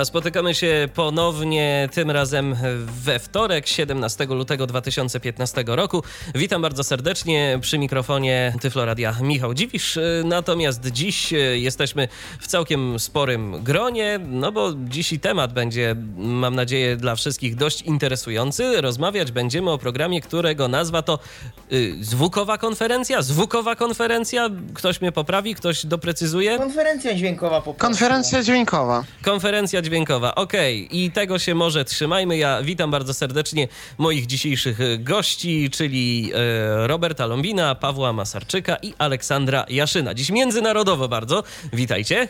A spotykamy się ponownie, tym razem we wtorek, 17 lutego 2015 roku. Witam bardzo serdecznie przy mikrofonie Tyfloradia Michał Dziwisz. Natomiast dziś jesteśmy w całkiem sporym gronie, no bo dziś i temat będzie, mam nadzieję, dla wszystkich dość interesujący. Rozmawiać będziemy o programie, którego nazwa to y, Zwukowa Konferencja? Zwukowa Konferencja? Ktoś mnie poprawi, ktoś doprecyzuje? Konferencja dźwiękowa po prostu. Konferencja dźwiękowa. Konferencja dźwiękowa, okej. I tego się może trzymajmy. Ja witam bardzo serdecznie moich dzisiejszych e, gości, czyli e, Roberta Lombina, Pawła Masarczyka i Aleksandra Jaszyna. Dziś międzynarodowo bardzo. Witajcie.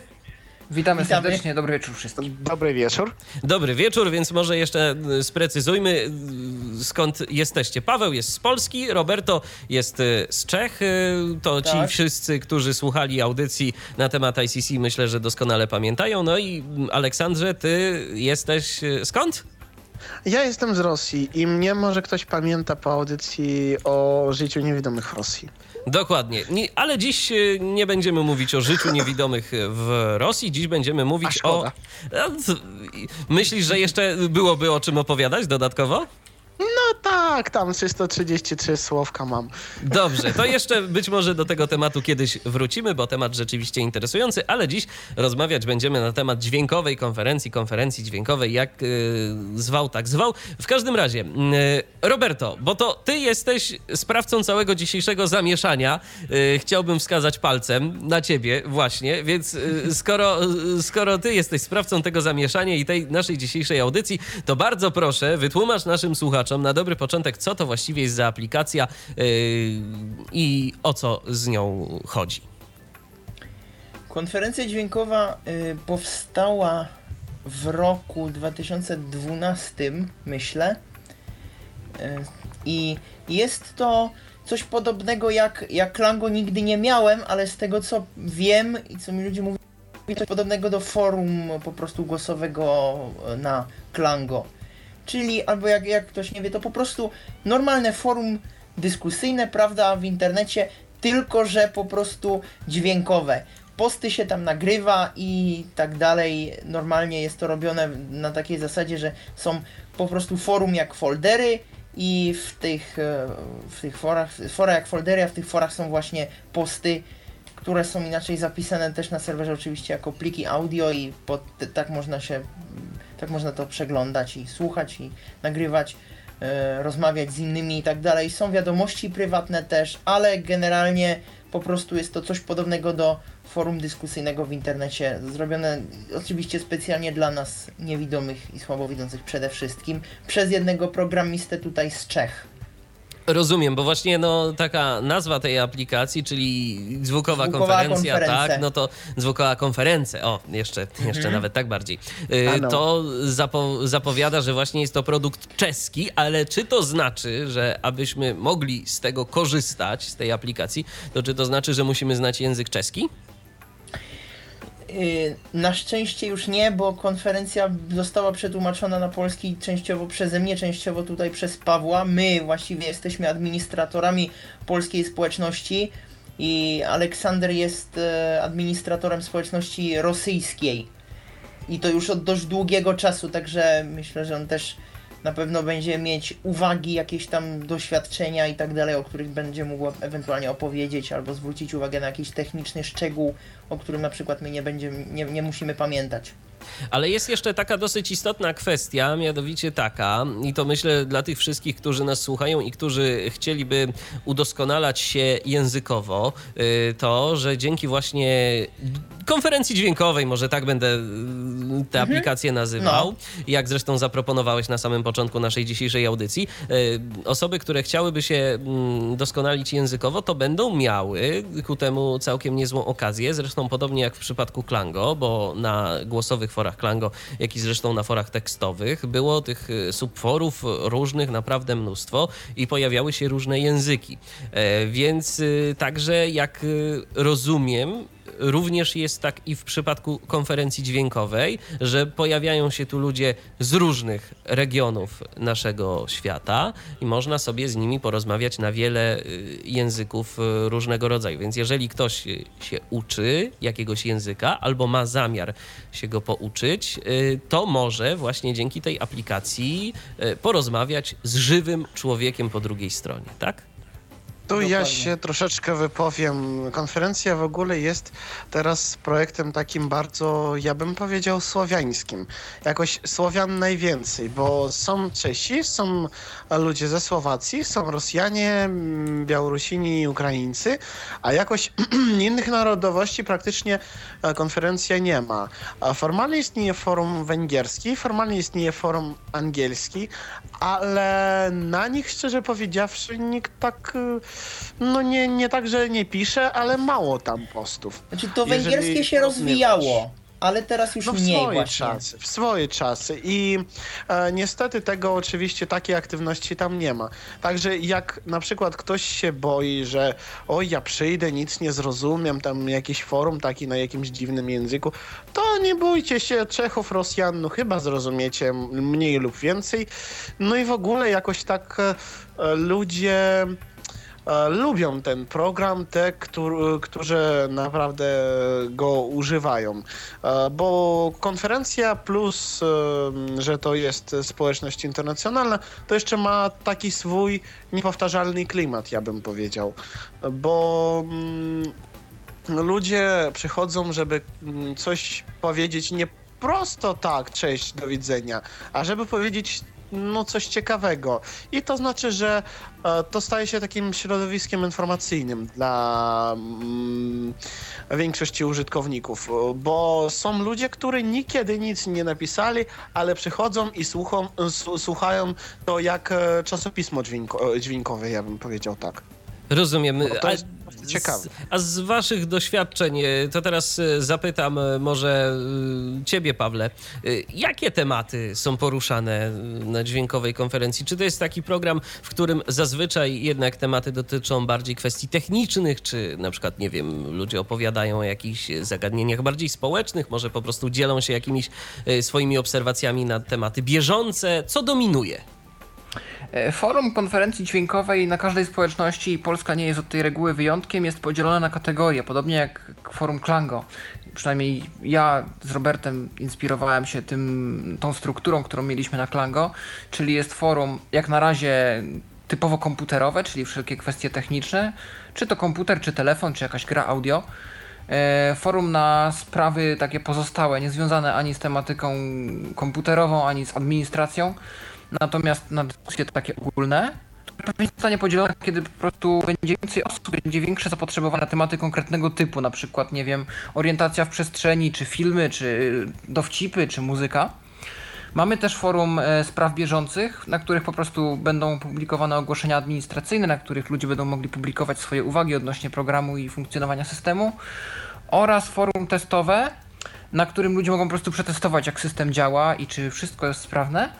Witamy, Witamy. serdecznie, dobry wieczór wszystkim. Dobry wieczór. Dobry wieczór, więc może jeszcze e, sprecyzujmy, e, skąd jesteście. Paweł jest z Polski, Roberto jest e, z Czech. To ci Tak. wszyscy, którzy słuchali audycji na temat ICC, myślę, że doskonale pamiętają. No i Aleksandrze, ty jesteś skąd? Ja jestem z Rosji i mnie może ktoś pamięta po audycji o życiu niewidomych w Rosji. Dokładnie. Nie, ale dziś e, nie będziemy mówić o życiu niewidomych w Rosji. Dziś będziemy mówić o. Myślisz, że jeszcze byłoby o czym opowiadać dodatkowo? No tak, tam 333 słówka mam. Dobrze, to jeszcze być może do tego tematu kiedyś wrócimy, bo temat rzeczywiście interesujący, ale dziś rozmawiać będziemy na temat dźwiękowej konferencji, konferencji dźwiękowej, jak yy, zwał, tak zwał. W każdym razie, yy, Roberto, bo to ty jesteś sprawcą całego dzisiejszego zamieszania. Yy, chciałbym wskazać palcem na ciebie właśnie, więc skoro, skoro ty jesteś sprawcą tego zamieszania i tej naszej dzisiejszej audycji, to bardzo proszę, wytłumacz naszym słuchaczom na dobry początek, co to właściwie jest za aplikacja yy, i o co z nią chodzi. Konferencja dźwiękowa y, powstała w roku 2012, myślę. Y, I jest to coś podobnego jak, jak Klango nigdy nie miałem, ale z tego co wiem i co mi ludzie mówią, coś podobnego do forum po prostu głosowego na Klango. Czyli, albo jak, jak ktoś nie wie, to po prostu normalne forum dyskusyjne, prawda, w internecie, tylko że po prostu dźwiękowe. Posty się tam nagrywa i tak dalej. Normalnie jest to robione na takiej zasadzie, że są po prostu forum jak foldery i w tych, e, w tych forach, fora jak foldery, a w tych forach są właśnie posty, które są inaczej zapisane też na serwerze oczywiście jako pliki audio i pod, tak można się tak można to przeglądać i słuchać i nagrywać, e, rozmawiać z innymi i tak dalej. Są wiadomości prywatne też, ale generalnie po prostu jest to coś podobnego do forum dyskusyjnego w internecie, zrobione oczywiście specjalnie dla nas niewidomych i słabowidzących przede wszystkim, przez jednego programistę tutaj z Czech. Rozumiem, bo właśnie no, taka nazwa tej aplikacji, czyli Zwukowa konferencja, konferencja. tak, no to zwukowa konferencja, o, jeszcze, jeszcze nawet tak bardziej. Y. To zapo zapowiada, że właśnie jest to produkt czeski, ale czy to znaczy, że abyśmy mogli z tego korzystać, z tej aplikacji, to czy to znaczy, że musimy znać język czeski? Yy, Na szczęście już nie, bo konferencja została przetłumaczona na polski częściowo przeze mnie, częściowo tutaj przez Pawła. My właściwie jesteśmy administratorami polskiej społeczności i Aleksander jest e, administratorem społeczności rosyjskiej. I to już od dość długiego czasu, także myślę, że on też na pewno będzie mieć uwagi, jakieś tam doświadczenia i tak dalej, o których będzie mógł ewentualnie opowiedzieć albo zwrócić uwagę na jakiś techniczny szczegół, o którym na przykład my nie będziemy, nie, nie musimy pamiętać. Ale jest jeszcze taka dosyć istotna kwestia, mianowicie taka, i to myślę dla tych wszystkich, którzy nas słuchają i którzy chcieliby udoskonalać się językowo, y, to, że dzięki właśnie konferencji dźwiękowej, może tak będę y, tę aplikację nazywał, jak zresztą zaproponowałeś na samym początku naszej dzisiejszej audycji, y, osoby, które chciałyby się mm, doskonalić językowo, to będą miały ku temu całkiem niezłą okazję, zresztą podobnie jak w przypadku Klango, bo na głosowych forach Klango, jak i zresztą na forach tekstowych, było tych y, subforów różnych naprawdę mnóstwo i pojawiały się różne języki. E, Więc także jak rozumiem, również jest tak i w przypadku konferencji dźwiękowej, że pojawiają się tu ludzie z różnych regionów naszego świata i można sobie z nimi porozmawiać na wiele y, języków y, różnego rodzaju. Więc jeżeli ktoś się uczy jakiegoś języka albo ma zamiar się go pouczyć, y, to może właśnie dzięki tej aplikacji porozmawiać z żywym człowiekiem po drugiej stronie, tak? Tu ja Dokładnie. się troszeczkę wypowiem. Konferencja w ogóle jest teraz projektem takim bardzo, ja bym powiedział, słowiańskim. Jakoś Słowian najwięcej, bo są Czesi, są ludzie ze Słowacji, są Rosjanie, mm, Białorusini i Ukraińcy, a jakoś innych narodowości praktycznie e, konferencja nie ma. Formalnie istnieje forum węgierski, formalnie istnieje forum angielski, ale na nich szczerze powiedziawszy nikt tak, y, no nie, nie tak, że nie pisze, ale mało tam postów. Znaczy to Jeżeli węgierskie się rozwijało, ale teraz już No w mniej swoje właśnie. czasy, w swoje czasy i e, niestety tego oczywiście takiej aktywności tam nie ma. Także jak na przykład ktoś się boi, że oj ja przyjdę, nic nie zrozumiem, tam jakiś forum taki na jakimś dziwnym języku, to nie bójcie się Czechów, Rosjan, no chyba zrozumiecie mniej lub więcej. No i w ogóle jakoś tak e, ludzie lubią ten program, te, któr, którzy naprawdę go używają. Bo konferencja plus, że to jest społeczność internacjonalna, to jeszcze ma taki swój niepowtarzalny klimat, ja bym powiedział. Bo mm, ludzie przychodzą, żeby mm, coś powiedzieć nie prosto tak, cześć, do widzenia, a żeby powiedzieć no coś ciekawego. I to znaczy, że e, to staje się takim środowiskiem informacyjnym dla mm, większości użytkowników, e, bo są ludzie, którzy niekiedy nic nie napisali, ale przychodzą i słuchą, słuchają to jak e, czasopismo dźwięko, dźwiękowe, ja bym powiedział tak. Rozumiem. Jest ciekawe. A z waszych doświadczeń, e, to teraz e, zapytam e, może ciebie, Pawle. Jakie tematy są poruszane na dźwiękowej konferencji? Czy to jest taki program, w którym zazwyczaj jednak tematy dotyczą bardziej kwestii technicznych, czy na przykład, nie wiem, ludzie opowiadają o jakichś zagadnieniach bardziej społecznych, może po prostu dzielą się jakimiś swoimi obserwacjami na tematy bieżące? Co dominuje? E, Forum konferencji dźwiękowej na każdej społeczności, i Polska nie jest od tej reguły wyjątkiem, jest podzielone na kategorie, podobnie jak forum Klango. Przynajmniej ja z Robertem inspirowałem się tym, tą strukturą, którą mieliśmy na Klango, czyli jest forum jak na razie typowo komputerowe, czyli wszelkie kwestie techniczne, czy to komputer, czy telefon, czy jakaś gra audio. E, Forum na sprawy takie pozostałe, niezwiązane ani z tematyką komputerową, ani z administracją. Natomiast na dyskusje takie ogólne, które pewnie zostanie podzielone, kiedy po prostu będzie więcej osób, będzie większe zapotrzebowanie na tematy konkretnego typu, na przykład, nie wiem, orientacja w przestrzeni, czy filmy, czy dowcipy, czy muzyka. Mamy też forum e, spraw bieżących, na których po prostu będą publikowane ogłoszenia administracyjne, na których ludzie będą mogli publikować swoje uwagi odnośnie programu i funkcjonowania systemu. Oraz forum testowe, na którym ludzie mogą po prostu przetestować, jak system działa i czy wszystko jest sprawne.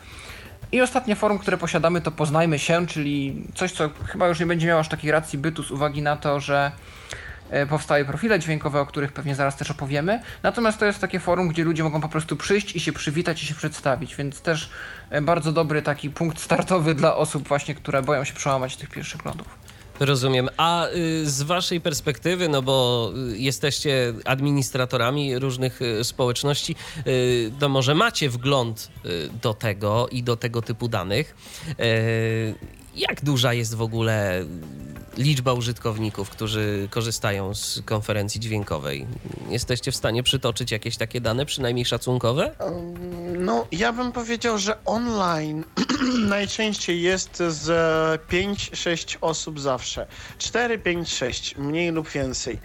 I ostatnie forum, które posiadamy, to Poznajmy się, czyli coś, co chyba już nie będzie miało aż takiej racji bytu z uwagi na to, że e, powstały profile dźwiękowe, o których pewnie zaraz też opowiemy. Natomiast to jest takie forum, gdzie ludzie mogą po prostu przyjść i się przywitać i się przedstawić, więc też e, bardzo dobry taki punkt startowy dla osób właśnie, które boją się przełamać tych pierwszych lądów. Rozumiem. A y, z waszej perspektywy, no bo y, jesteście administratorami różnych y, społeczności, to może macie wgląd do tego i do tego typu danych. Jak duża jest w ogóle liczba użytkowników, którzy korzystają z konferencji dźwiękowej? Jesteście w stanie przytoczyć jakieś takie dane, przynajmniej szacunkowe? No, ja bym powiedział, że online najczęściej jest z 5-6 osób zawsze. 4, 5, 6, mniej lub więcej.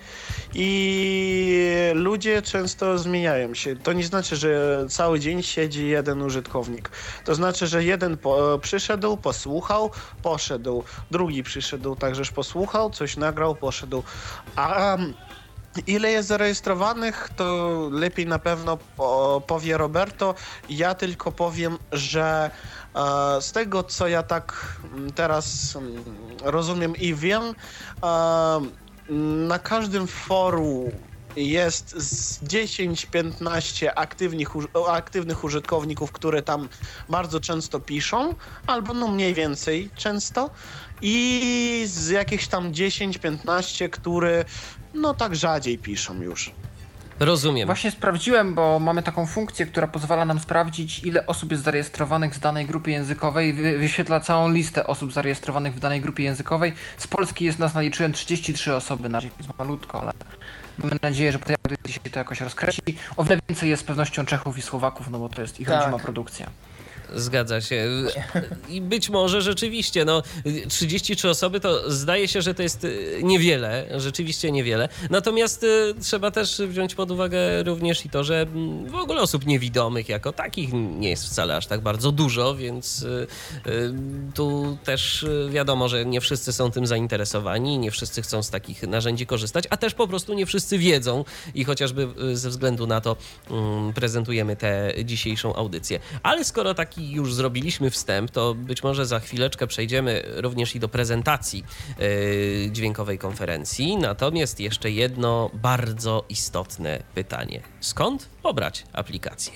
I ludzie często zmieniają się. To nie znaczy, że cały dzień siedzi jeden użytkownik. To znaczy, że jeden po, przyszedł, posłuchał, poszedł. Drugi przyszedł, także posłuchał, coś nagrał, poszedł. A Ile jest zarejestrowanych, to lepiej na pewno po, powie Roberto. Ja tylko powiem, że e, z tego, co ja tak mm, teraz mm, rozumiem i wiem, e, na każdym forum jest z 10-15 aktywnych, aktywnych użytkowników, które tam bardzo często piszą, albo no mniej więcej często, i z jakichś tam 10-15, które no tak rzadziej piszą już. Rozumiem. Właśnie sprawdziłem, bo mamy taką funkcję, która pozwala nam sprawdzić, ile osób jest zarejestrowanych w danej grupie językowej. Wy, wyświetla całą listę osób zarejestrowanych w danej grupie językowej. Z Polski jest nas naliczyłem 33 osoby, na razie jest malutko, ale mamy nadzieję, że po tej audycji się to jakoś rozkręci. O wiele więcej jest z pewnością Czechów i Słowaków, no bo to jest ich Tak. rodzima produkcja. Zgadza się. I być może rzeczywiście, no 33 osoby to zdaje się, że to jest y, niewiele, rzeczywiście niewiele. Natomiast y, trzeba też wziąć pod uwagę również i to, że w ogóle osób niewidomych jako takich nie jest wcale aż tak bardzo dużo, więc y, tu też wiadomo, że nie wszyscy są tym zainteresowani, nie wszyscy chcą z takich narzędzi korzystać, a też po prostu nie wszyscy wiedzą i chociażby ze względu na to mm, prezentujemy tę dzisiejszą audycję. Ale skoro taki już zrobiliśmy wstęp, to być może za chwileczkę przejdziemy również i do prezentacji y, dźwiękowej konferencji. Natomiast jeszcze jedno bardzo istotne pytanie. Skąd pobrać aplikację?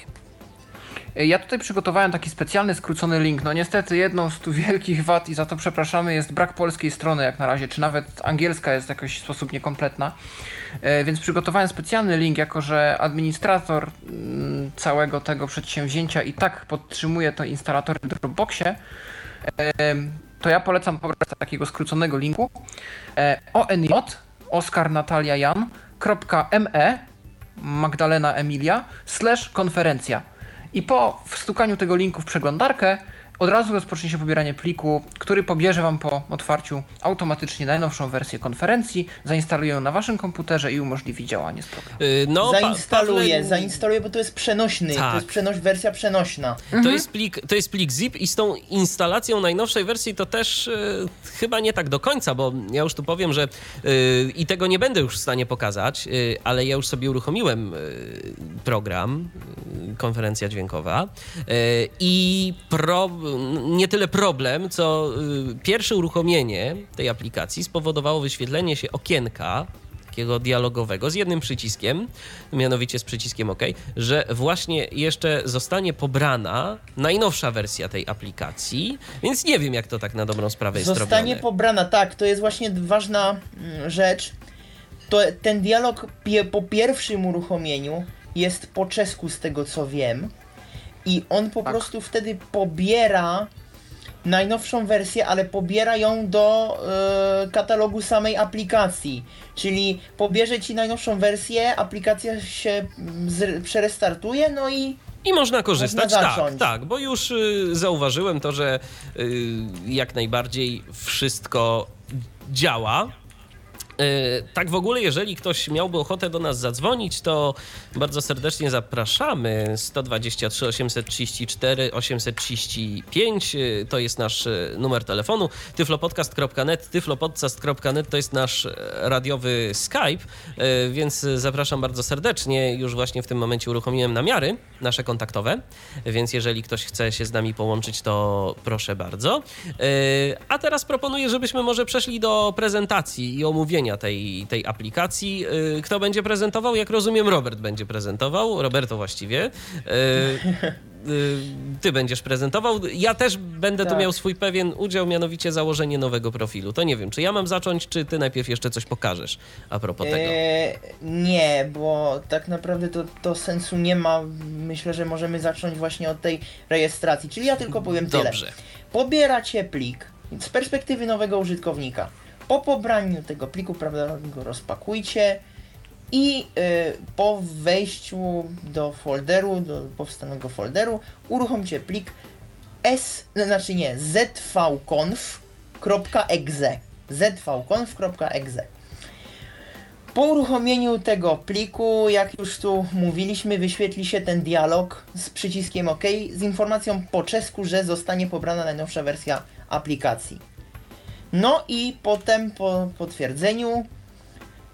Ja tutaj przygotowałem taki specjalny, skrócony link. No niestety jedną z tu wielkich wad i za to przepraszamy jest brak polskiej strony jak na razie, czy nawet angielska jest w jakiś sposób niekompletna. E, Więc przygotowałem specjalny link, jako że administrator mm, całego tego przedsięwzięcia i tak podtrzymuje to instalator w Dropboxie, to ja polecam pobrać takiego skróconego linku e, onj Oskar Natalia Magdalena Emilia slash konferencja. I po wstukaniu tego linku w przeglądarkę od razu rozpocznie się pobieranie pliku, który pobierze Wam po otwarciu automatycznie najnowszą wersję konferencji, zainstaluje ją na Waszym komputerze i umożliwi działanie z programu. Y, No, Pawle, zainstaluję, bo to jest przenośny, Tak. to jest przenoś, wersja przenośna. To, jest plik, to jest plik zip i z tą instalacją najnowszej wersji to też y, chyba nie tak do końca, bo ja już tu powiem, że y, i tego nie będę już w stanie pokazać, y, ale ja już sobie uruchomiłem y, program, y, konferencja dźwiękowa y, i pro, nie tyle problem, co y, pierwsze uruchomienie tej aplikacji spowodowało wyświetlenie się okienka takiego dialogowego z jednym przyciskiem, mianowicie z przyciskiem OK, że właśnie jeszcze zostanie pobrana najnowsza wersja tej aplikacji, więc nie wiem, jak to tak na dobrą sprawę jest Zostanie robione. pobrana, tak, to jest właśnie ważna mm, rzecz. To, ten dialog po pierwszym uruchomieniu jest po czesku z tego co wiem i on po Tak. prostu wtedy pobiera najnowszą wersję, ale pobiera ją do e, katalogu samej aplikacji. Czyli pobierze ci najnowszą wersję, aplikacja się mm, z, przerestartuje, no i I można korzystać, Można tak, tak, bo już y, zauważyłem to, że y, jak najbardziej wszystko działa. Y, Tak w ogóle, jeżeli ktoś miałby ochotę do nas zadzwonić, to bardzo serdecznie zapraszamy. 123 834 835 y, to jest nasz y, numer telefonu. tyflopodcast.net, tyflopodcast.net to jest nasz y, radiowy Skype, więc zapraszam bardzo serdecznie. Już właśnie w tym momencie uruchomiłem namiary nasze kontaktowe, więc jeżeli ktoś chce się z nami połączyć, to proszę bardzo. A teraz proponuję, żebyśmy może przeszli do prezentacji i omówienia tej, tej aplikacji. Y, Kto będzie prezentował? Jak rozumiem, Robert będzie prezentował. Roberto właściwie. Y, y, Ty będziesz prezentował. Ja też będę tu Tak. miał swój pewien udział, mianowicie założenie nowego profilu. To nie wiem, czy ja mam zacząć, czy ty najpierw jeszcze coś pokażesz a propos tego. E, nie, bo tak naprawdę to, to sensu nie ma. Myślę, że możemy zacząć właśnie od tej rejestracji. Czyli ja tylko powiem tyle. Dobrze. Pobieracie plik z perspektywy nowego użytkownika. Po pobraniu tego pliku, go rozpakujcie i y, po wejściu do folderu, do powstałego folderu, uruchomcie plik s, znaczy nie, zvconf.exe zvconf.exe po uruchomieniu tego pliku, jak już tu mówiliśmy, wyświetli się ten dialog z przyciskiem OK z informacją po czesku, że zostanie pobrana najnowsza wersja aplikacji. No i potem po potwierdzeniu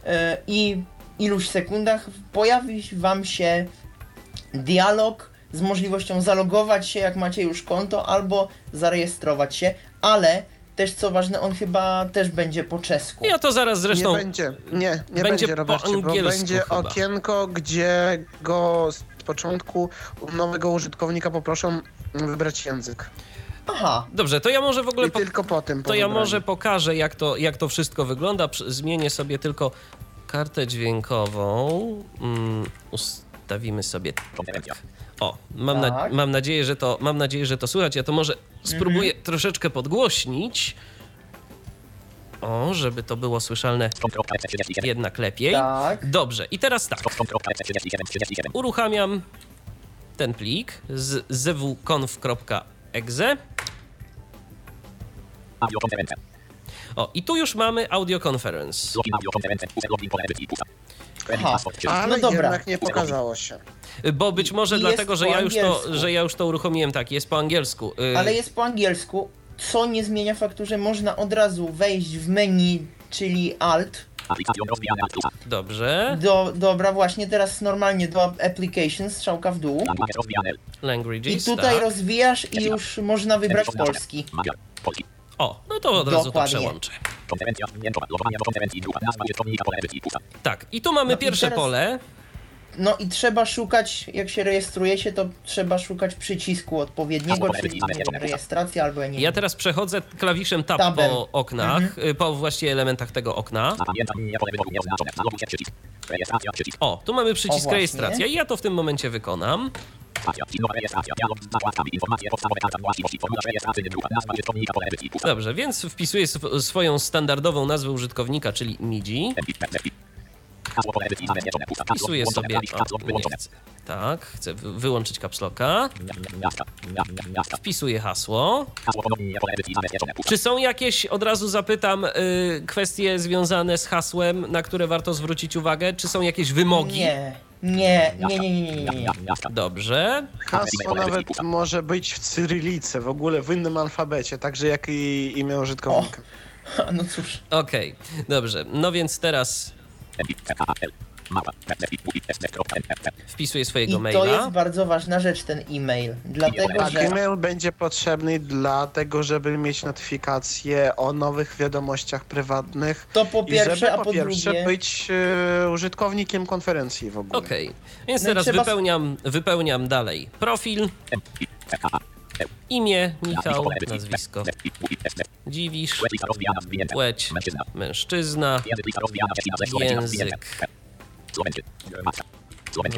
yy, i iluś sekundach pojawi Wam się dialog z możliwością zalogować się, jak macie już konto, albo zarejestrować się, ale też co ważne, on chyba też będzie po czesku. Ja to zaraz zresztą... Nie będzie, nie, nie Będzie będzie, po Robercie, bo angielsku będzie chyba. okienko, gdzie go z początku nowego użytkownika poproszą wybrać język. Aha, Dobrze, to ja może w ogóle... Po... tylko po tym To po ja wybraniu. może pokażę, jak to, jak to wszystko wygląda. Zmienię sobie tylko kartę dźwiękową. Mm, ustawimy sobie. O, mam, na, Tak. mam, nadzieję, że to, mam nadzieję, że to słychać. Ja to może spróbuję troszeczkę podgłośnić. O, żeby to było słyszalne jednak lepiej. tak. Dobrze, i teraz tak. Uruchamiam ten plik z zwconf.exe. O, i tu już mamy audio conference. Aha. Ale No dobra. jednak nie pokazało się. Bo być może I dlatego, że ja, już to, że ja już to uruchomiłem tak, jest po angielsku. Y, Ale jest po angielsku, co nie zmienia faktu, że można od razu wejść w menu, czyli Alt. Dobrze. Do, dobra, właśnie teraz normalnie do Applications, strzałka w dół. I Languages, tutaj tak. rozwijasz i już można wybrać polski. O, no to od razu to Dokładnie. przełączę. Konferencja, winięto, logowanie do konferencji, grupa, nazwa użytkownika, pole edycji, pusta. Tak, i tu mamy No i pierwsze teraz- pole. No i trzeba szukać, jak się rejestrujecie, to trzeba szukać przycisku odpowiedniego, czyli rejestracja albo ja nie Ja teraz przechodzę klawiszem tab Tabem. po oknach, y, po właściwie elementach tego okna. O, tu mamy przycisk właśnie. rejestracja i ja to w tym momencie wykonam. Dobrze, więc wpisuję sw- swoją standardową nazwę użytkownika, czyli MIDI. Wpisuję sobie... O, chcę. Tak, chcę wy- wyłączyć kapsloka. Wpisuję hasło. Czy są jakieś, od razu zapytam, y, kwestie związane z hasłem, na które warto zwrócić uwagę? Czy są jakieś wymogi? Nie, nie, nie, nie, nie, nie, nie. Dobrze. Hasło nawet może być w cyrylice, w ogóle w innym alfabecie, także jak i imię użytkownika. No cóż, Okej, dobrze. No więc teraz Wpisuję swojego i maila. to jest bardzo ważna rzecz, ten e-mail, dlatego Tak, że... e-mail będzie potrzebny dlatego, żeby mieć notyfikacje o nowych wiadomościach prywatnych To po i pierwsze, żeby a po po pierwsze drugie... być e, użytkownikiem konferencji w ogóle. Okej, więc No teraz trzeba- wypełniam, wypełniam dalej profil. Imię, Michał, nazwisko, dziwisz, płeć, Mężczyzna. Język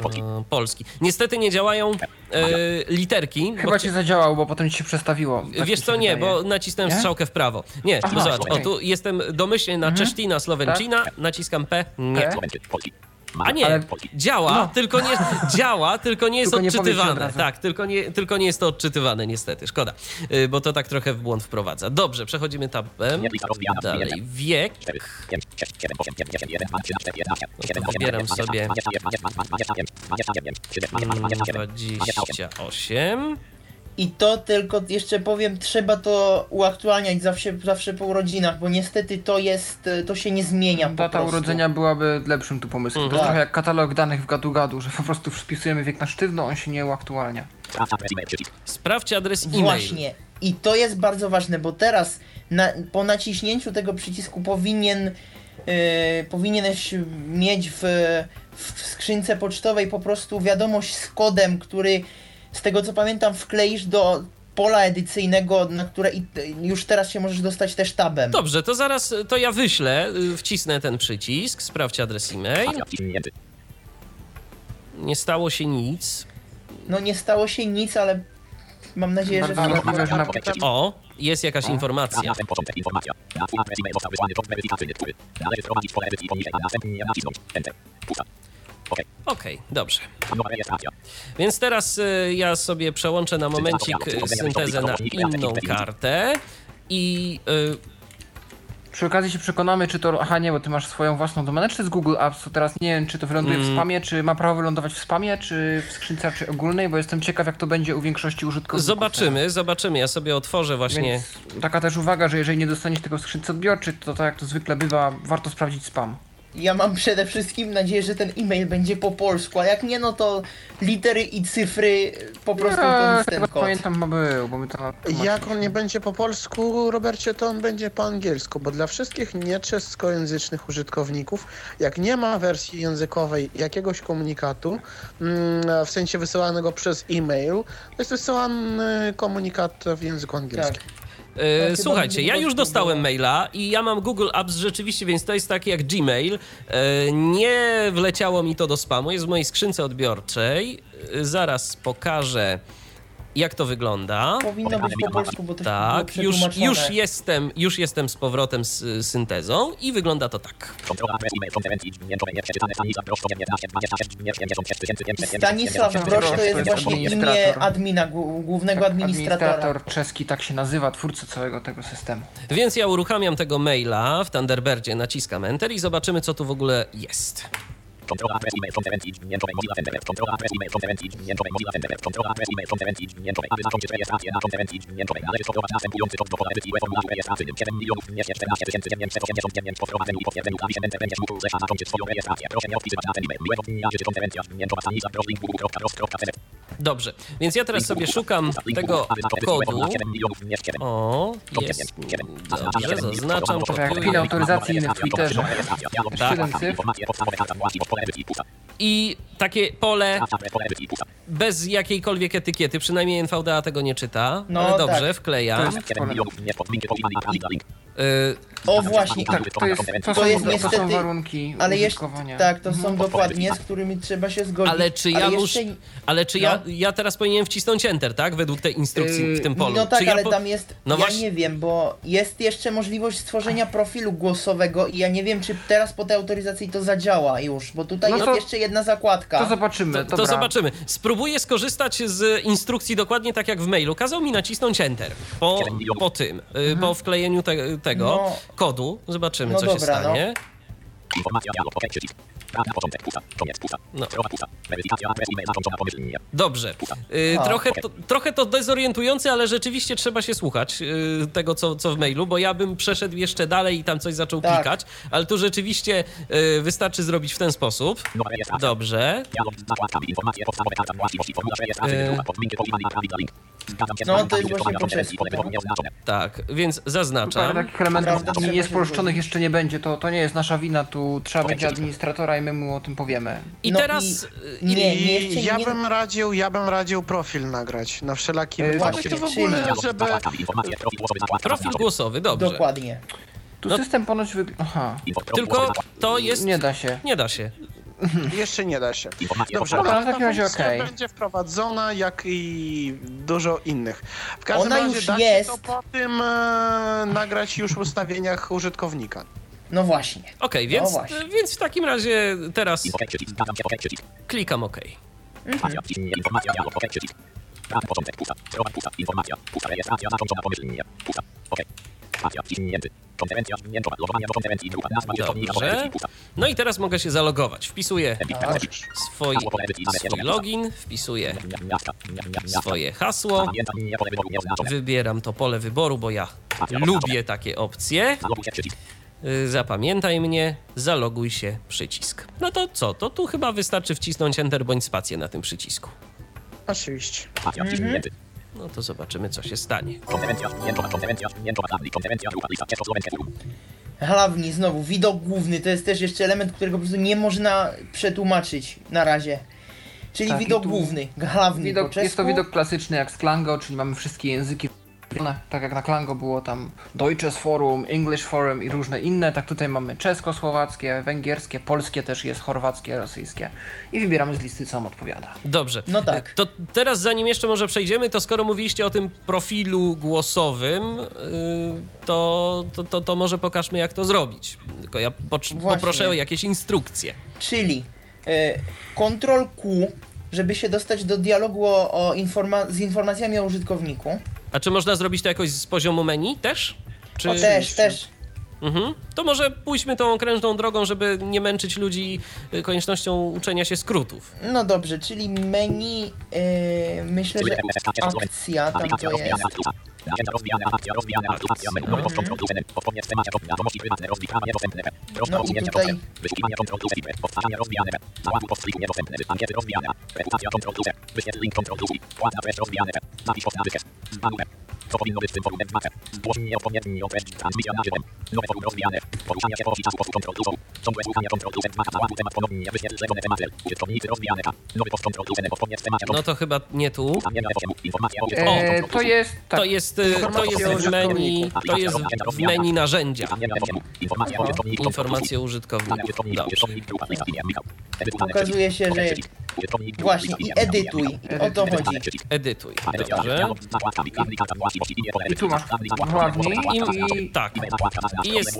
polski. e, polski. Niestety nie działają e, literki. Chyba ci zadziałał, bo potem ci się przestawiło. Tak Wiesz co, nie, wydaje. bo nacisnąłem Nie? strzałkę w prawo. Nie, Aha, bo zobacz, o okej. tu jestem domyślnie na Czesztina, Slowencina, naciskam P, nie. P? A nie, Ale- działa, No. tylko nie działa, tylko nie jest Tylko nie odczytywane. razu. tak, tylko nie, tylko nie jest to odczytywane, niestety. Szkoda, y, bo to tak trochę w błąd wprowadza. Dobrze, przechodzimy tabem. Nie, Dalej, wiek. 4, 5, 6, 7, 8, 9, 10, 11, 12, 13, 14, 17, 18, Wybieram 19, sobie 20, 21, 22, 29, 30, 31, 28. 28. I to tylko jeszcze powiem, trzeba to uaktualniać zawsze, zawsze po urodzinach, bo niestety to jest, to się nie zmienia po Data prostu. urodzenia byłaby lepszym tu pomysłem. To Mhm. jest trochę jak katalog danych w gadu-gadu, że po prostu wpisujemy wiek na sztywno, on się nie uaktualnia. Sprawdź adres e-mail. Właśnie. I to jest bardzo ważne, bo teraz na, po naciśnięciu tego przycisku powinien yy, powinieneś mieć w, w skrzynce pocztowej po prostu wiadomość z kodem, który z tego co pamiętam wkleisz do pola edycyjnego, na które i, już teraz się możesz dostać też tabem. Dobrze, to zaraz, to ja wyślę, y, wcisnę ten przycisk, sprawdź adres e-mail. Nie stało się nic. No nie stało się nic, ale mam nadzieję, że... O, jest jakaś informacja. następny początek informacja. Na twój adres e-mail został wysłany kod weryfikacyjny, który należy wprowadzić w pole edycji poniżej, a następnie nacisnąć Enter. Pusta. OK. Okej, dobrze. Nowa rejestracja. Więc teraz y, ja sobie przełączę na momencik y, syntezę na inną kartę i y, Przy okazji się przekonamy, czy to... Aha, nie, bo ty masz swoją własną domenę, czy jest Google Apps, to teraz nie wiem, czy to wyląduje Mm. w spamie, czy ma prawo wylądować w spamie, czy w skrzynce raczej ogólnej, bo jestem ciekaw, jak to będzie u większości użytkowników. zobaczymy, zobaczymy. Ja sobie otworzę właśnie. Więc taka też uwaga, że jeżeli nie dostaniesz tego w skrzynce odbiorczej, to tak jak to zwykle bywa, warto sprawdzić spam. Ja mam przede wszystkim nadzieję, że ten e-mail będzie po polsku, a jak nie, no to litery i cyfry po prostu to Ja, jest ten kod. pamiętam, ma był, bo my to Jak on nie będzie po polsku, Robercie, to on będzie po angielsku, bo dla wszystkich nieczeskojęzycznych użytkowników, jak nie ma wersji językowej jakiegoś komunikatu, mm, w sensie wysyłanego przez e-mail, to jest wysyłany komunikat w języku angielskim. Tak. E, Słuchajcie, ja już dostałem maila i ja mam Google Apps rzeczywiście, więc to jest taki jak Gmail. E, Nie wleciało mi to do spamu, jest w mojej skrzynce odbiorczej. E, Zaraz pokażę, jak to wygląda. Powinno być po polsku, bo to Tak, było już, już, jestem, już jestem z powrotem z syntezą i wygląda to tak. Stanisław Broszko 19 26 56 500 Stanisław Brosz to jest właśnie imię admina, głównego administratora. Administrator czeski tak się nazywa, twórca całego tego systemu. Więc ja uruchamiam tego maila w Thunderbirdzie, naciskam Enter i zobaczymy, co tu w ogóle jest. Kontrola adres e-mail konferencji dźwiękowej Mozilla Thunderbird. Kontrola adres e-mail konferencji dźwiękowej Mozilla Thunderbird. Kontrola adres e-mail konferencji dźwiękowej. Aby zakończyć rejestrację na konferencji dźwiękowej, należy stosować następujący kod do pola edycji formularzu rejestracyjnym. 7 milionów 214 989 po wprowadzeniu i potwierdzeniu klawiszem Enter będziesz mógł zesza zakończyć swoją rejestrację. Proszę nie odpisywać na ten e-mail. Miłego dnia życzy konferencja dźwiękowa Stanisław Brosz, link www.brosz.cz. Dobrze, więc ja teraz sobie szukam tego kodu. O, jest. Dobrze, zaznaczam, pin kopiuję. autoryzacji innych w Twitterze. Tak. 7 cyfr. I takie pole bez jakiejkolwiek etykiety, przynajmniej NVDA tego nie czyta, No ale dobrze, tak. jest 7 Y, O właśnie, Tak, to, jest, to, To są, jest to niestety- są warunki ale jeszcze, tak, to są dokładnie, z którymi trzeba się zgodzić. Ale czy ja jeszcze- muszę. Ale czy ja, No. ja teraz powinienem wcisnąć Enter, tak? Według tej instrukcji Yy, w tym polu. No tak, ja ale po- tam jest, No ja właśnie- nie wiem, bo jest jeszcze możliwość stworzenia profilu głosowego i ja nie wiem, czy teraz po tej autoryzacji to zadziała już, bo tutaj No jest to- jeszcze jedna zakładka. To zobaczymy. To, to zobaczymy. Spróbuję skorzystać z instrukcji dokładnie tak jak w mailu. Kazał mi nacisnąć Enter po, po tym, y, po wklejeniu te, tego No. Kodu. Zobaczymy, No co się dobra, no. stanie. Informacja dialog, przycisk. No. Dobrze. Y, trochę, to, trochę to dezorientujące, ale rzeczywiście trzeba się słuchać y, tego, co, co w mailu, bo ja bym przeszedł jeszcze dalej i tam coś zaczął Tak. klikać, ale tu rzeczywiście y, wystarczy zrobić w ten sposób. Dobrze. No, to jest właśnie tak. Tak, więc Parę zaznaczam. takich elementów zgodzić. jeszcze nie będzie, to, to nie jest nasza wina, tu trzeba będzie administratora i my mu o tym powiemy. I No teraz. i- y, Nie, nie, I jeszcze ja nie- bym radził, ja bym radził profil nagrać na wszelaki Yy, wypadek. właśnie, To w ogóle, żeby... profil głosowy, dobrze. Dokładnie. Tu No- system ponoć wygląda... Aha, Tylko to jest. nie da się. Nie da się. Jeszcze nie da się. Dobrze. Dobra, ale w takim ta razie okej. będzie wprowadzona, jak i dużo innych. W każdym Ona razie już da się jest. to po tym e, nagrać już w ustawieniach użytkownika. No właśnie. Okej, więc, właśnie. więc w takim razie teraz klikam OK. Informacja, wciśnij informacja, dialog, OK, przycisk. Prawy początek, pusta. Strona pusta. Informacja, pusta. Rejestracja zakończona pomyślnie. Pusta. OK. Spacja, wciśnięty. Konferencja dźwiękowa. Logowanie do konferencji. Grupa nazwa użytkownika. Pole Dobrze. edycji. Pusta. No i teraz mogę się zalogować. Wpisuję swój, swój login, wpisuję swoje hasło, wybieram to pole wyboru, bo ja lubię takie opcje. Y, Zapamiętaj mnie, zaloguj się, przycisk. No to co? To tu chyba wystarczy wcisnąć Enter bądź spację na tym przycisku. Oczywiście. Wciśnięty. No to zobaczymy, co się stanie. Hlavni znowu, widok główny to jest też jeszcze element, którego po prostu nie można przetłumaczyć na razie. Czyli Tak, i widok tu główny, hlavni po Widok, czesku. jest to widok klasyczny jak z Klango, czyli mamy wszystkie języki. Tak jak na Klango było tam Deutsches Forum, English Forum i różne inne, tak tutaj mamy czesko-słowackie, węgierskie, polskie też jest, chorwackie, rosyjskie. I wybieramy z listy, co nam odpowiada. Dobrze. No tak. To teraz, zanim jeszcze może przejdziemy, to skoro mówiliście o tym profilu głosowym, yy, to, to, to, to może pokażmy, jak to zrobić. Tylko ja poproszę o jakieś instrukcje. Czyli e, Ctrl Q, żeby się dostać do dialogu o, o informa- z informacjami o użytkowniku. A czy można zrobić to jakoś z poziomu menu też? Czy... O, też, też. Mhm. To może pójdźmy tą okrężną drogą, żeby nie męczyć ludzi y, koniecznością uczenia się skrótów. No dobrze, czyli menu, e, myślę, że akcja tam to jest. Agenda rozwijane, akcja rozwijane, akcja menu, nowy post control plus podpomnieć temacie to wiadomości prywatne, rozwijanie dostępne, rozdział No i usunięcia postęp, wyszukiwania control plus secret, powtarzania rozwijane, załapu post pliku niedostępny, ankiety rozwijane, reputacja control plus wyświetl link control plus I, wkład na treść rozwijane, zapisz post na dychę, zbanuję, co powinno być w tym forum M2, zgłoszenie odpowiedni treść, transmisja na żywym, nowe forum rozwijane, poruszania się po osi czasu postu control plus ciągłe słuchania control plus M2, załapu temat ponownie, wyświetl zlecone tematy, użytkownicy rozwijane, nowy post control plus N, podpomnieć temacie No to chyba nie tu. Ustawienia F8, informacja o E, użytkowniku, to jest. Tak. To jest, to jest w menu, to jest w menu narzędzia. Informacje o użytkowniku. Dobrze. Okazuje się, że właśnie i edytuj, i o to chodzi. Edytuj. Dobrze. I tu masz ładniej i Tak. I jest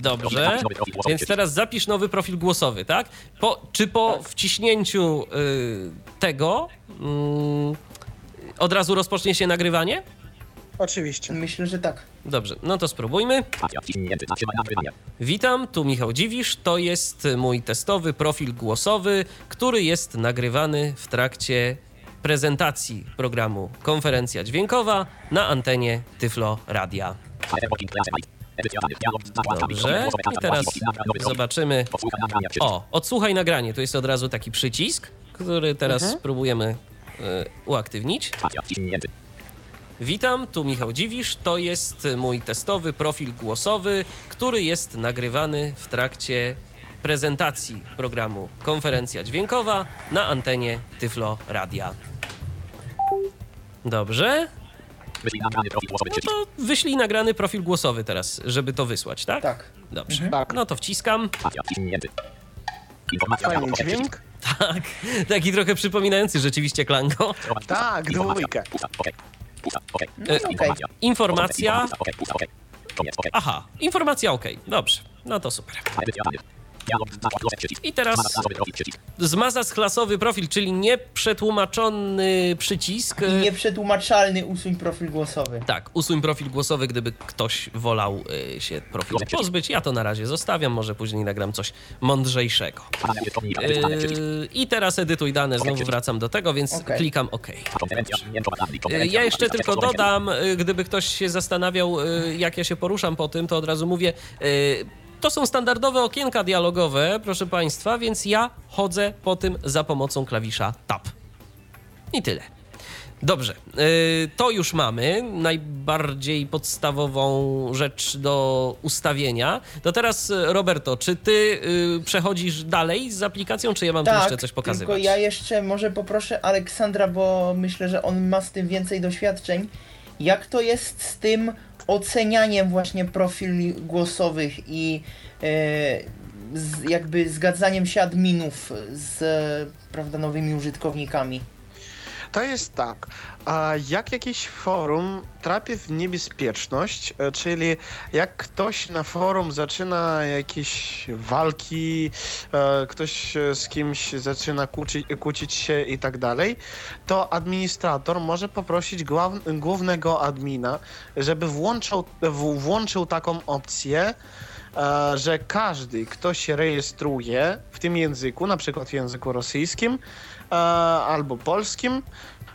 Dobrze, więc teraz zapisz nowy profil głosowy, tak? Po, czy po wciśnięciu y, tego y, od razu rozpocznie się nagrywanie? Oczywiście. Myślę, że tak. Dobrze, no to spróbujmy. Witam, tu Michał Dziwisz. To jest mój testowy profil głosowy, który jest nagrywany w trakcie prezentacji programu Konferencja Dźwiękowa na antenie Tyflo Radia. Dobrze, i teraz zobaczymy. O, odsłuchaj nagranie. Tu jest od razu taki przycisk, który teraz spróbujemy y, uaktywnić. Witam, tu Michał Dziwisz. To jest mój testowy profil głosowy, który jest nagrywany w trakcie prezentacji programu Konferencja Dźwiękowa na antenie Tyflo Radia. Dobrze. No to wyślij nagrany profil głosowy teraz, żeby to wysłać, tak? Tak. Dobrze. Tak. No to wciskam. Fajny dźwięk. Tak. Taki trochę przypominający rzeczywiście Klango. Tak, dwójkę. E, okej. Informacja. Aha, informacja OK. Dobrze. No to super. I teraz zmazasz klasowy profil, czyli nieprzetłumaczony przycisk. I nieprzetłumaczalny usuń profil głosowy. Tak, usuń profil głosowy, gdyby ktoś wolał y, się profilu pozbyć. Ja to na razie zostawiam, może później nagram coś mądrzejszego. Yy, I teraz edytuj dane, znowu wracam do tego, więc Okej. klikam OK. Yy, Ja jeszcze tylko dodam, y, gdyby ktoś się zastanawiał, y, jak ja się poruszam po tym, to od razu mówię. To są standardowe okienka dialogowe, proszę Państwa, więc ja chodzę po tym za pomocą klawisza Tab. I tyle. Dobrze, y, to już mamy najbardziej podstawową rzecz do ustawienia. To teraz, y, Roberto, czy ty y, przechodzisz dalej z aplikacją, czy ja mam tu Tak, jeszcze coś pokazywać? tylko ja jeszcze może poproszę Aleksandra, bo myślę, że on ma z tym więcej doświadczeń. Jak to jest z tym ocenianiem właśnie profili głosowych i e, z, jakby zgadzaniem się adminów z prawda, nowymi użytkownikami? To jest tak, jak jakieś forum trafi w niebezpieczność, e, czyli jak ktoś na forum zaczyna jakieś walki, e, ktoś e, z kimś zaczyna kłócić, kłócić się i tak dalej, to administrator może poprosić głównego admina, żeby włączał, w, włączył taką opcję, że każdy, kto się rejestruje w tym języku, na przykład w języku rosyjskim albo polskim,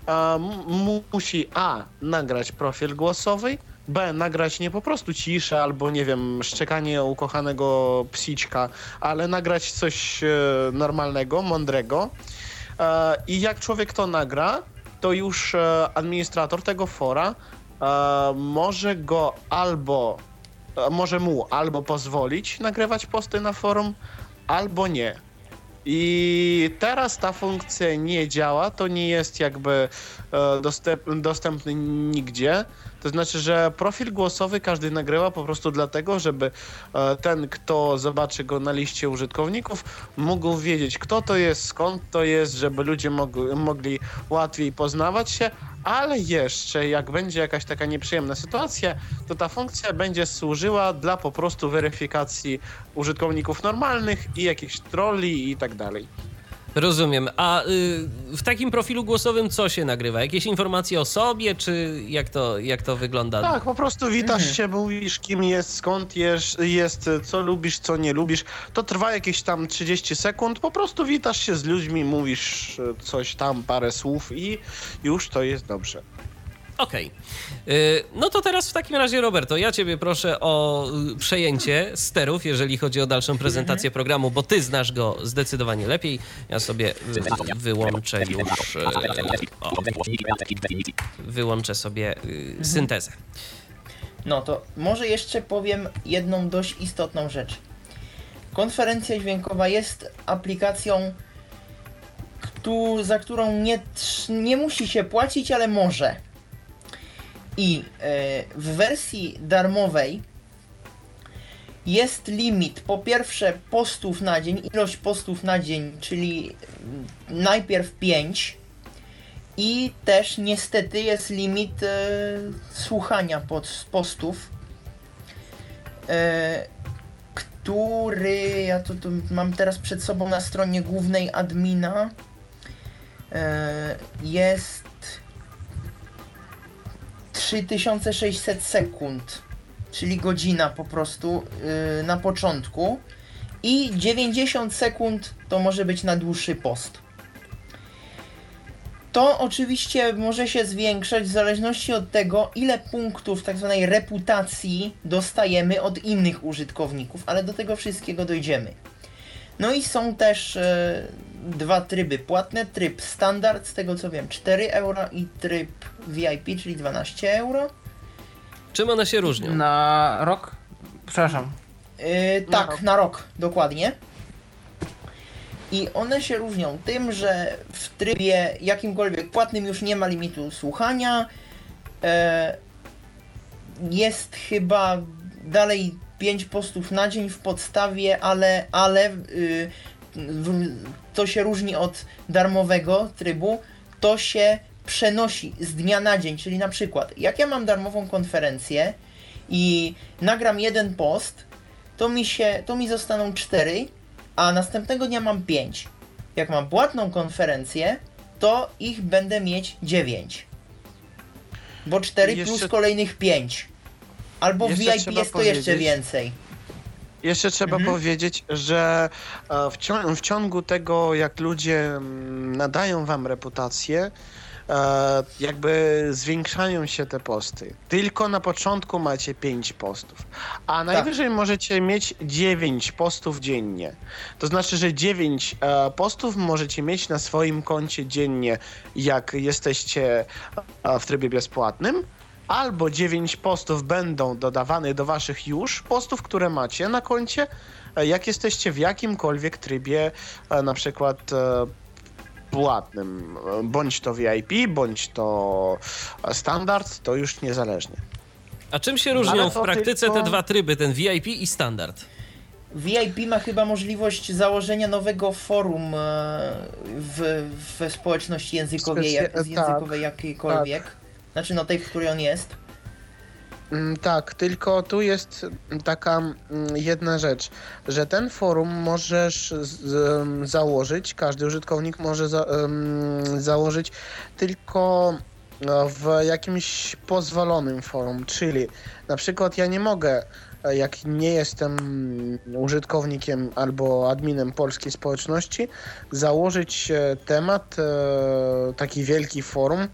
e, mu- musi A nagrać profil głosowy, B nagrać nie po prostu ciszę albo nie wiem, szczekanie ukochanego psiczka, ale nagrać coś e, normalnego, mądrego. E, I jak człowiek to nagra, to już e, administrator tego fora e, może go albo e, może mu albo pozwolić nagrywać posty na forum, albo nie. I teraz ta funkcja nie działa, to nie jest jakby e, dostęp, dostępny nigdzie. To znaczy, że profil głosowy każdy nagrywa po prostu dlatego, żeby e, ten, kto zobaczy go na liście użytkowników, mógł wiedzieć, kto to jest, skąd to jest, żeby ludzie mogli, mogli łatwiej poznawać się, ale jeszcze jak będzie jakaś taka nieprzyjemna sytuacja, to ta funkcja będzie służyła dla po prostu weryfikacji użytkowników normalnych i jakichś trolli i tak dalej. Rozumiem. A y, w takim profilu głosowym co się nagrywa? Jakieś informacje o sobie, czy jak to, jak to wygląda? Tak, po prostu witasz Mhm. się, mówisz kim jest, skąd jest, jest, co lubisz, co nie lubisz. To trwa jakieś tam 30 sekund, po prostu witasz się z ludźmi, mówisz e, coś tam, parę słów i już to jest dobrze. Okej. Y, No to teraz w takim razie, Roberto, ja ciebie proszę o y, przejęcie sterów, jeżeli chodzi o dalszą prezentację programu, bo ty znasz go zdecydowanie lepiej. Ja sobie y, wyłączę już... y, O, definicji. wyłączę sobie y, syntezę. No to może jeszcze powiem jedną dość istotną rzecz. Konferencja dźwiękowa jest aplikacją, któ- za którą nie, nie musi się płacić, ale może. I e, w wersji darmowej jest limit po pierwsze postów na dzień, ilość postów na dzień, czyli mm, najpierw 5 i też niestety jest limit e, słuchania pod, postów, e, który ja tu mam teraz przed sobą na stronie głównej admina. E, jest 3600 sekund, czyli godzina po prostu e, na początku i 90 sekund to może być na dłuższy post. To oczywiście może się zwiększać w zależności od tego, ile punktów tak zwanej reputacji dostajemy od innych użytkowników, ale do tego wszystkiego dojdziemy. No i są też e, dwa tryby płatne, tryb standard, z tego co wiem 4 euro i tryb VIP, czyli 12 euro. Czym one się różnią? Na rok? Przepraszam. Yy, Na tak, rok. na rok, dokładnie. I one się różnią tym, że w trybie jakimkolwiek płatnym już nie ma limitu słuchania. E, jest chyba dalej 5 postów na dzień w podstawie, ale, ale to się różni od darmowego trybu. To się przenosi z dnia na dzień, czyli na przykład, jak ja mam darmową konferencję i nagram jeden post, to mi się, to mi zostaną 4, a następnego dnia mam 5. Jak mam płatną konferencję, to ich będę mieć 9. Bo 4 Jeszcze- plus kolejnych 5. Albo w VIP jest to jeszcze więcej. Jeszcze trzeba Mhm. powiedzieć, że e, w, cią- w ciągu tego, jak ludzie mm, nadają wam reputację, e, jakby zwiększają się te posty. Tylko na początku macie 5 postów, a najwyżej możecie mieć 9 postów dziennie. To znaczy, że 9 e, postów możecie mieć na swoim koncie dziennie, jak jesteście w trybie bezpłatnym. Albo 9 postów będą dodawane do waszych już postów, które macie na koncie, e, jak jesteście w jakimkolwiek trybie, e, na przykład e, płatnym, bądź to VIP, bądź to standard, to już niezależnie. A czym się różnią w praktyce tylko- te dwa tryby, ten VIP i standard? VIP ma chyba możliwość założenia nowego forum w, we społeczności językowej, jak, tak, językowej jakiejkolwiek. Znaczy no tej, w której on jest. Mm, Tak, tylko tu jest taka mm, jedna rzecz, że ten forum możesz z, em, założyć, każdy użytkownik może za, założyć tylko e, w jakimś pozwolonym forum, czyli na przykład ja nie mogę, jak nie jestem użytkownikiem albo adminem polskiej społeczności, założyć e, temat, e, taki wielki forum,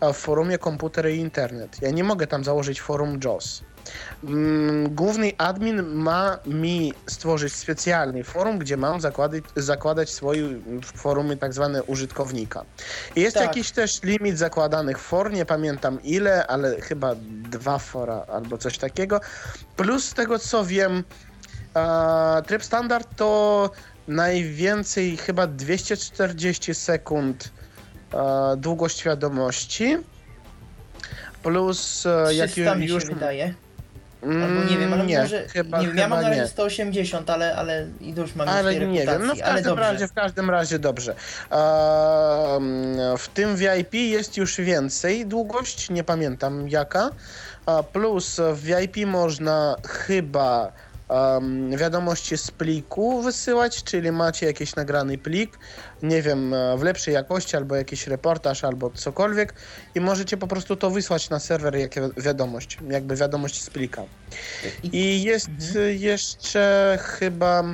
w forumie komputer i internet. Ja nie mogę tam założyć forum JOS. Mm, Główny admin ma mi stworzyć specjalny forum, gdzie mam zakładać, zakładać swoje forumy tak zwane użytkownika. Jest Tak. jakiś też limit zakładanych for, nie pamiętam ile, ale chyba dwa fora albo coś takiego. Plus z tego co wiem, e, tryb standard to najwięcej chyba 240 sekund e, długość wiadomości. Plus e, jak 300 mi się już. wydaje. Mm, Albo nie wiem, ale nie, może. chyba, nie wiem, ja mam na razie nie. 180, ale, ale i już mam Ale nie wiem, reputacji, no w każdym razie, w każdym razie dobrze. W tym VIP jest już więcej długość, nie pamiętam jaka. Plus w VIP można chyba wiadomości z pliku wysyłać, czyli macie jakiś nagrany plik, nie wiem, e, w lepszej jakości, albo jakiś reportaż, albo cokolwiek i możecie po prostu to wysłać na serwer jako wiadomość, jakby wiadomość z plika. I jest y, jeszcze chyba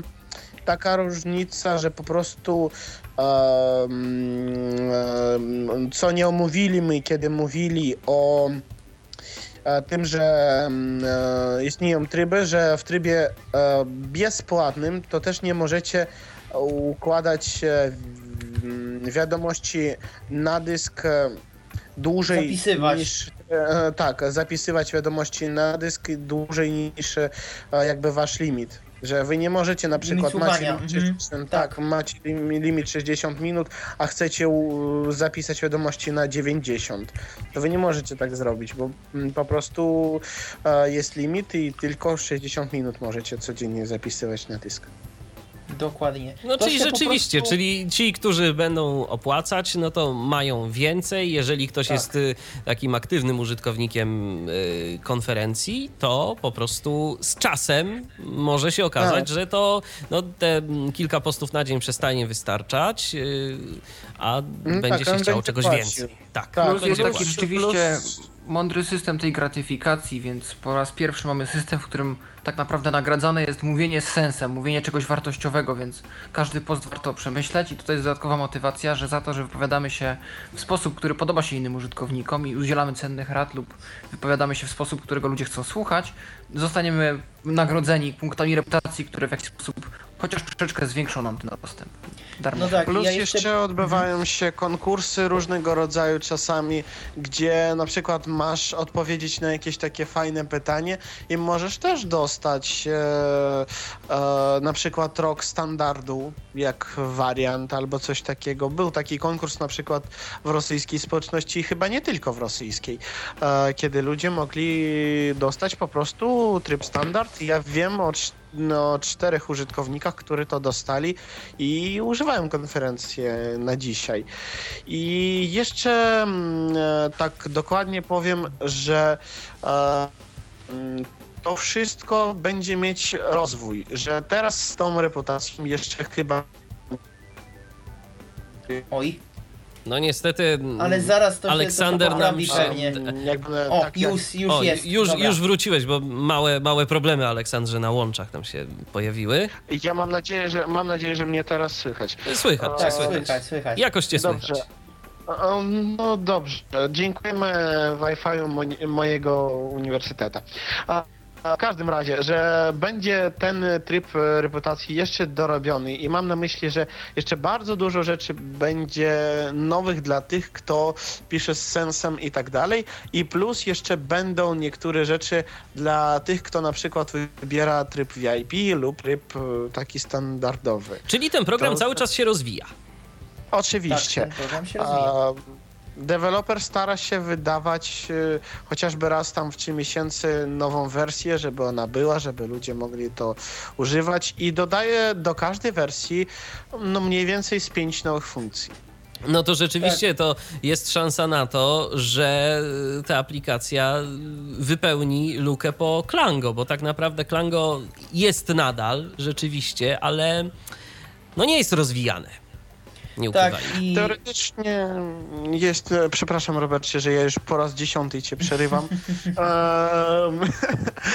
taka różnica, że po prostu co nie omówili my, kiedy mówili o e, tym, że e, istnieją tryby, że w trybie e, bezpłatnym to też nie możecie układać w- wiadomości na dysk e, dłużej Zapisywać. niż e, tak, zapisywać wiadomości na dysk dłużej niż e, jakby wasz limit. Że wy nie możecie na przykład macie słuchania, limit mhm. 60, tak, macie lim- limit 60 minut, a chcecie zapisać wiadomości na 90. To wy nie możecie tak zrobić, bo mm, po prostu jest limit i tylko 60 minut możecie codziennie zapisywać na dysk. Dokładnie. No To czyli rzeczywiście, prostu- czyli ci, którzy będą opłacać, no to mają więcej. Jeżeli ktoś Tak. jest y, takim aktywnym użytkownikiem y, konferencji, to po prostu z czasem może się okazać, Tak. że to no, te kilka postów na dzień przestanie wystarczać, y, a Mm, będzie tak, się chciało będzie czegoś płacił. więcej. Tak, Tak, Plus jest taki rzeczywiście Plus- mądry system tej gratyfikacji, więc po raz pierwszy mamy system, w którym tak naprawdę nagradzane jest mówienie z sensem, mówienie czegoś wartościowego, więc każdy post warto przemyśleć. I tutaj jest dodatkowa motywacja, że za to, że wypowiadamy się w sposób, który podoba się innym użytkownikom i udzielamy cennych rad lub wypowiadamy się w sposób, którego ludzie chcą słuchać, zostaniemy nagrodzeni punktami reputacji, które w jakiś sposób chociaż troszeczkę zwiększą nam ten dostęp. Darmo. No tak, Plus ja jeszcze... jeszcze... odbywają się konkursy różnego rodzaju czasami, gdzie na przykład masz odpowiedzieć na jakieś takie fajne pytanie i możesz też dostać e, e, na przykład rok standardu, jak wariant albo coś takiego. Był taki konkurs na przykład w rosyjskiej społeczności i chyba nie tylko w rosyjskiej, e, kiedy ludzie mogli dostać po prostu tryb standard. Ja wiem o no, czterech użytkownikach, którzy to dostali i używałem konferencję na dzisiaj. I jeszcze mm, e, tak dokładnie powiem, że e, mm, to wszystko będzie mieć rozwój, że teraz z tą reputacją jeszcze chyba Oj, No niestety. mm, ale zaraz to Aleksander się to nam się- mm, jakby O, tak już, już o, jest. już, Dobra. już wróciłeś, bo małe, małe problemy, Aleksandrze, na łączach tam się pojawiły. Ja mam nadzieję, że mam nadzieję, że mnie teraz słychać. Słychać, Tak, słychać. słychać, słychać. Jakoś cię Dobrze. słychać. No dobrze, dziękujemy Wi-Fi mo- mojego uniwersytetu. W każdym razie, że będzie ten tryb e, reputacji jeszcze dorobiony i mam na myśli, że jeszcze bardzo dużo rzeczy będzie nowych dla tych, kto pisze z sensem i tak dalej i plus jeszcze będą niektóre rzeczy dla tych, kto na przykład wybiera tryb VIP lub tryb e, taki standardowy. Czyli ten program To- cały czas się rozwija. Oczywiście. Tak, ten program się rozwija. A, deweloper stara się wydawać y, chociażby raz tam w trzy miesięcy nową wersję, żeby ona była, żeby ludzie mogli to używać i dodaje do każdej wersji no mniej więcej z pięć nowych funkcji. No to rzeczywiście to jest szansa na to, że ta aplikacja wypełni lukę po Klango, bo tak naprawdę Klango jest nadal rzeczywiście, ale no nie jest rozwijane. Nie Tak, i Teoretycznie jest, e, przepraszam Robercie, że ja już po raz dziesiąty cię przerywam.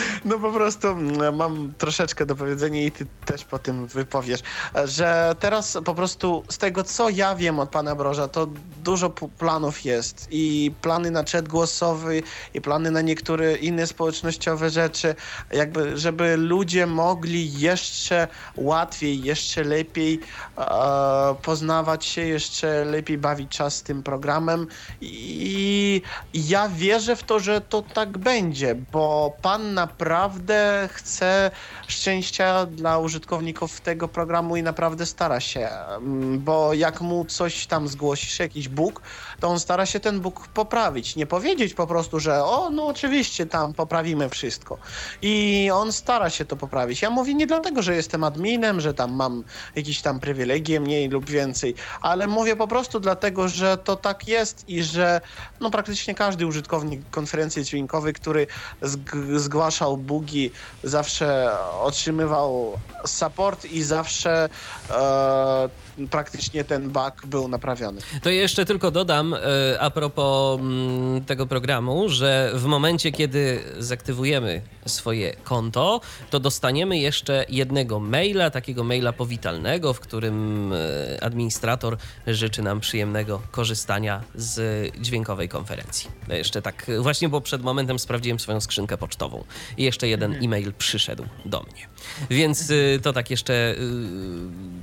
No po prostu mam troszeczkę do powiedzenia i ty też po tym wypowiesz, że teraz po prostu z tego co ja wiem od pana Broża, to dużo planów jest. I plany na chat głosowy i plany na niektóre inne społecznościowe rzeczy, jakby żeby ludzie mogli jeszcze łatwiej, jeszcze lepiej e, poznawać się, jeszcze lepiej bawić czas z tym programem. I ja wierzę w to, że to tak będzie, bo pan naprawdę chce szczęścia dla użytkowników tego programu i naprawdę stara się, mm, bo jak mu coś tam zgłosisz, jakiś bóg, to on stara się ten bóg poprawić, nie powiedzieć po prostu, że o, no oczywiście tam poprawimy wszystko i on stara się to poprawić. Ja mówię nie dlatego, że jestem adminem, że tam mam jakieś tam priwilegie mniej lub więcej, ale mówię po prostu dlatego, że to tak jest i że no, praktycznie każdy użytkownik konferencji dźwiękowej, który zg- zgłaszał bugi, zawsze otrzymywał support i zawsze e, praktycznie ten bug był naprawiony. To jeszcze tylko dodam e, a propos mm, tego programu, że w momencie, kiedy zaktywujemy swoje konto, to dostaniemy jeszcze jednego maila, takiego maila powitalnego, w którym e, administrator życzy nam przyjemnego korzystania z dźwiękowej konferencji. No Jeszcze tak, e, właśnie bo przed momentem sprawdziłem swoją skrzynkę pocztową i jeszcze jeden e-mail przyszedł do mnie. Więc y, to tak jeszcze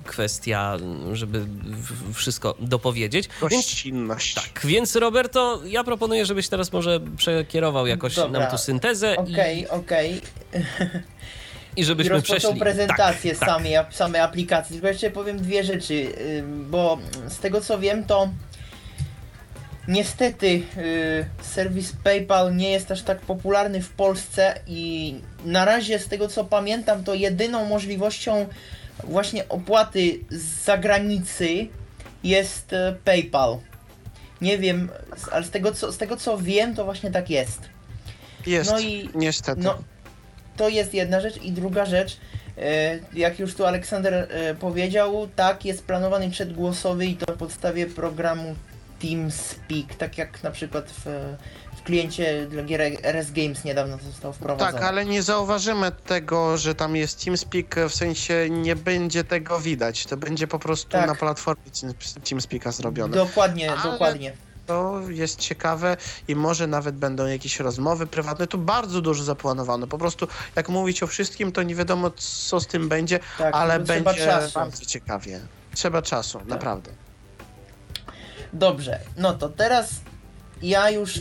kwestia, żeby wszystko dopowiedzieć. Więc Gościnność. tak, więc Roberto, ja proponuję, żebyś teraz może przekierował jakoś Dobra. nam tu syntezę Okej, okej. i, i I żebyśmy rozpoczął przeszli. prezentację tak, tak. samej, ap- samej aplikacji. Tylko jeszcze powiem dwie rzeczy, y, bo z tego co wiem, to niestety y, serwis PayPal nie jest aż tak popularny w Polsce i na razie z tego co pamiętam, to jedyną możliwością właśnie opłaty z zagranicy jest e, PayPal. Nie wiem, ale z tego co, z tego co wiem, to właśnie tak jest. Jest, No i- niestety. No, to jest jedna rzecz. I druga rzecz, e, jak już tu Aleksander e, powiedział, tak, jest planowany przedgłosowy i to na podstawie programu TeamSpeak, tak jak na przykład w kliencie dla gier RS Games niedawno został wprowadzony. Tak, ale nie zauważymy tego, że tam jest TeamSpeak, w sensie nie będzie tego widać. To będzie po prostu Tak. na platformie Team- TeamSpeaka zrobione. Dokładnie, Ale- dokładnie. To jest ciekawe i może nawet będą jakieś rozmowy prywatne. Tu bardzo dużo zaplanowano. Po prostu jak mówić o wszystkim, to nie wiadomo co z tym będzie, Tak, ale trzeba będzie czasu. bardzo ciekawie. Trzeba czasu, naprawdę. Dobrze, no to teraz ja już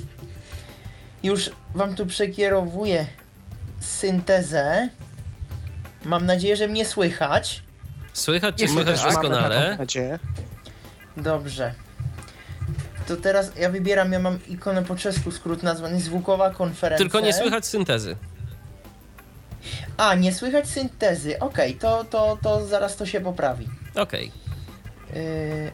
już wam tu przekierowuję syntezę. Mam nadzieję, że mnie słychać. Słychać cię słychać doskonale. Dobrze. To teraz ja wybieram, ja mam ikonę po czesku, skrót nazwany Zwukowa konferencja. Tylko nie słychać syntezy. A, nie słychać syntezy. Okej, to, to, to zaraz to się poprawi. Okej. Yy,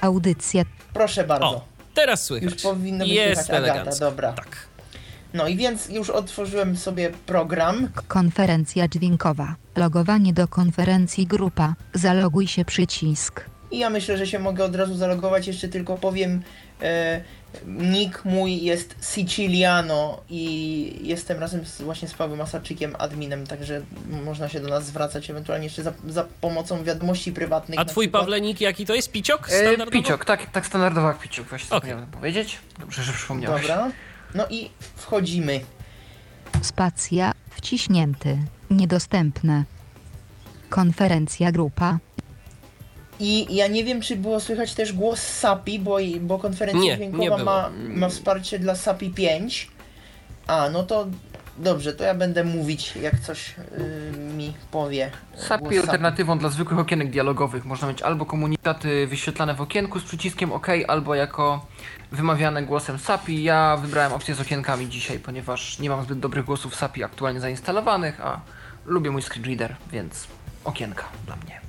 Audycja proszę bardzo. O, teraz słychać. Już powinno być Jest słychać Agata, elegancko. dobra. Tak. No i więc już otworzyłem sobie program. konferencja dźwiękowa. Logowanie do konferencji grupa. Zaloguj się przycisk. I ja myślę, że się mogę od razu zalogować. Jeszcze tylko powiem, e, nick mój jest Siciliano i jestem razem z, właśnie z Pawłem Masarczykiem adminem, także można się do nas zwracać ewentualnie jeszcze za, za pomocą wiadomości prywatnych. A twój przykład. Pawlenik jaki to jest? Piciok? E, piciok, tak, tak standardowo jak piciok, właśnie Okej. zapomniałem powiedzieć. Dobrze, że przypomniałeś. Dobra. No i wchodzimy. Spacja. Wciśnięty. Niedostępne. Konferencja grupa. I ja nie wiem, czy było słychać też głos SAPI, bo, bo konferencja Nie, nie dźwiękowa było. ma, ma wsparcie dla SAPI 5. A, no to dobrze, to ja będę mówić, jak coś y, mi powie. SAPI alternatywą dla zwykłych okienek dialogowych. Można mieć albo komunikaty wyświetlane w okienku z przyciskiem OK, albo jako wymawiane głosem SAPI. Ja wybrałem opcję z okienkami dzisiaj, ponieważ nie mam zbyt dobrych głosów SAPI aktualnie zainstalowanych, a lubię mój screenreader, więc okienka dla mnie.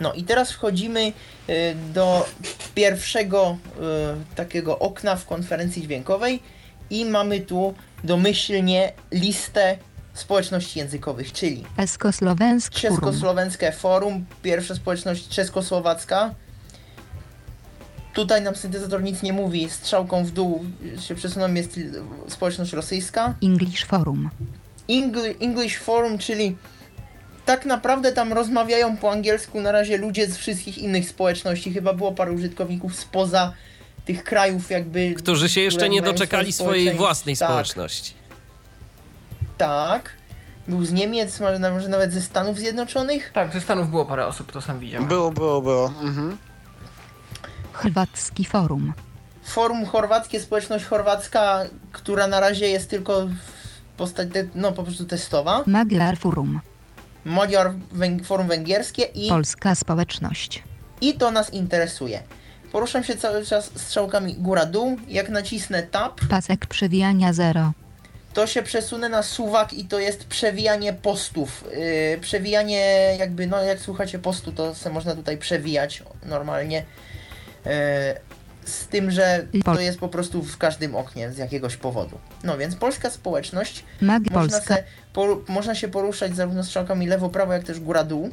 No i teraz wchodzimy y, do pierwszego y, takiego okna w konferencji dźwiękowej i mamy tu domyślnie listę społeczności językowych, czyli Esko-Słowensk Forum. Czesko-Słowenskie Forum, pierwsza społeczność czeskosłowacka. Tutaj nam syntezator nic nie mówi, strzałką w dół się przesunąłem, jest społeczność rosyjska. English Forum. Engli- English Forum, czyli tak naprawdę tam rozmawiają po angielsku na razie ludzie z wszystkich innych społeczności. Chyba było paru użytkowników spoza tych krajów jakby... Którzy się jeszcze nie doczekali swoje swojej własnej tak, społeczności. Tak. Był z Niemiec, może nawet ze Stanów Zjednoczonych. Tak, ze Stanów było parę osób, to sam widziałem. Było, było, było. Mhm. Chorwacki Forum. Forum chorwackie, społeczność chorwacka, która na razie jest tylko w postać, no po prostu testowa. Magyar Forum. Węg- Forum Węgierskie i, Polska Społeczność. i to nas interesuje. Poruszam się cały czas strzałkami góra-dół. Jak nacisnę tab, Pasek przewijania 0. to się przesunę na suwak i to jest przewijanie postów. Yy, przewijanie jakby, no jak słuchacie postu, to se można tutaj przewijać normalnie. Yy, z tym, że to jest po prostu w każdym oknie z jakiegoś powodu. No więc polska społeczność Mag można, Polska. se, poru- można się poruszać zarówno strzałkami lewo, prawo, jak też góra, dół.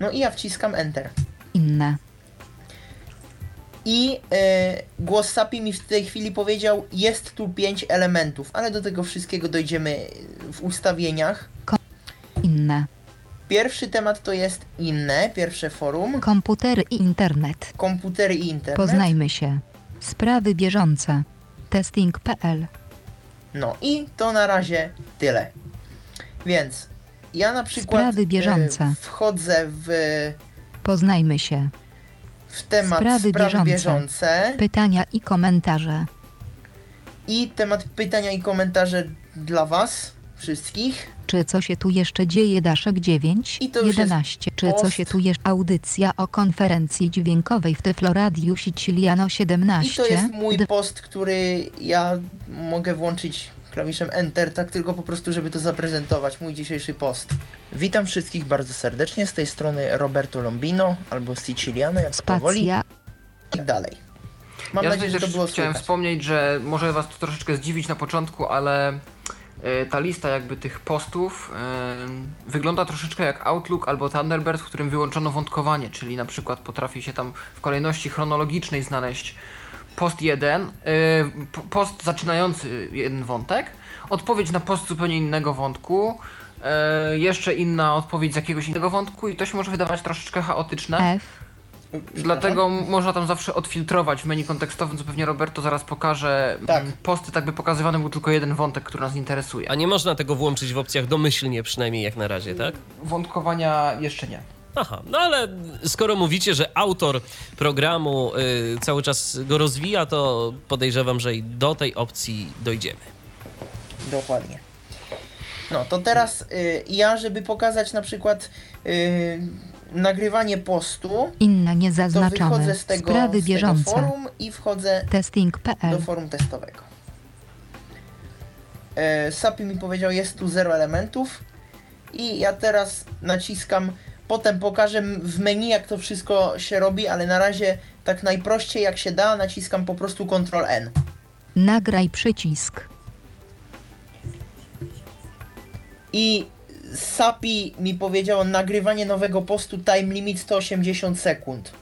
No i ja wciskam Enter. Inne. I e, głos Sapi mi w tej chwili powiedział, jest tu pięć elementów, ale do tego wszystkiego dojdziemy w ustawieniach. Inne. Pierwszy temat to jest inne, pierwsze forum, Komputery i internet. komputery i internet. Poznajmy się. Sprawy bieżące. Testing.pl. No i to na razie tyle. Więc ja na przykład Sprawy bieżące. wchodzę w, Poznajmy się. w temat Sprawy sprawy, bieżące. bieżące Pytania i komentarze. i temat pytania i komentarze dla Was wszystkich. Czy co się tu jeszcze dzieje Daszek 9? I to już jest 11. Czy co post. się tu jeszcze audycja o konferencji dźwiękowej w Tyfloradiu Siciliano 17? I to jest mój D- post, który ja mogę włączyć klawiszem Enter, tak tylko po prostu, żeby to zaprezentować, mój dzisiejszy post. Witam wszystkich bardzo serdecznie, z tej strony Roberto Lombino, albo Siciliano, jak to woli, Spacja. i dalej. Mam ja nadzieję, że to było chciałem słychać. wspomnieć, że może was to troszeczkę zdziwić na początku, ale e, ta lista jakby tych postów e, wygląda troszeczkę jak Outlook albo Thunderbird, w którym wyłączono wątkowanie, czyli na przykład potrafi się tam w kolejności chronologicznej znaleźć post 1, e, p- post zaczynający jeden wątek, odpowiedź na post zupełnie innego wątku, e, jeszcze inna odpowiedź z jakiegoś innego wątku i to się może wydawać troszeczkę chaotyczne. F. Dlatego można tam zawsze odfiltrować w menu kontekstowym, co pewnie Roberto zaraz pokaże. Tak. m, Posty tak by pokazywany był tylko jeden wątek, który nas interesuje. A nie można tego włączyć w opcjach domyślnie, przynajmniej jak na razie, tak? Wątkowania jeszcze nie. Aha, no ale skoro mówicie, że autor programu y, cały czas go rozwija, to podejrzewam, że i do tej opcji dojdziemy. Dokładnie. No to teraz y, ja, żeby pokazać na przykład y, nagrywanie postu, Inne to niezaznaczone. wychodzę z tego, Sprawy z tego bieżące. forum i wchodzę do Testing.pl. forum testowego. E, Sapi mi powiedział, jest tu zero elementów i ja teraz naciskam, potem pokażę w menu jak to wszystko się robi, ale na razie tak najprościej jak się da, naciskam po prostu Ctrl N. Nagraj przycisk. I Sapi mi powiedział, nagrywanie nowego postu time limit 180 sekund.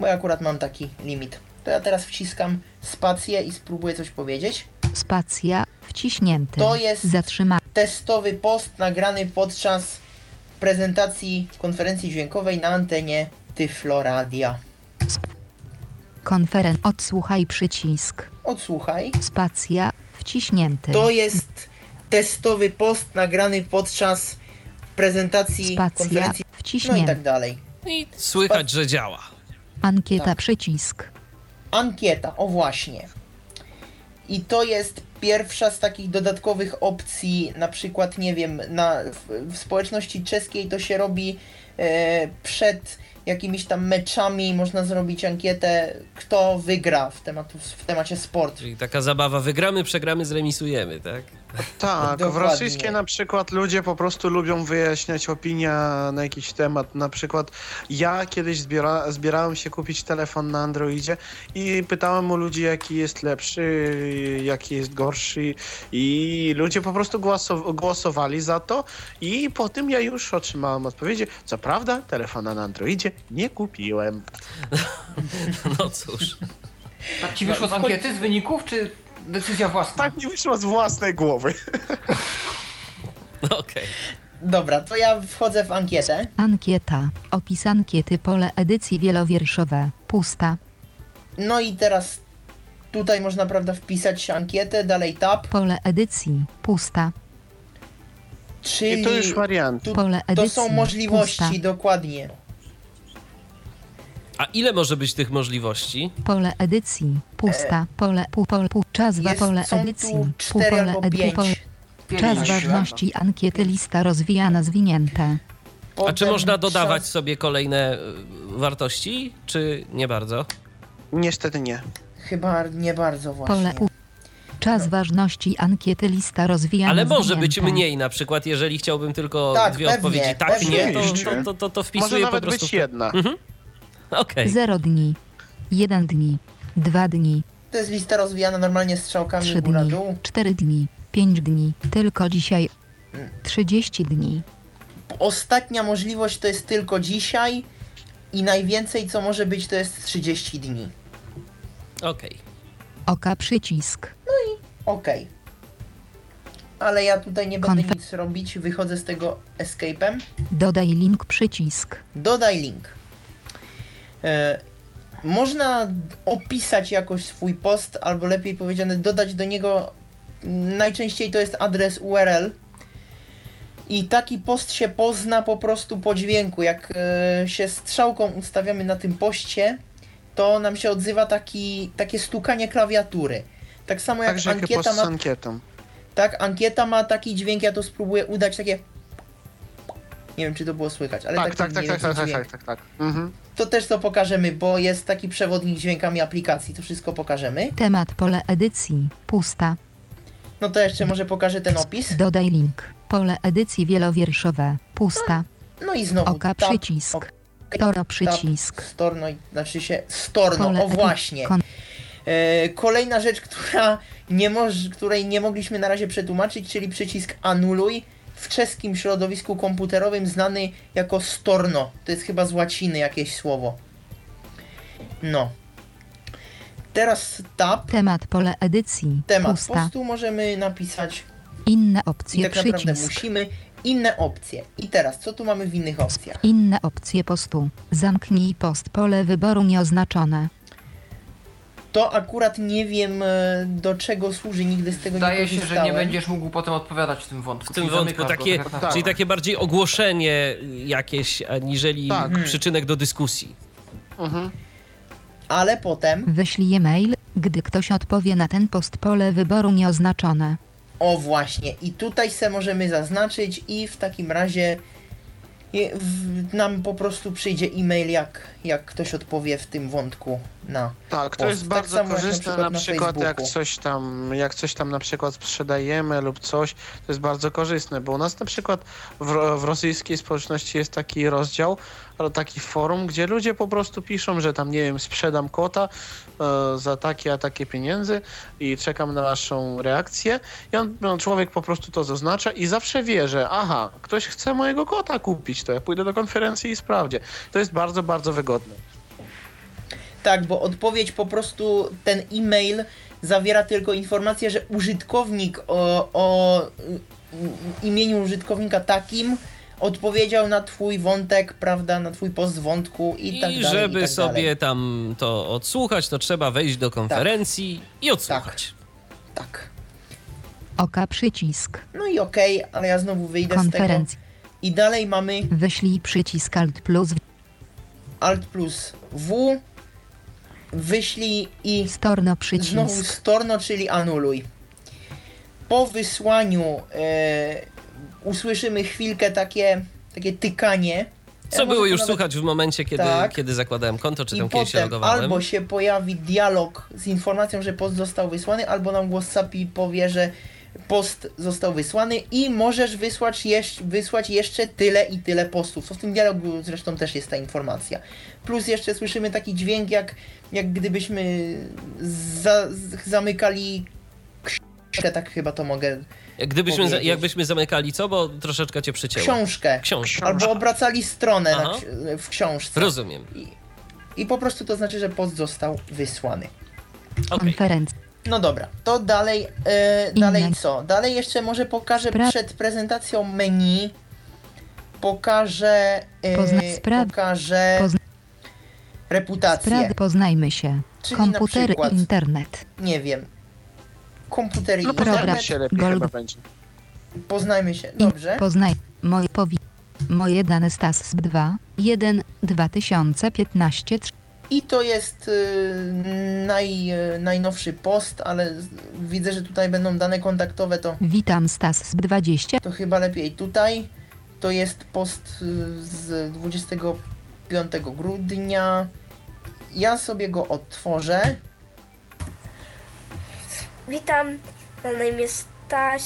Bo ja akurat mam taki limit. To ja teraz wciskam spację i spróbuję coś powiedzieć. Spacja. Wciśnięty. To jest- Zatrzyma. testowy post nagrany podczas prezentacji konferencji dźwiękowej na antenie Tyfloradia. Konferen. Odsłuchaj przycisk. Odsłuchaj. Spacja. Wciśnięty. To jest testowy post nagrany podczas prezentacji Spacja. konferencji. No i Wciśnięty. tak dalej. I słychać, że działa. Ankieta Tak. przycisk. Ankieta, o właśnie. I to jest pierwsza z takich dodatkowych opcji, na przykład, nie wiem, na, w, w społeczności czeskiej to się robi e, przed jakimiś tam meczami, można zrobić ankietę, kto wygra w, tematu, w temacie sport. Czyli taka zabawa, wygramy, przegramy, zremisujemy, tak? Tak, w Dokładnie. rosyjskie na przykład ludzie po prostu lubią wyjaśniać opinię na jakiś temat. Na przykład ja kiedyś zbiera, zbierałem się kupić telefon na Androidzie i pytałem u ludzi, jaki jest lepszy, jaki jest gorszy i ludzie po prostu głosow- głosowali za to i po tym ja już otrzymałem odpowiedzi. Co prawda, telefona na Androidzie nie kupiłem. No cóż. Tak ci wyszło z ankiety, z wyników, czy decyzja własna? Tak mi wyszło z własnej głowy. Okej. Dobra, to ja wchodzę w ankietę. Ankieta. Opis ankiety pole edycji wielowierszowe. Pusta. No i teraz tutaj można, prawda, wpisać ankietę, dalej tab, Pole edycji. Pusta. czyli I to już wariant. tu, Pole to edycji. są możliwości, Pusta. dokładnie. A ile może być tych możliwości? Pole edycji. Pusta. Pole pu, pole pu. Czas wa Jest, pole edycji. cztery pole albo edy, pole. Czas ważności ankiety lista rozwijana zwinięte. A czy można dodawać czas- sobie kolejne y, wartości, czy nie bardzo? Niestety nie. Chyba nie bardzo właśnie. Pole pu. Czas Czas ważności ankiety lista rozwijana Ale może być zwinięta. mniej na przykład, jeżeli chciałbym tylko Tak, dwie pewnie, odpowiedzi. Tak, pewnie. nie, to, to, to, to, to Może wpisuję nawet po prostu. być jedna. Okej. 0 dni. 1 dni. 2 dni. To jest lista rozwijana normalnie strzałkami 3 dni. góra-dół. 4 dni. 5 dni. Tylko dzisiaj. 30 dni. Ostatnia możliwość to jest tylko dzisiaj i najwięcej co może być to jest 30 dni. Okej. Oka przycisk. Okej. Ale ja tutaj nie będę Konfe- nic robić, wychodzę z tego escape'em. Dodaj link przycisk. Dodaj link. E, można opisać jakoś swój post, albo lepiej powiedziane, dodać do niego. Najczęściej to jest adres URL. I taki post się pozna po prostu po dźwięku. Jak e, się strzałką ustawiamy na tym poście, to nam się odzywa taki, takie stukanie klawiatury. Tak samo jak Także ankieta ma ankietą. tak, ankieta ma taki dźwięk, ja to spróbuję udać takie. Nie wiem, czy to było słychać, ale Tak, tak, tak, mniej tak, więcej tak, tak, dźwięk. tak, tak, tak. Mhm. To też to pokażemy, bo jest taki przewodnik dźwiękami aplikacji, to wszystko pokażemy. Temat pole edycji. Pusta. No to jeszcze może pokażę ten opis. Dodaj link. Pole edycji wielowierszowe. Pusta. No i znowu. Oka przycisk. ok, Toro przycisk. Storno, i- znaczy się storno, Pole o właśnie. kon- E, kolejna rzecz, która nie moż, której nie mogliśmy na razie przetłumaczyć, czyli przycisk anuluj. W czeskim środowisku komputerowym znany jako storno. To jest chyba z łaciny jakieś słowo. No. Teraz tab, Temat pole edycji. temat Pusta. postu możemy napisać Inne i opcje tak naprawdę przycisk. musimy inne opcje. I teraz, co tu mamy w innych opcjach? Inne opcje postu. Zamknij post. Pole wyboru nieoznaczone. To akurat nie wiem e, do czego służy, nigdy z tego Wydaje nie się, że nie będziesz mógł potem odpowiadać w tym wątku. W tym czyli wątku go, takie, tak tak. czyli takie bardziej ogłoszenie jakieś, aniżeli Tak. przyczynek do dyskusji. Mhm. Ale potem Wyślij e-mail, gdy ktoś odpowie na ten post. Pole wyboru nieoznaczone. O właśnie, i tutaj se możemy zaznaczyć i w takim razie nam po prostu przyjdzie e-mail, jak, jak ktoś odpowie w tym wątku na. Tak, to jest Tak bardzo jak na korzystne przykład na na przykład jak Facebooku. coś tam, jak coś tam na przykład sprzedajemy lub coś, to jest bardzo korzystne, bo u nas na przykład w, w rosyjskiej społeczności jest taki rozdział, ale taki forum, gdzie ludzie po prostu piszą, że tam nie wiem, sprzedam kota e, za takie a takie pieniędzy i czekam na waszą reakcję i on, no, człowiek po prostu to zaznacza i zawsze wie, że aha, ktoś chce mojego kota kupić, to ja pójdę do konferencji i sprawdzię. To jest bardzo, bardzo wygodne. Tak, bo odpowiedź po prostu ten e-mail zawiera tylko informację, że użytkownik o, o y, imieniu użytkownika takim odpowiedział na twój wątek, prawda, na twój post wątku i, I tak dalej. żeby i tak sobie Dalej. tam to odsłuchać, to trzeba wejść do konferencji i odsłuchać. Tak. Oka przycisk. No i okej, ale ja znowu wyjdę z tego. I dalej mamy Wyślij przycisk Alt plus Alt plus W, wyślij i Storno znowu przycisk. storno, czyli anuluj. Po wysłaniu e, usłyszymy chwilkę takie, takie tykanie. Co E, było już nawet- słychać w momencie, kiedy, Tak. kiedy zakładałem konto, czy I tam kiedyś się logowałem? albo się pojawi dialog z informacją, że post został wysłany, albo nam głos SAPI powie, że post został wysłany i możesz wysłać, jeś, wysłać jeszcze tyle i tyle postów. Co w tym dialogu zresztą też jest ta informacja. Plus jeszcze słyszymy taki dźwięk, jak, jak gdybyśmy za, zamykali książkę, tak chyba to mogę. Gdybyśmy, powiedzieć. jakbyśmy zamykali co, bo troszeczkę cię przycięło. Książkę. Książkę. Albo obracali stronę ksi- w książce. Rozumiem. I po prostu to znaczy, że post został wysłany. Okej. Konferencja. No dobra, to dalej, e, dalej Inne. co? Dalej jeszcze może pokażę Spra- przed prezentacją menu. Pokażę. E, Pozna- spra- pokażę pozna- reputację. Sprawy poznajmy się. Czyli Komputery przykład- i internet. Nie wiem. Komputer i No internet. poznajmy się lepiej Gold. chyba będzie. Poznajmy się. I Dobrze. Poznaj. Moje powi. Moje dane stas 2, 1, 2015, tr- I to jest y, naj, y, najnowszy post, ale widzę, że tutaj będą dane kontaktowe, to, Witam stas 20. to chyba lepiej tutaj. To jest post y, z 25 grudnia. Ja sobie go otworzę. Witam na imię Staś.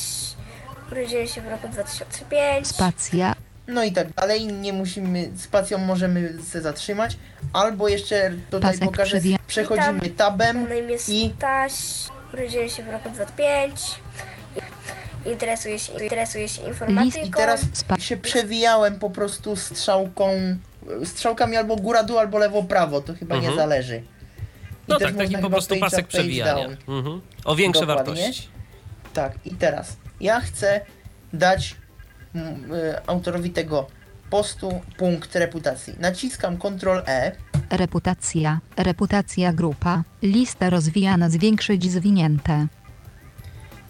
Urodziłem się w roku 2005. Spacja. No i tak dalej, nie musimy, spacją możemy się zatrzymać, albo jeszcze tutaj Pasek pokażę, przewija- przechodzimy Mam tabem na imię i Staś. Urodziłem się w roku 2005. Interesuję się, interesuję się informatyką. I teraz Spa- się przewijałem po prostu strzałką, strzałkami albo góra dół, albo lewo prawo, to chyba nie Mhm. zależy. No tak, taki po prostu pasek przewijania. Mhm. O większe Dokładnie. wartości. Tak, i teraz ja chcę dać mm, y, autorowi tego postu punkt reputacji. Naciskam Ctrl E, Reputacja. Reputacja grupa. Lista rozwijana zwiększyć zwinięte.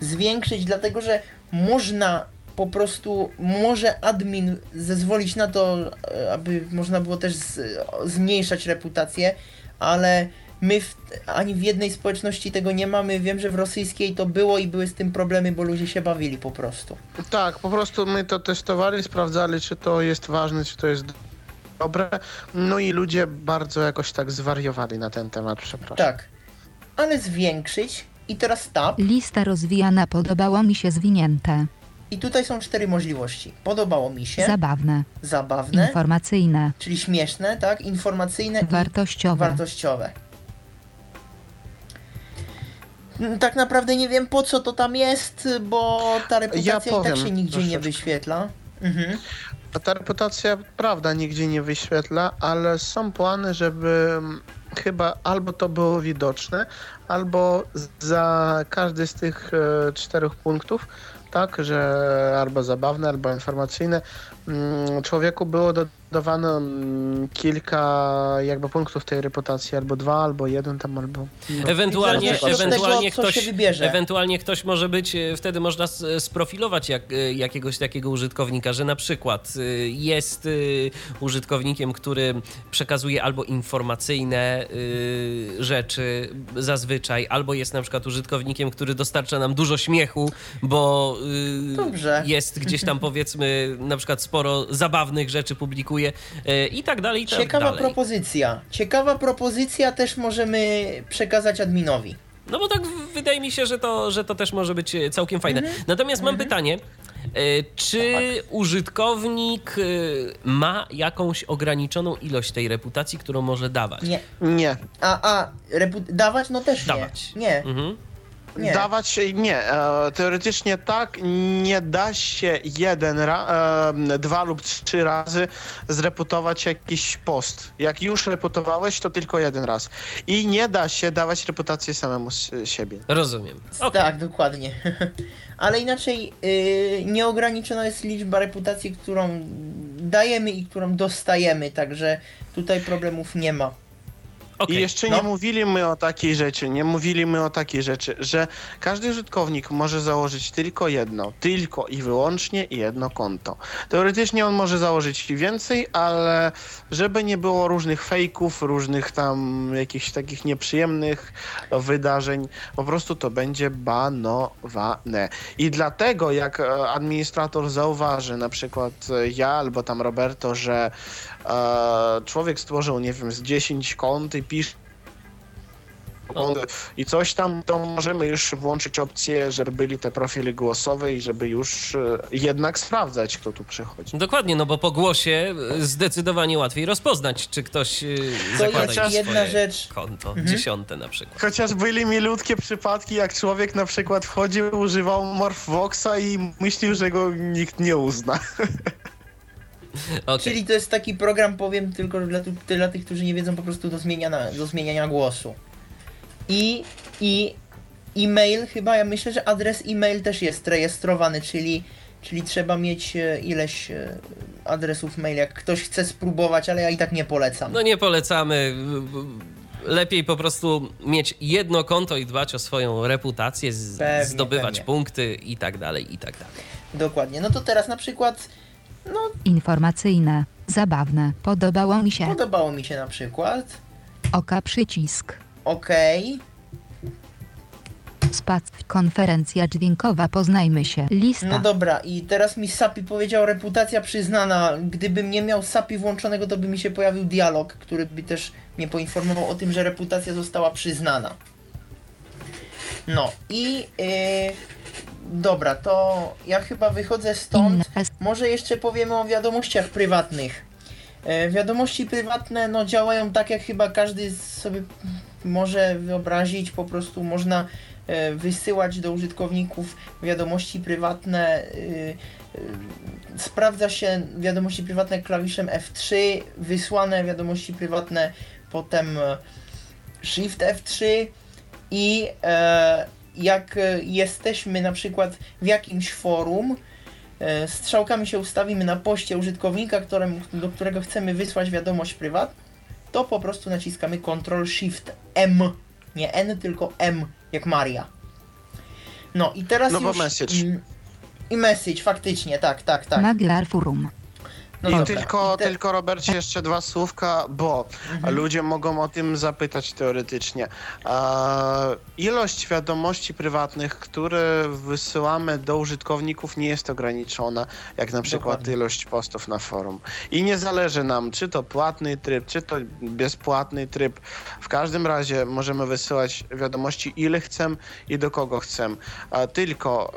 zwiększyć, dlatego że można po prostu, może admin zezwolić na to, e, aby można było też z, zmniejszać reputację, ale my w, ani w jednej społeczności tego nie mamy. Wiem, że w rosyjskiej to było i były z tym problemy, bo ludzie się bawili po prostu. Tak, po prostu my to testowali, sprawdzali, czy to jest ważne, czy to jest dobre. No i ludzie bardzo jakoś tak zwariowali na ten temat, przepraszam. Tak. Ale zwiększyć i teraz tab. Lista rozwijana podobało mi się zwinięte. I tutaj są cztery możliwości. Podobało mi się, Zabawne. zabawne, Informacyjne. czyli śmieszne, tak? Informacyjne i Wartościowe. wartościowe. Tak naprawdę nie wiem po co to tam jest, bo ta reputacja i tak się nigdzie nie wyświetla. Mhm. A ta reputacja, prawda, nigdzie nie wyświetla, ale są plany, żeby mm, chyba albo to było widoczne, albo za każdy z tych e, czterech punktów, tak, że albo zabawne, albo informacyjne, mm, człowieku było dodawane mm, kilka jakby punktów tej reputacji, albo dwa, albo jeden tam, albo... No. Ewentualnie, ewentualnie, tego, ktoś, się wybierze. ewentualnie ktoś może być, e, wtedy można sprofilować jak, e, jakiegoś takiego użytkownika, że na przykład e, jest użytkownikiem, który przekazuje albo informacyjne rzeczy zazwyczaj, albo jest na przykład użytkownikiem, który dostarcza nam dużo śmiechu, bo Dobrze. jest gdzieś tam powiedzmy na przykład sporo zabawnych rzeczy publikuje e, i tak dalej, i tak Ciekawa dalej. propozycja. Ciekawa propozycja też możemy przekazać adminowi. No bo tak wydaje mi się, że to, że to też może być e, całkiem fajne. Mhm. Natomiast mam pytanie. e, Czy Tak. użytkownik ma jakąś ograniczoną ilość tej reputacji, którą może dawać? Nie. Nie. A, a, repu- dawać? No też Dawać. nie. Nie, Mhm. Nie. Dawać się nie. E, teoretycznie tak, nie da się jeden, ra, e, dwa lub trzy razy zreputować jakiś post. Jak już reputowałeś, to tylko jeden raz. I nie da się dawać reputacji samemu z siebie. Rozumiem. Okej. Tak, dokładnie. Ale inaczej yy, nieograniczona jest liczba reputacji, którą dajemy i którą dostajemy, także tutaj problemów nie ma. Okej. I jeszcze No. nie mówiliśmy o takiej rzeczy, nie mówiliśmy o takiej rzeczy, że każdy użytkownik może założyć tylko jedno, tylko i wyłącznie jedno konto. Teoretycznie on może założyć więcej, ale żeby nie było różnych fejków, różnych tam jakichś takich nieprzyjemnych wydarzeń, po prostu to będzie banowane. I dlatego jak e, administrator zauważy, na przykład e, ja albo tam Roberto, że e, człowiek stworzył, nie wiem, z 10 kont i pisze O. i coś tam, to możemy już włączyć opcję, żeby byli te profile głosowe i żeby już e, jednak sprawdzać, kto tu przychodzi. Dokładnie, no bo po głosie e, zdecydowanie łatwiej rozpoznać, czy ktoś e, To zakłada jest jakieś jedna rzecz. konto, dziesiąte na przykład. Chociaż byli milutkie przypadki, jak człowiek na przykład wchodził, używał Morphvoxa i myślił, że go nikt nie uzna. Okej. Czyli to jest taki program, powiem tylko dla, dla tych, którzy nie wiedzą, po prostu do zmieniania, do zmieniania głosu. I, i e-mail, chyba ja myślę, że adres e-mail też jest rejestrowany, czyli, czyli trzeba mieć e, ileś e, adresów mail, jak ktoś chce spróbować, ale ja i tak nie polecam. No nie polecamy. Lepiej po prostu mieć jedno konto i dbać o swoją reputację, z, Pewnie, zdobywać pewnie. punkty i tak dalej, i tak dalej. Dokładnie. No to teraz na przykład, no Informacyjne. Zabawne. Podobało mi się. podobało mi się na przykład. Oka przycisk. Okej. Spac. Konferencja dźwiękowa. Poznajmy się. Lista. No dobra, i teraz mi Sapi powiedział reputacja przyznana. Gdybym nie miał Sapi włączonego, to by mi się pojawił dialog, który by też mnie poinformował o tym, że reputacja została przyznana. No i yy, dobra, to ja chyba wychodzę stąd. Może jeszcze powiemy o wiadomościach prywatnych. E, wiadomości prywatne no, działają tak, jak chyba każdy sobie może wyobrazić. Po prostu można e, wysyłać do użytkowników wiadomości prywatne. e, e, sprawdza się wiadomości prywatne klawiszem F3, wysłane wiadomości prywatne potem e, Shift F3 i e, jak e, jesteśmy na przykład w jakimś forum, e, strzałkami się ustawimy na poście użytkownika, któremu, do którego chcemy wysłać wiadomość prywatną, to po prostu naciskamy Ctrl Shift M. Nie N, tylko M, jak Maria. No i teraz No bo już... message. mm, I message, faktycznie, tak, tak, tak. Maglar Forum. No I dobra. tylko, I te- tylko Robercie jeszcze dwa słówka, bo Mhm. ludzie mogą o tym zapytać teoretycznie. A, ilość wiadomości prywatnych, które wysyłamy do użytkowników nie jest ograniczona, jak na przykład Dokładnie. ilość postów na forum. I nie zależy nam, czy to płatny tryb, czy to bezpłatny tryb. W każdym razie możemy wysyłać wiadomości ile chcemy i do kogo chcemy. A tylko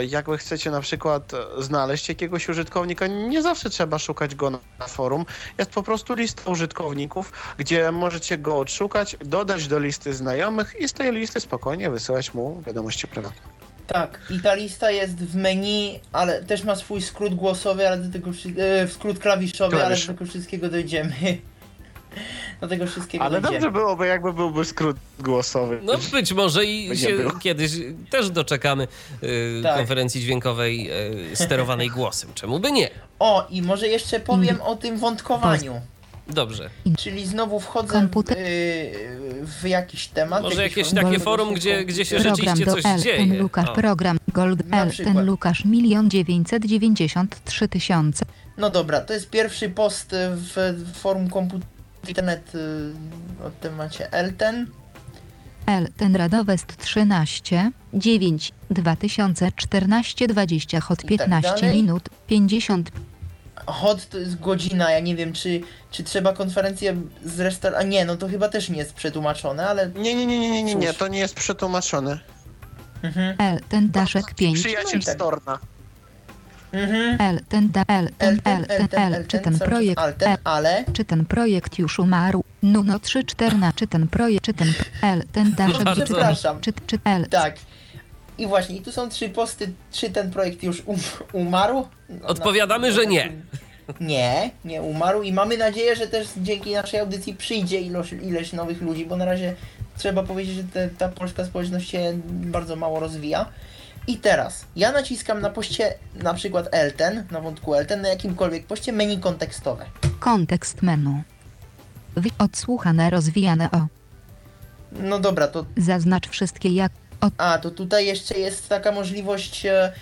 e, jak wy chcecie na przykład e, znaleźć jakiegoś użytkownika, nie zawsze trzeba szukać go na, forum. Jest po prostu lista użytkowników, gdzie możecie go odszukać, dodać do listy znajomych i z tej listy spokojnie wysyłać mu wiadomości prywatne. Tak, i ta lista jest w menu, ale też ma swój skrót głosowy, ale do tego e, skrót klawiszowy, ale Klawisz. do tego wszystkiego dojdziemy. Do tego wszystkiego Ale dojdziemy. dobrze byłoby, jakby byłby skrót głosowy. No być może i się kiedyś też doczekamy y, Tak. konferencji dźwiękowej y, sterowanej głosem. Czemu by nie? O, i może jeszcze powiem o tym wątkowaniu. Dobrze. Czyli znowu wchodzę Komputer. yy, w jakiś temat. Może jakieś forum, takie forum, gdzie, się gdzie się Program rzeczywiście do coś L. dzieje. Ten Lukasz. O. Program Gold Na L. przykład. Ten Lukasz milion dziewięćset tysiące. No dobra, to jest pierwszy post w forum komputer internet yy, o temacie Elten. L. Ten Radowest 13 9 2014 20 hot I tak 15 dalej. minut 50 Hot to jest godzina, ja nie wiem czy, czy trzeba konferencję zrestartować. A nie, no to chyba też nie jest przetłumaczone, ale. Nie, nie, nie, nie, nie, nie, nie, to nie jest przetłumaczone. Mhm. L. Ten Daszek 5 Przyjaciel No tak. Storna. Mhm. L. Ten da L. Ten L. Ten L. Czy ten projekt ale. Czy ten projekt już umarł? Nuno 3 14 Czy ten projekt Czy ten L. Ten bardzo. Przepraszam. Czy, czy L. Tak. I właśnie, i tu są trzy posty, czy ten projekt już um, umarł? No, Odpowiadamy, na- że nie. Nie, nie umarł i mamy nadzieję, że też dzięki naszej audycji przyjdzie ilość, ileś nowych ludzi, bo na razie trzeba powiedzieć, że te, ta polska społeczność się bardzo mało rozwija. I teraz, ja naciskam na poście na przykład Elten, na wątku Elten, na jakimkolwiek poście menu kontekstowe. Kontekst menu. Wy odsłuchane rozwijane o. No dobra, to Zaznacz wszystkie jak. Od A, to tutaj jeszcze jest taka możliwość e,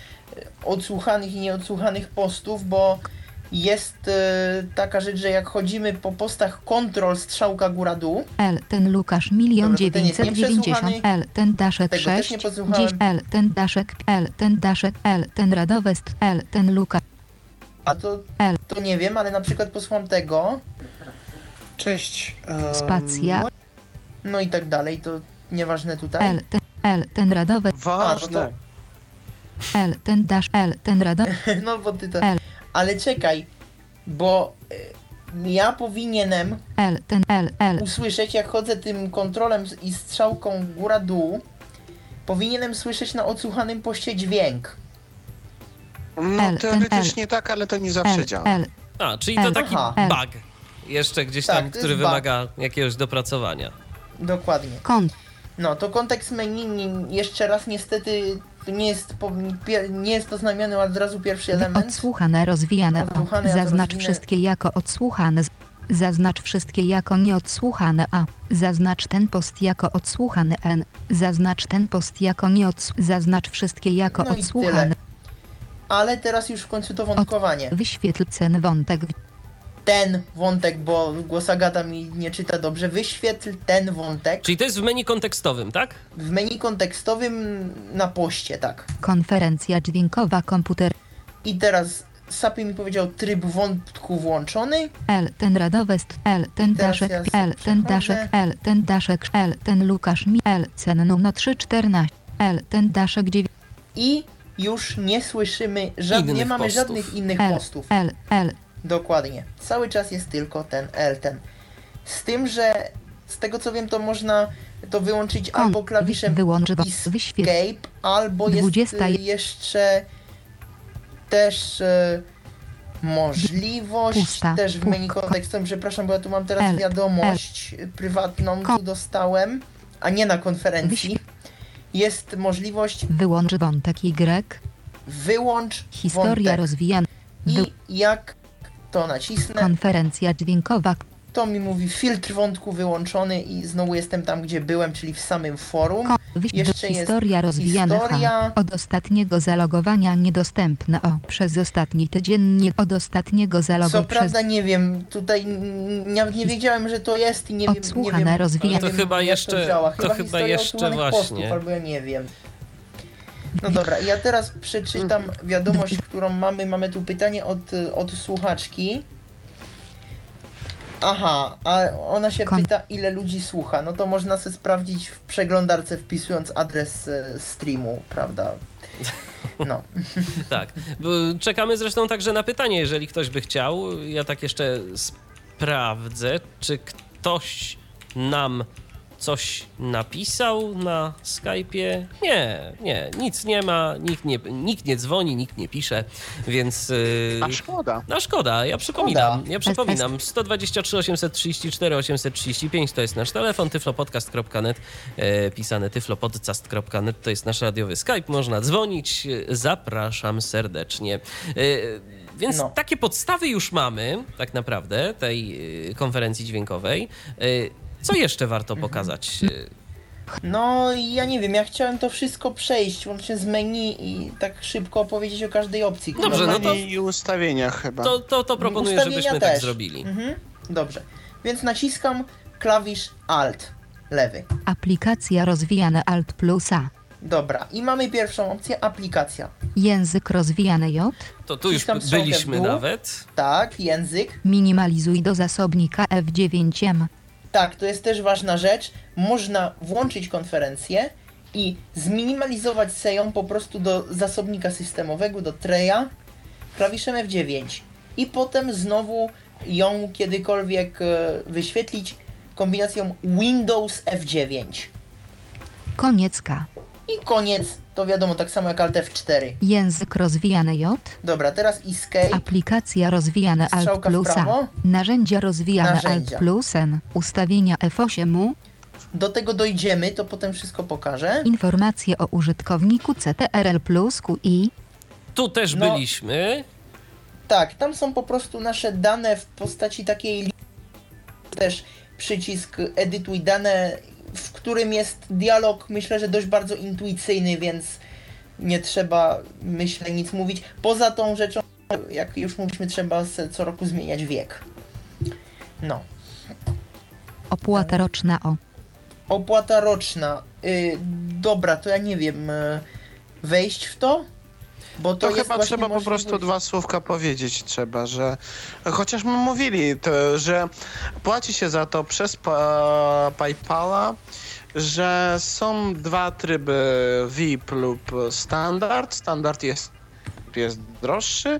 odsłuchanych i nieodsłuchanych postów, bo jest e, taka rzecz, że jak chodzimy po postach kontrol strzałka góra-dół, L. Ten Lukasz milion to dziewięćset dziewięćdziesiąt. L. Ten Daszek Tego też 6 nie posłuchałem. dziś L. Ten Daszek L. Ten Daszek L. Ten Radowest L. Ten Lukasz a to, L. to nie wiem, ale na przykład posłucham tego, Cześć. Spacja no i tak dalej, to nieważne tutaj. L. Ten L. Ten Radowest Ważne. L. Ten Dasz L. Ten Radowest No bo ty to... L. Ale czekaj, bo e, ja powinienem L. Ten L. L. usłyszeć, jak chodzę tym kontrolem i strzałką góra-dół, powinienem słyszeć na odsłuchanym poście dźwięk. No L, teoretycznie tak, ale to nie zawsze L. działa. L. A, czyli to L. taki Aha. bug. Jeszcze gdzieś Tak, tam, który bug. wymaga jakiegoś dopracowania. Dokładnie. Kont. No to kontekst menu jeszcze raz niestety nie jest, po, nie jest to znamiony od razu pierwszy element. Odsłuchane rozwijane Odsłuchane, Zaznacz rozwinę. wszystkie jako odsłuchane. z- Zaznacz wszystkie jako nieodsłuchane A. Zaznacz ten post jako odsłuchany N. Zaznacz ten post jako nieodsłuchany. Zaznacz wszystkie jako No odsłuchane. Ale teraz już w końcu to wątkowanie. Wyświetl cen wątek. Ten wątek, bo głos Agata mi nie czyta dobrze. Wyświetl ten wątek Czyli to jest w menu kontekstowym, tak? w menu kontekstowym na poście, tak. Konferencja dźwiękowa komputer. I teraz Sapy mi powiedział tryb wątku włączony. L ten Radowest, L ten Daszek, ja L ten. Daszek, L ten Daszek, L ten Lukasz mi, L cen numer 314, L ten Daszek 9, I już nie słyszymy, żad... nie mamy postów. żadnych innych L, postów. L, L, Dokładnie. Cały czas jest tylko ten L, ten. Z tym, że z tego co wiem, to można to wyłączyć Kon- albo klawiszem wyłącz wo- wyświetl- Escape, albo jest 20 jeszcze też y, możliwość Pusta, też w menu ko- kontekstowym, przepraszam, bo ja tu mam teraz L, wiadomość y, prywatną, Ko- tu dostałem, a nie na konferencji. Jest możliwość wyłącz wątek Y, wyłącz historia wątek. rozwijana, I jak to nacisnę, konferencja dźwiękowa, to mi mówi filtr wątku wyłączony i znowu jestem tam, gdzie byłem, czyli w samym forum. ko- Jeszcze jest historia rozwijana historia. Od ostatniego zalogowania niedostępne o, przez ostatni tydzień, nie, od ostatniego Co zalogowania przez prawda nie wiem, tutaj nie, nie wiedziałem, że to jest i nie Odsłuchane, wiem, rozwijane. nie To wiem, chyba jeszcze- to, to Chyba, jeszcze właśnie. Postów, albo ja nie wiem. No dobra, ja teraz przeczytam wiadomość, którą mamy. Mamy tu pytanie od, od słuchaczki. Aha, a ona się Kon- pyta, ile ludzi słucha. No to można sobie sprawdzić w przeglądarce, wpisując adres e, streamu, prawda? No. Tak. Czekamy zresztą także na pytanie, jeżeli ktoś by chciał. Ja tak jeszcze sprawdzę, czy ktoś nam coś napisał na Skype'ie. Nie, nie, nic nie ma, nikt nie, nikt nie dzwoni, nikt nie pisze, więc... Yy... A szkoda. No szkoda, ja przypominam, ja przypominam, 123 834 835 to jest nasz telefon, tyflopodcast.net, e, pisane tyflopodcast.net to jest nasz radiowy Skype, można dzwonić, e, zapraszam serdecznie. E, więc No. takie podstawy już mamy, tak naprawdę, tej e, konferencji dźwiękowej. Co jeszcze warto pokazać? No, ja nie wiem, ja chciałem to wszystko przejść, łącznie z menu i tak szybko opowiedzieć o każdej opcji. Dobrze, no to- I ustawienia chyba. To, to, to proponuję, Ustawienia żebyśmy tak też. zrobili. Mhm, dobrze. Więc naciskam klawisz Alt, lewy. aplikacja rozwijane Alt plus A, Dobra, i mamy pierwszą opcję, aplikacja. język rozwijany J, To tu już byliśmy nawet. Tak, język. minimalizuj do zasobnika F9M, Tak, to jest też ważna rzecz. Można włączyć konferencję i zminimalizować sobie ją po prostu do zasobnika systemowego, do treja, klawiszem F9. I potem znowu ją kiedykolwiek e, wyświetlić kombinacją Windows F9. koniec K, I koniec, to wiadomo, tak samo jak Alt F4. język rozwijany J, Dobra, teraz Escape. Aplikacja rozwijane Alt Strzałka w plus A. prawo. Narzędzia rozwijane Narzędzia. Alt plus N. Ustawienia F8U. Do tego dojdziemy, to potem wszystko pokażę. Informacje o użytkowniku CTRL plus QI. Tu też No. byliśmy. Tak, tam są po prostu nasze dane w postaci takiej li- też przycisk edytuj dane, w którym jest dialog, myślę, że dość bardzo intuicyjny, więc nie trzeba, myślę, nic mówić. Poza tą rzeczą, jak już mówiliśmy, trzeba co roku zmieniać wiek. No. Opłata roczna o. Opłata roczna. Y, dobra, to ja nie wiem. y, wejść w to? Bo to, To, chyba trzeba po prostu dwa słówka powiedzieć trzeba, że chociaż my mówili, to, że płaci się za to przez pa, PayPala, że są dwa tryby VIP lub standard. Standard jest, jest droższy.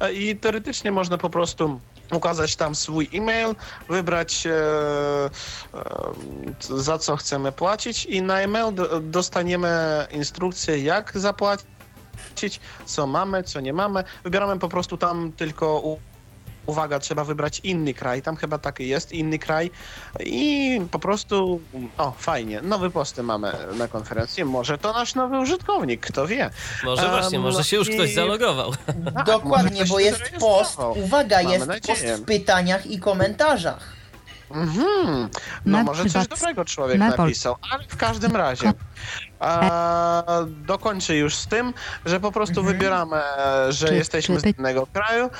E, i teoretycznie można po prostu ukazać tam swój e-mail, wybrać e, e, za co chcemy płacić i na e-mail do, dostaniemy instrukcję jak zapłacić co mamy, co nie mamy. Wybieramy po prostu tam tylko u... Uwaga, trzeba wybrać inny kraj. Tam chyba taki jest, inny kraj. I po prostu. O, fajnie. Nowe posty mamy na konferencji. Może to nasz nowy użytkownik, kto wie. Może właśnie, może się już i- ktoś zalogował. Tak, Dokładnie, ktoś bo jest post, uwaga, Mamy jest post nadzieję. w pytaniach i komentarzach. Mhm. No Ma może coś dobrego człowiek napisał, ale w każdym razie. A, dokończę już z tym, że po prostu Mhm. wybieramy, e, że Czy- jesteśmy z czy- innego kraju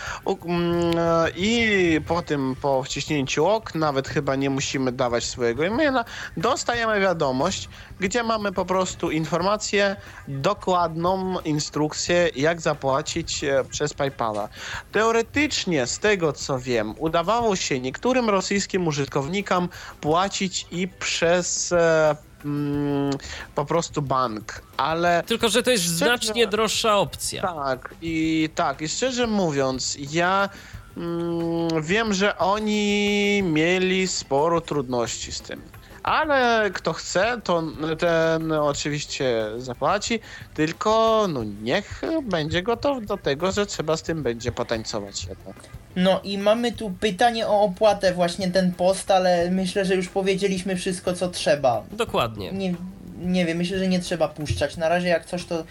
mm, e, i po tym, po wciśnięciu ok, nawet chyba nie musimy dawać swojego e-maila, dostajemy wiadomość, gdzie mamy po prostu informację, dokładną instrukcję, jak zapłacić e, przez PayPala. Teoretycznie, z tego co wiem, udawało się niektórym rosyjskim użytkownikom płacić i przez e, mm, po prostu bank, ale Tylko, że to jest Szczerze- znacznie droższa opcja. tak, i tak, i szczerze mówiąc, ja mm, wiem, że oni mieli sporo trudności z tym. Ale kto chce, to ten oczywiście zapłaci, tylko no niech będzie gotów do tego, że trzeba z tym będzie potańcować jednak. No i mamy tu pytanie o opłatę, właśnie ten post, ale myślę, że już powiedzieliśmy wszystko, co trzeba. Dokładnie. Nie, nie wiem, myślę, że nie trzeba puszczać. Na razie jak coś, to,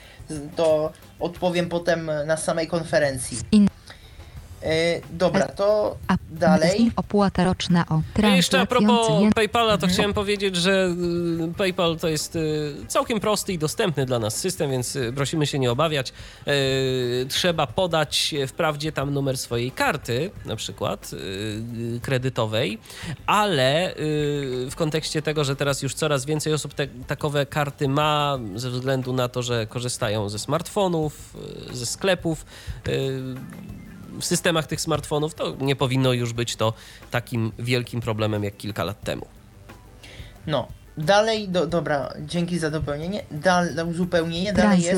to odpowiem potem na samej konferencji. E, dobra, to A dalej. opłata roczna o No i jeszcze a propos PayPala, to Mhm. chciałem powiedzieć, że y, PayPal to jest y, całkiem prosty i dostępny dla nas system, więc y, prosimy się nie obawiać. Trzeba podać wprawdzie tam numer swojej karty, na przykład kredytowej, ale w kontekście tego, że teraz już coraz więcej osób te, takowe karty ma ze względu na to, że korzystają ze smartfonów, ze sklepów, w systemach tych smartfonów, to nie powinno już być to takim wielkim problemem jak kilka lat temu. No, dalej, do, dobra, dzięki za dopełnienie. Dal, za uzupełnienie, dalej jest.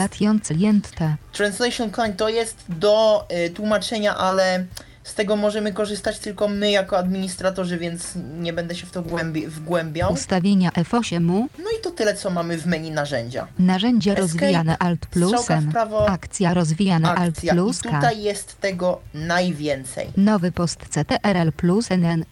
Translation Client to jest do y, tłumaczenia, ale z tego możemy korzystać tylko my jako administratorzy, więc nie będę się w to głębi, wgłębiał. Ustawienia F8, No i to tyle, co mamy w menu narzędzia. narzędzie Escape, rozwijane Alt plus strzałka w N, prawo, akcja rozwijane Alt plus I tutaj jest tego najwięcej. nowy post CTRL plus NN,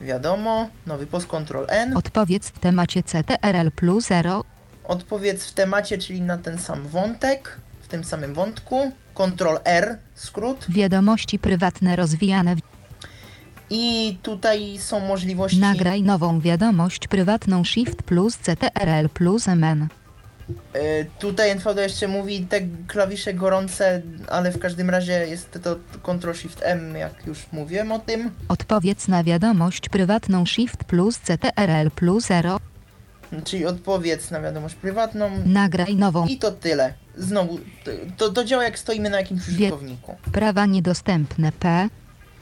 Wiadomo, nowy post Ctrl N. odpowiedz w temacie CTRL plus 0, Odpowiedz w temacie, czyli na ten sam wątek, w tym samym wątku. Ctrl R, skrót. wiadomości prywatne rozwijane, I tutaj są możliwości. nagraj nową wiadomość prywatną Shift plus CTRL plus MN, Y, tutaj NVD jeszcze mówi te klawisze gorące, ale w każdym razie jest to Ctrl Shift M, jak już mówiłem o tym. odpowiedz na wiadomość prywatną Shift plus CTRL plus 0, Czyli odpowiedz na wiadomość prywatną. nagraj nową, I to tyle. Znowu, to, to, działa jak stoimy na jakimś użytkowniku. prawa niedostępne P,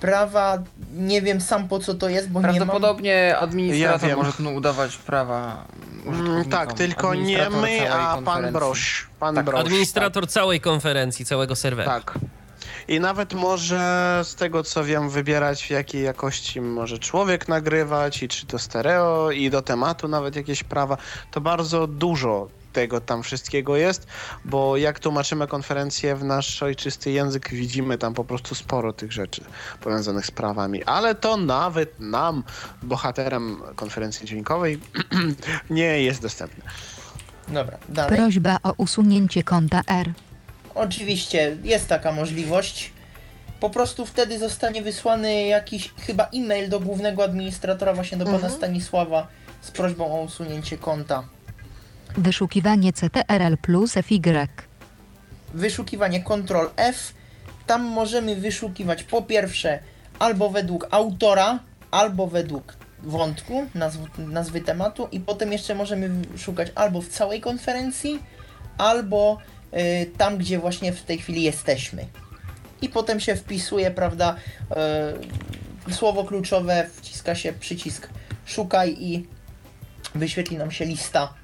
Prawa, nie wiem sam po co to jest, bo nie mam. Prawdopodobnie administrator Ja może tu udawać prawa Mm, tak, tylko nie my, a pan. Brosz. Pan Tak, Brosz, Administrator całej konferencji, całego serwera. Tak. I nawet może z tego co wiem wybierać w jakiej jakości może człowiek nagrywać i czy to stereo i do tematu nawet jakieś prawa. To bardzo dużo tego tam wszystkiego jest, bo jak tłumaczymy konferencję w nasz ojczysty język, widzimy tam po prostu sporo tych rzeczy powiązanych z prawami. Ale to nawet nam, bohaterem konferencji dźwiękowej, nie jest dostępne. Dobra, dalej. prośba o usunięcie konta R, Oczywiście jest taka możliwość. Po prostu wtedy zostanie wysłany jakiś chyba e-mail do głównego administratora, właśnie do pana Mhm. Stanisława, z prośbą o usunięcie konta. wyszukiwanie CTRL plus FY, Wyszukiwanie Ctrl F. Tam możemy wyszukiwać po pierwsze albo według autora, albo według wątku, nazw, nazwy tematu i potem jeszcze możemy szukać albo w całej konferencji, albo tam, gdzie właśnie w tej chwili jesteśmy. I potem się wpisuje, prawda, y, słowo kluczowe, wciska się przycisk szukaj i wyświetli nam się lista,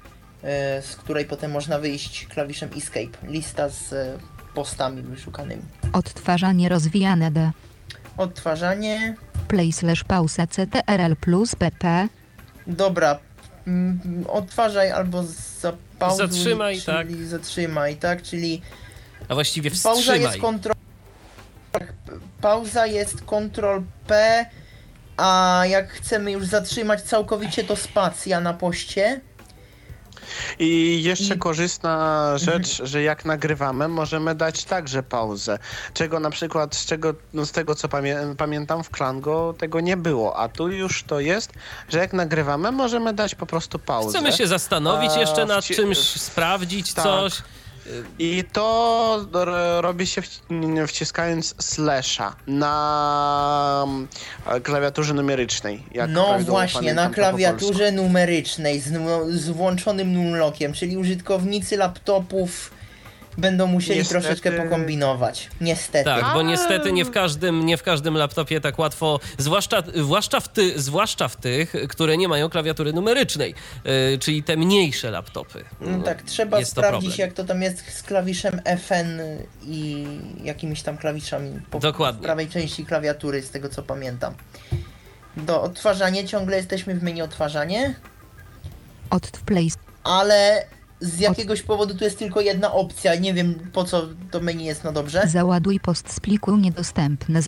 y, z której potem można wyjść klawiszem escape. Lista z y, postami wyszukanymi. odtwarzanie rozwijane D, Odtwarzanie. play slash pausa CTRL plus PP, Dobra. Mm, Odtwarzaj albo zapauzuj, Zatrzymaj, czyli tak. zatrzymaj, tak? Czyli A właściwie pauza jest wstrzymaj. kontrol... tak, Pauza jest Ctrl P, a jak chcemy już zatrzymać całkowicie to spacja na poście. I jeszcze I- korzystna rzecz, że jak nagrywamy, możemy dać także pauzę. Czego na przykład, z, czego, no z tego co pamię pamiętam w Klango tego nie było, a tu już to jest, że jak nagrywamy, możemy dać po prostu pauzę. Chcemy się zastanowić A, jeszcze nad czymś, sprawdzić tak. coś. I to ro- robi się wci- wciskając slasha na mm, klawiaturze numerycznej. No właśnie, na klawiaturze numerycznej z, nu- z włączonym numlockiem, czyli użytkownicy laptopów będą musieli Niestety- troszeczkę pokombinować. Niestety. Tak, bo niestety nie w każdym, nie w każdym laptopie tak łatwo, zwłaszcza, zwłaszcza, w ty, zwłaszcza w tych, które nie mają klawiatury numerycznej, yy, czyli te mniejsze laptopy. No tak, trzeba Jest to sprawdzić problem. jak to tam jest z klawiszem FN i jakimiś tam klawiszami po Dokładnie. prawej części klawiatury, z tego co pamiętam. Do odtwarzania ciągle jesteśmy w menu odtwarzanie, Od play. ale z jakiegoś powodu tu jest tylko jedna opcja. Nie wiem po co to menu jest, no dobrze. Załaduj post z pliku niedostępny.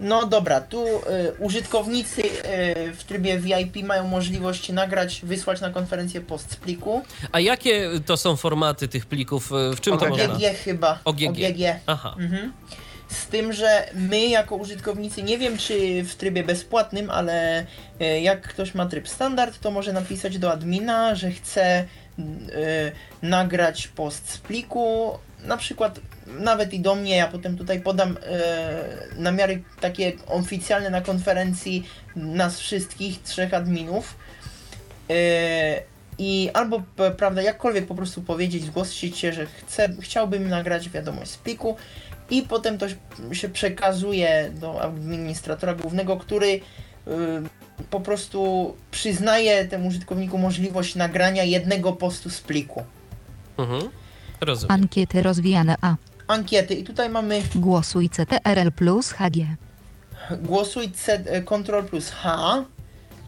No dobra, tu y, użytkownicy y, w trybie VIP mają możliwość nagrać, wysłać na konferencję post z pliku. A jakie to są formaty tych plików? yy, W czym to można? OGG chyba. OGG. OGG. Aha. Mhm. Z tym, że my jako użytkownicy, nie wiem czy w trybie bezpłatnym, ale e, jak ktoś ma tryb standard, to może napisać do admina, że chce nagrać post z pliku, na przykład nawet i do mnie, ja potem tutaj podam e, namiary takie oficjalne na konferencji nas wszystkich, trzech adminów. E, I albo, prawda, jakkolwiek po prostu powiedzieć, zgłosić się, że chcę, chciałbym nagrać wiadomość z pliku i potem to się przekazuje do administratora głównego, który y, po prostu przyznaje temu użytkowniku możliwość nagrania jednego postu z pliku. Mhm. Rozumiem. Ankiety rozwijane A. Ankiety i tutaj mamy Głosuj CTRL plus HG. głosuj C, e, Ctrl plus H,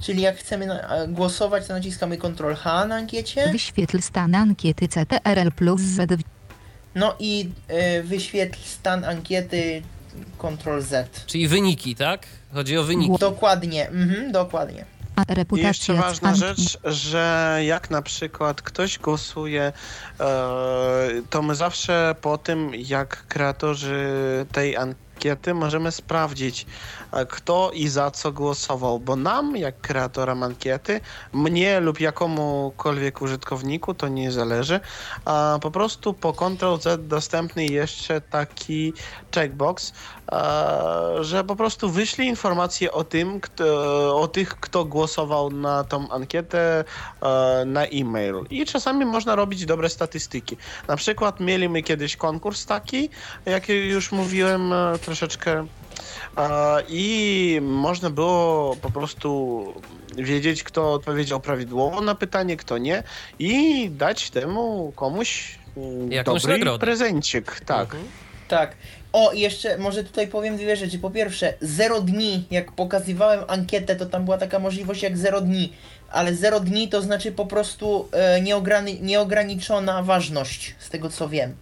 czyli jak chcemy na, e, głosować, to naciskamy Ctrl H na ankiecie. Wyświetl stan ankiety CTRL plus Z. No i e, wyświetl stan ankiety Ctrl Z. Czyli wyniki, tak? Chodzi o wyniki. Dokładnie, mhm, dokładnie. A I reputacja. jeszcze ważna rzecz, że jak na przykład ktoś głosuje, e, to my zawsze po tym, jak kreatorzy tej ankiety, możemy sprawdzić, kto i za co głosował, bo nam, jak kreatorom ankiety, mnie lub jakomukolwiek użytkowniku, to nie zależy, a po prostu po Ctrl-Z dostępny jeszcze taki checkbox, że po prostu wyślij informacje o tym, kto, o tych, kto głosował na tą ankietę na e-mail. I czasami można robić dobre statystyki. Na przykład mieliśmy kiedyś konkurs taki, jak już mówiłem e, troszeczkę i można było po prostu wiedzieć, kto odpowiedział prawidłowo na pytanie, kto nie i dać temu komuś mm, Jakąś dobry nagrodę. prezencik. Tak. Mhm. Tak. O, i jeszcze może tutaj powiem dwie rzeczy. Po pierwsze, 0 dni, jak pokazywałem ankietę, to tam była taka możliwość jak 0 dni, ale 0 dni to znaczy po prostu e, nieograni nieograniczona ważność, z tego co wiem.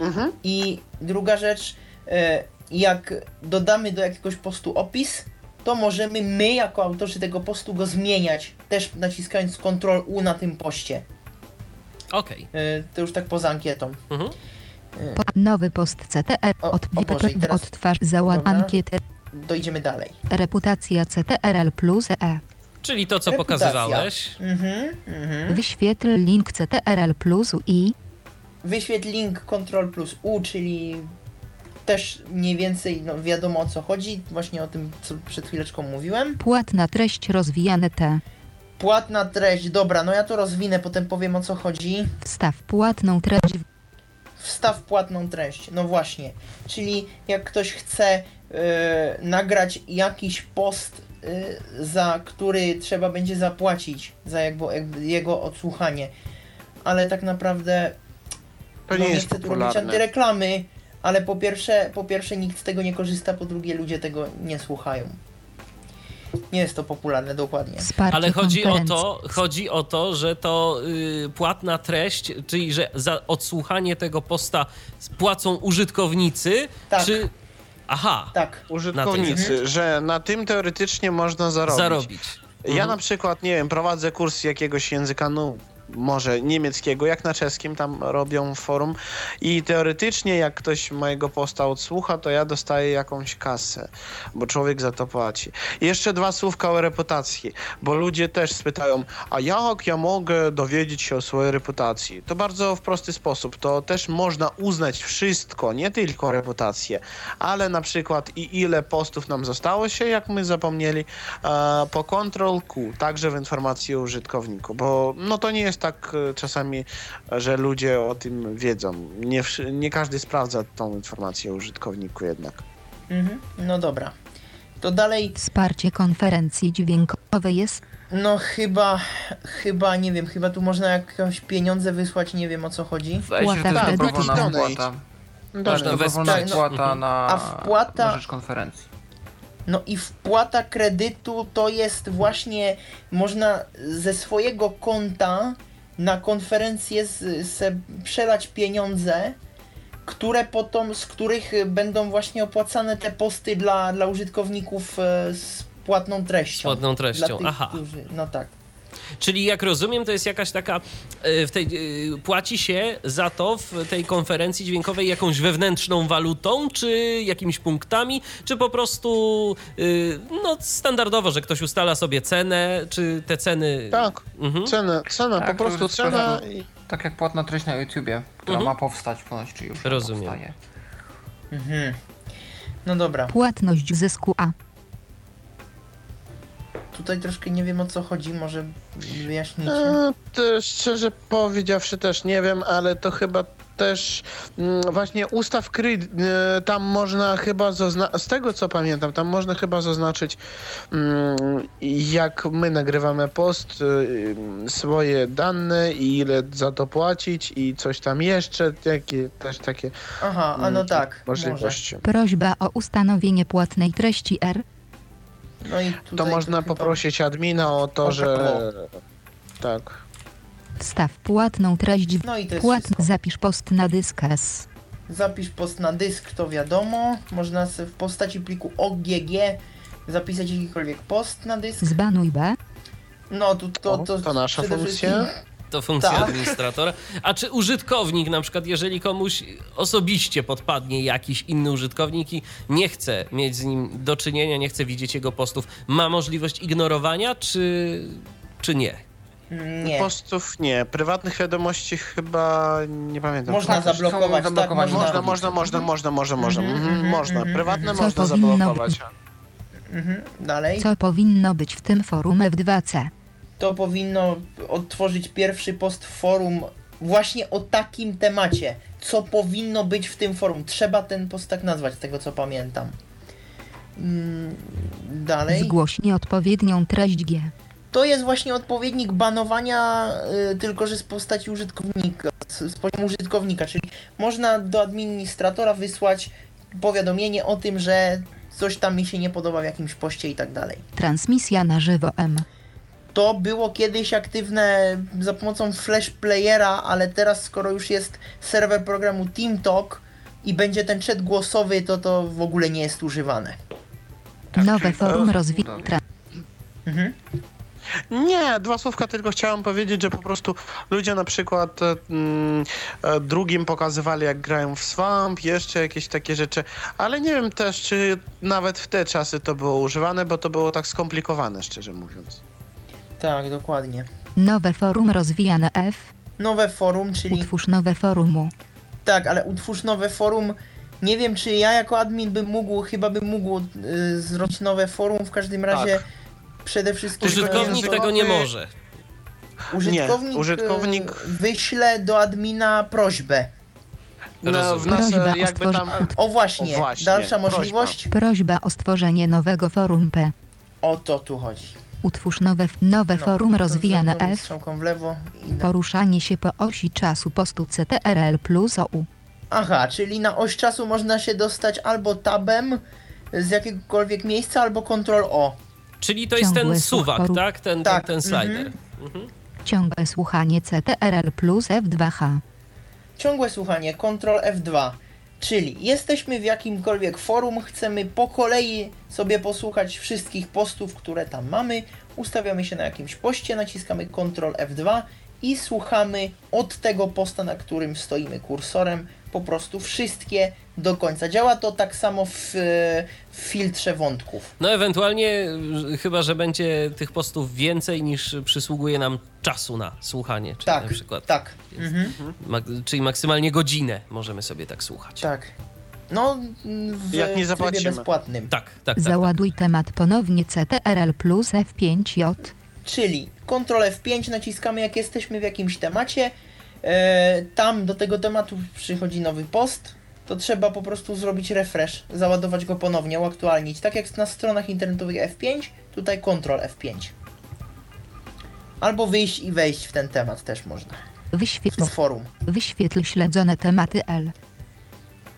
Mhm. I druga rzecz, e, jak dodamy do jakiegoś postu opis, to możemy my, jako autorzy tego postu, go zmieniać, też naciskając Ctrl U na tym poście. Okej. E, to już tak poza ankietą. Mhm. Po, nowy post CTR. Od, o Boże, teraz- odtwarz załad Dobra. ankiety. Dojdziemy dalej. Reputacja CTRL plus E. Czyli to, co Reputacja. pokazywałeś. Mhm, mhm. Wyświetl link CTRL plus i Wyświetl link Ctrl plus U, czyli też mniej więcej no, wiadomo o co chodzi. Właśnie o tym, co przed chwileczką mówiłem. płatna treść rozwijane T. Płatna treść, dobra, no ja to rozwinę, potem powiem o co chodzi. Wstaw płatną treść Wstaw płatną treść, no właśnie. Czyli jak ktoś chce e, nagrać jakiś post, e, za który trzeba będzie zapłacić za jakby, jakby jego odsłuchanie. Ale tak naprawdę To no, nie jest chcę tu robić antyreklamy, ale po pierwsze, po pierwsze nikt z tego nie korzysta, po drugie ludzie tego nie słuchają. Nie jest to popularne, dokładnie. wsparcie Ale chodzi o to, chodzi o to, że to y, płatna treść, czyli że za odsłuchanie tego posta płacą użytkownicy, Tak. czy... Aha, Tak. Użytkownicy, że na tym teoretycznie można zarobić. zarobić. Ja Mhm. na przykład, nie wiem, prowadzę kurs jakiegoś języka, no może niemieckiego, jak na czeskim tam robią forum i teoretycznie jak ktoś mojego posta odsłucha, to ja dostaję jakąś kasę, bo człowiek za to płaci. Jeszcze dwa słówka o reputacji, bo ludzie też spytają, a jak ja mogę dowiedzieć się o swojej reputacji? To bardzo w prosty sposób, to też można uznać wszystko, nie tylko reputację, ale na przykład i ile postów nam zostało się, jak my zapomnieli, e, po Ctrl Q, także w informacji o użytkowniku, bo no to nie jest tak e, czasami, że ludzie o tym wiedzą. Nie, nie każdy sprawdza tą informację o użytkowniku jednak. Mhm. No dobra. To dalej, Wsparcie konferencji dźwiękowej jest no chyba, chyba, nie wiem, chyba tu można jakieś pieniądze wysłać, nie wiem o co chodzi. Się, że to jest Płata dobrowolna kredytowa. wpłata. Dobrowolna wesprzeć. wpłata na, A wpłata- na rzecz konferencji. No i wpłata kredytu to jest właśnie, można ze swojego konta na konferencję z, se przelać pieniądze, które potem, z których będą właśnie opłacane te posty dla, dla użytkowników e, z płatną treścią. Z płatną treścią, tych, aha. Którzy, no tak. Czyli jak rozumiem, to jest jakaś taka, e, w tej, e, płaci się za to w tej konferencji dźwiękowej jakąś wewnętrzną walutą, czy jakimiś punktami, czy po prostu e, no, standardowo, że ktoś ustala sobie cenę, czy te ceny... Tak, Mhm. cena, cena Tak, po prostu cena i Tak jak płatna treść na YouTubie, która Mhm. ma powstać ponoć, czy już Rozumiem. powstaje. Mhm. No dobra, płatność zysku A. tutaj troszkę nie wiem o co chodzi, może wyjaśnicie. E, to szczerze powiedziawszy też nie wiem, ale to chyba też mm, właśnie ustaw CRID, e, tam można chyba zaznaczyć, z tego co pamiętam, tam można chyba zaznaczyć mm, jak my nagrywamy post, y, swoje dane i ile za to płacić i coś tam jeszcze, takie, też takie Aha, a no mm, tak, może. możliwości. Prośba o ustanowienie płatnej treści R. No i To można chyba- poprosić admina o to, O że tak. Wstaw płatną treść No i to jest płat. wszystko. Zapisz post na dyskas. Zapisz post na dysk, to wiadomo. Można sobie w postaci pliku OGG zapisać jakikolwiek post na dysk. Zbanuj B. No to, to, O, to, to nasza funkcja. wszystkim- To funkcja Tak. administratora. A czy użytkownik, na przykład, jeżeli komuś osobiście podpadnie jakiś inny użytkownik i nie chce mieć z nim do czynienia, nie chce widzieć jego postów, ma możliwość ignorowania, czy, czy nie? Nie. Postów nie, prywatnych wiadomości chyba nie pamiętam. Można Tak, zablokować, są tak, można. Można, można, można, można, można, można. Mhm, Mhm, mhm, można. mhm, Prywatne mhm. można zablokować. Mhm. Dalej. Co powinno być w tym forum F2C? To powinno odtworzyć pierwszy post w forum właśnie o takim temacie. Co powinno być w tym forum? Trzeba ten post tak nazwać, z tego co pamiętam. Mm, Dalej. Zgłoś nieodpowiednią treść G. To jest właśnie odpowiednik banowania, y, tylko że z postaci użytkownika, z, z poziomu użytkownika, czyli można do administratora wysłać powiadomienie o tym, że coś tam mi się nie podoba w jakimś poście i tak dalej. Transmisja na żywo M. To było kiedyś aktywne za pomocą Flash Playera, ale teraz skoro już jest serwer programu TeamTalk i będzie ten chat głosowy, to to w ogóle nie jest używane. Nowe czyli forum to- rozwi... dobra. Tra... Mhm. Nie, dwa słówka tylko chciałem powiedzieć, że po prostu ludzie na przykład e, mm, e, drugim pokazywali jak grają w Swamp, jeszcze jakieś takie rzeczy, ale nie wiem też, czy nawet w te czasy to było używane, bo to było tak skomplikowane, szczerze mówiąc. Tak, dokładnie. Nowe forum rozwijane F. Nowe forum, czyli Utwórz nowe forumu. Tak, ale utwórz nowe forum. Nie wiem, czy ja jako admin bym mógł, chyba bym mógł y, zrobić nowe forum. W każdym razie przede wszystkim. Użytkownik e, tego nie może. Użytkownik, Nie, użytkownik- e, wyśle do admina prośbę. No, w nas Prośba e, o jakby stworzy- tam... O właśnie, O właśnie, dalsza prośba. możliwość. Prośba o stworzenie nowego forum P. O to tu chodzi. Utwórz nowe, nowe No, forum rozwijane F. W lewo. i na- Poruszanie się po osi czasu postu CTRL plus OU. Aha, czyli na oś czasu można się dostać albo tabem z jakiegokolwiek miejsca, albo Ctrl O. Czyli to jest ten Ciągły suwak, poru- tak? Ten, ten, Tak, ten slider. mhm. Mhm. Ciągłe słuchanie CTRL plus F2H. Ciągłe słuchanie, Ctrl F2. Czyli jesteśmy w jakimkolwiek forum, chcemy po kolei sobie posłuchać wszystkich postów, które tam mamy. Ustawiamy się na jakimś poście, naciskamy Ctrl F2 i słuchamy od tego posta, na którym stoimy kursorem, po prostu wszystkie do końca. Działa to tak samo w, filtrze wątków. No ewentualnie, y, chyba że będzie tych postów więcej niż przysługuje nam czasu na słuchanie, czyli Tak, na przykład, tak. Mhm. ma, czyli maksymalnie godzinę możemy sobie tak słuchać. Tak. No, w Jak nie zapłacimy. bezpłatnym. Tak, tak, tak. Załaduj temat ponownie CTRL plus F5J. Czyli Ctrl F5 naciskamy jak jesteśmy w jakimś temacie. E, tam do tego tematu przychodzi nowy post. To trzeba po prostu zrobić refresh, załadować go ponownie, uaktualnić. Tak jak na stronach internetowych F5, tutaj Ctrl F5. Albo wyjść i wejść w ten temat też można. Wyświetl, To forum. wyświetl śledzone tematy L.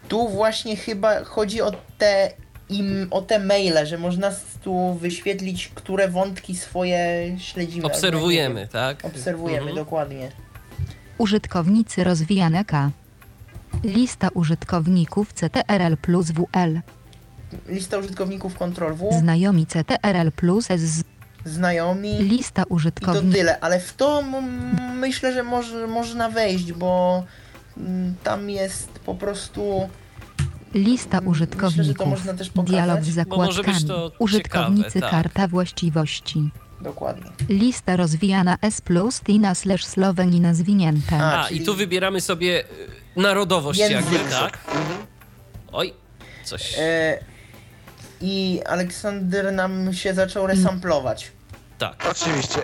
Tu właśnie chyba chodzi o te, im, o te maile, że można tu wyświetlić, które wątki swoje śledzimy. Obserwujemy, tak? Obserwujemy, Mhm. dokładnie. Użytkownicy rozwijane K. Lista użytkowników CTRL plus WL. Lista użytkowników Ctrl W, Znajomi CTRL plus S. znajomi Lista i to użytkowników. tyle, ale w to m- myślę, że może, można wejść, bo mm, tam jest po prostu Lista Myślę, że to użytkowników. można też pokazać, Dialog z bo może być zakładkami. to Użytkownicy ciekawe, tak. karta właściwości. dokładnie. Lista rozwijana S plus Tina slash Slowenina zwinięte. A, A, czyli- i tu wybieramy sobie y, narodowość Język. jakby, tak? Oj, coś. E, I Aleksander nam się zaczął resamplować. Tak, Oczywiście.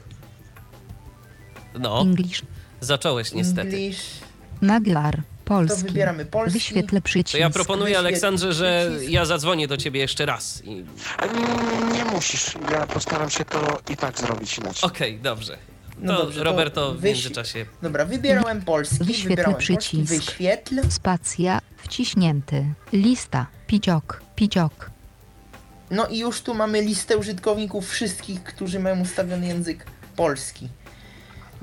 no, English. zacząłeś niestety. English, Magyar. to Polski. wybieramy polski. Wyświetlę przycisk. To ja proponuję, Wyświetl Aleksandrze, że przycisk. ja zadzwonię do ciebie jeszcze raz. i- Mm, Nie musisz. Ja postaram się to i tak zrobić inaczej. Okej, dobrze. To No dobrze, to Roberto w międzyczasie. Dobra, wybierałem polski, Wyświetl wybierałem polski, przycisk. wyświetl. Spacja. Wciśnięty. Lista. Piciok. Piciok. No i już tu mamy listę użytkowników wszystkich, którzy mają ustawiony język polski.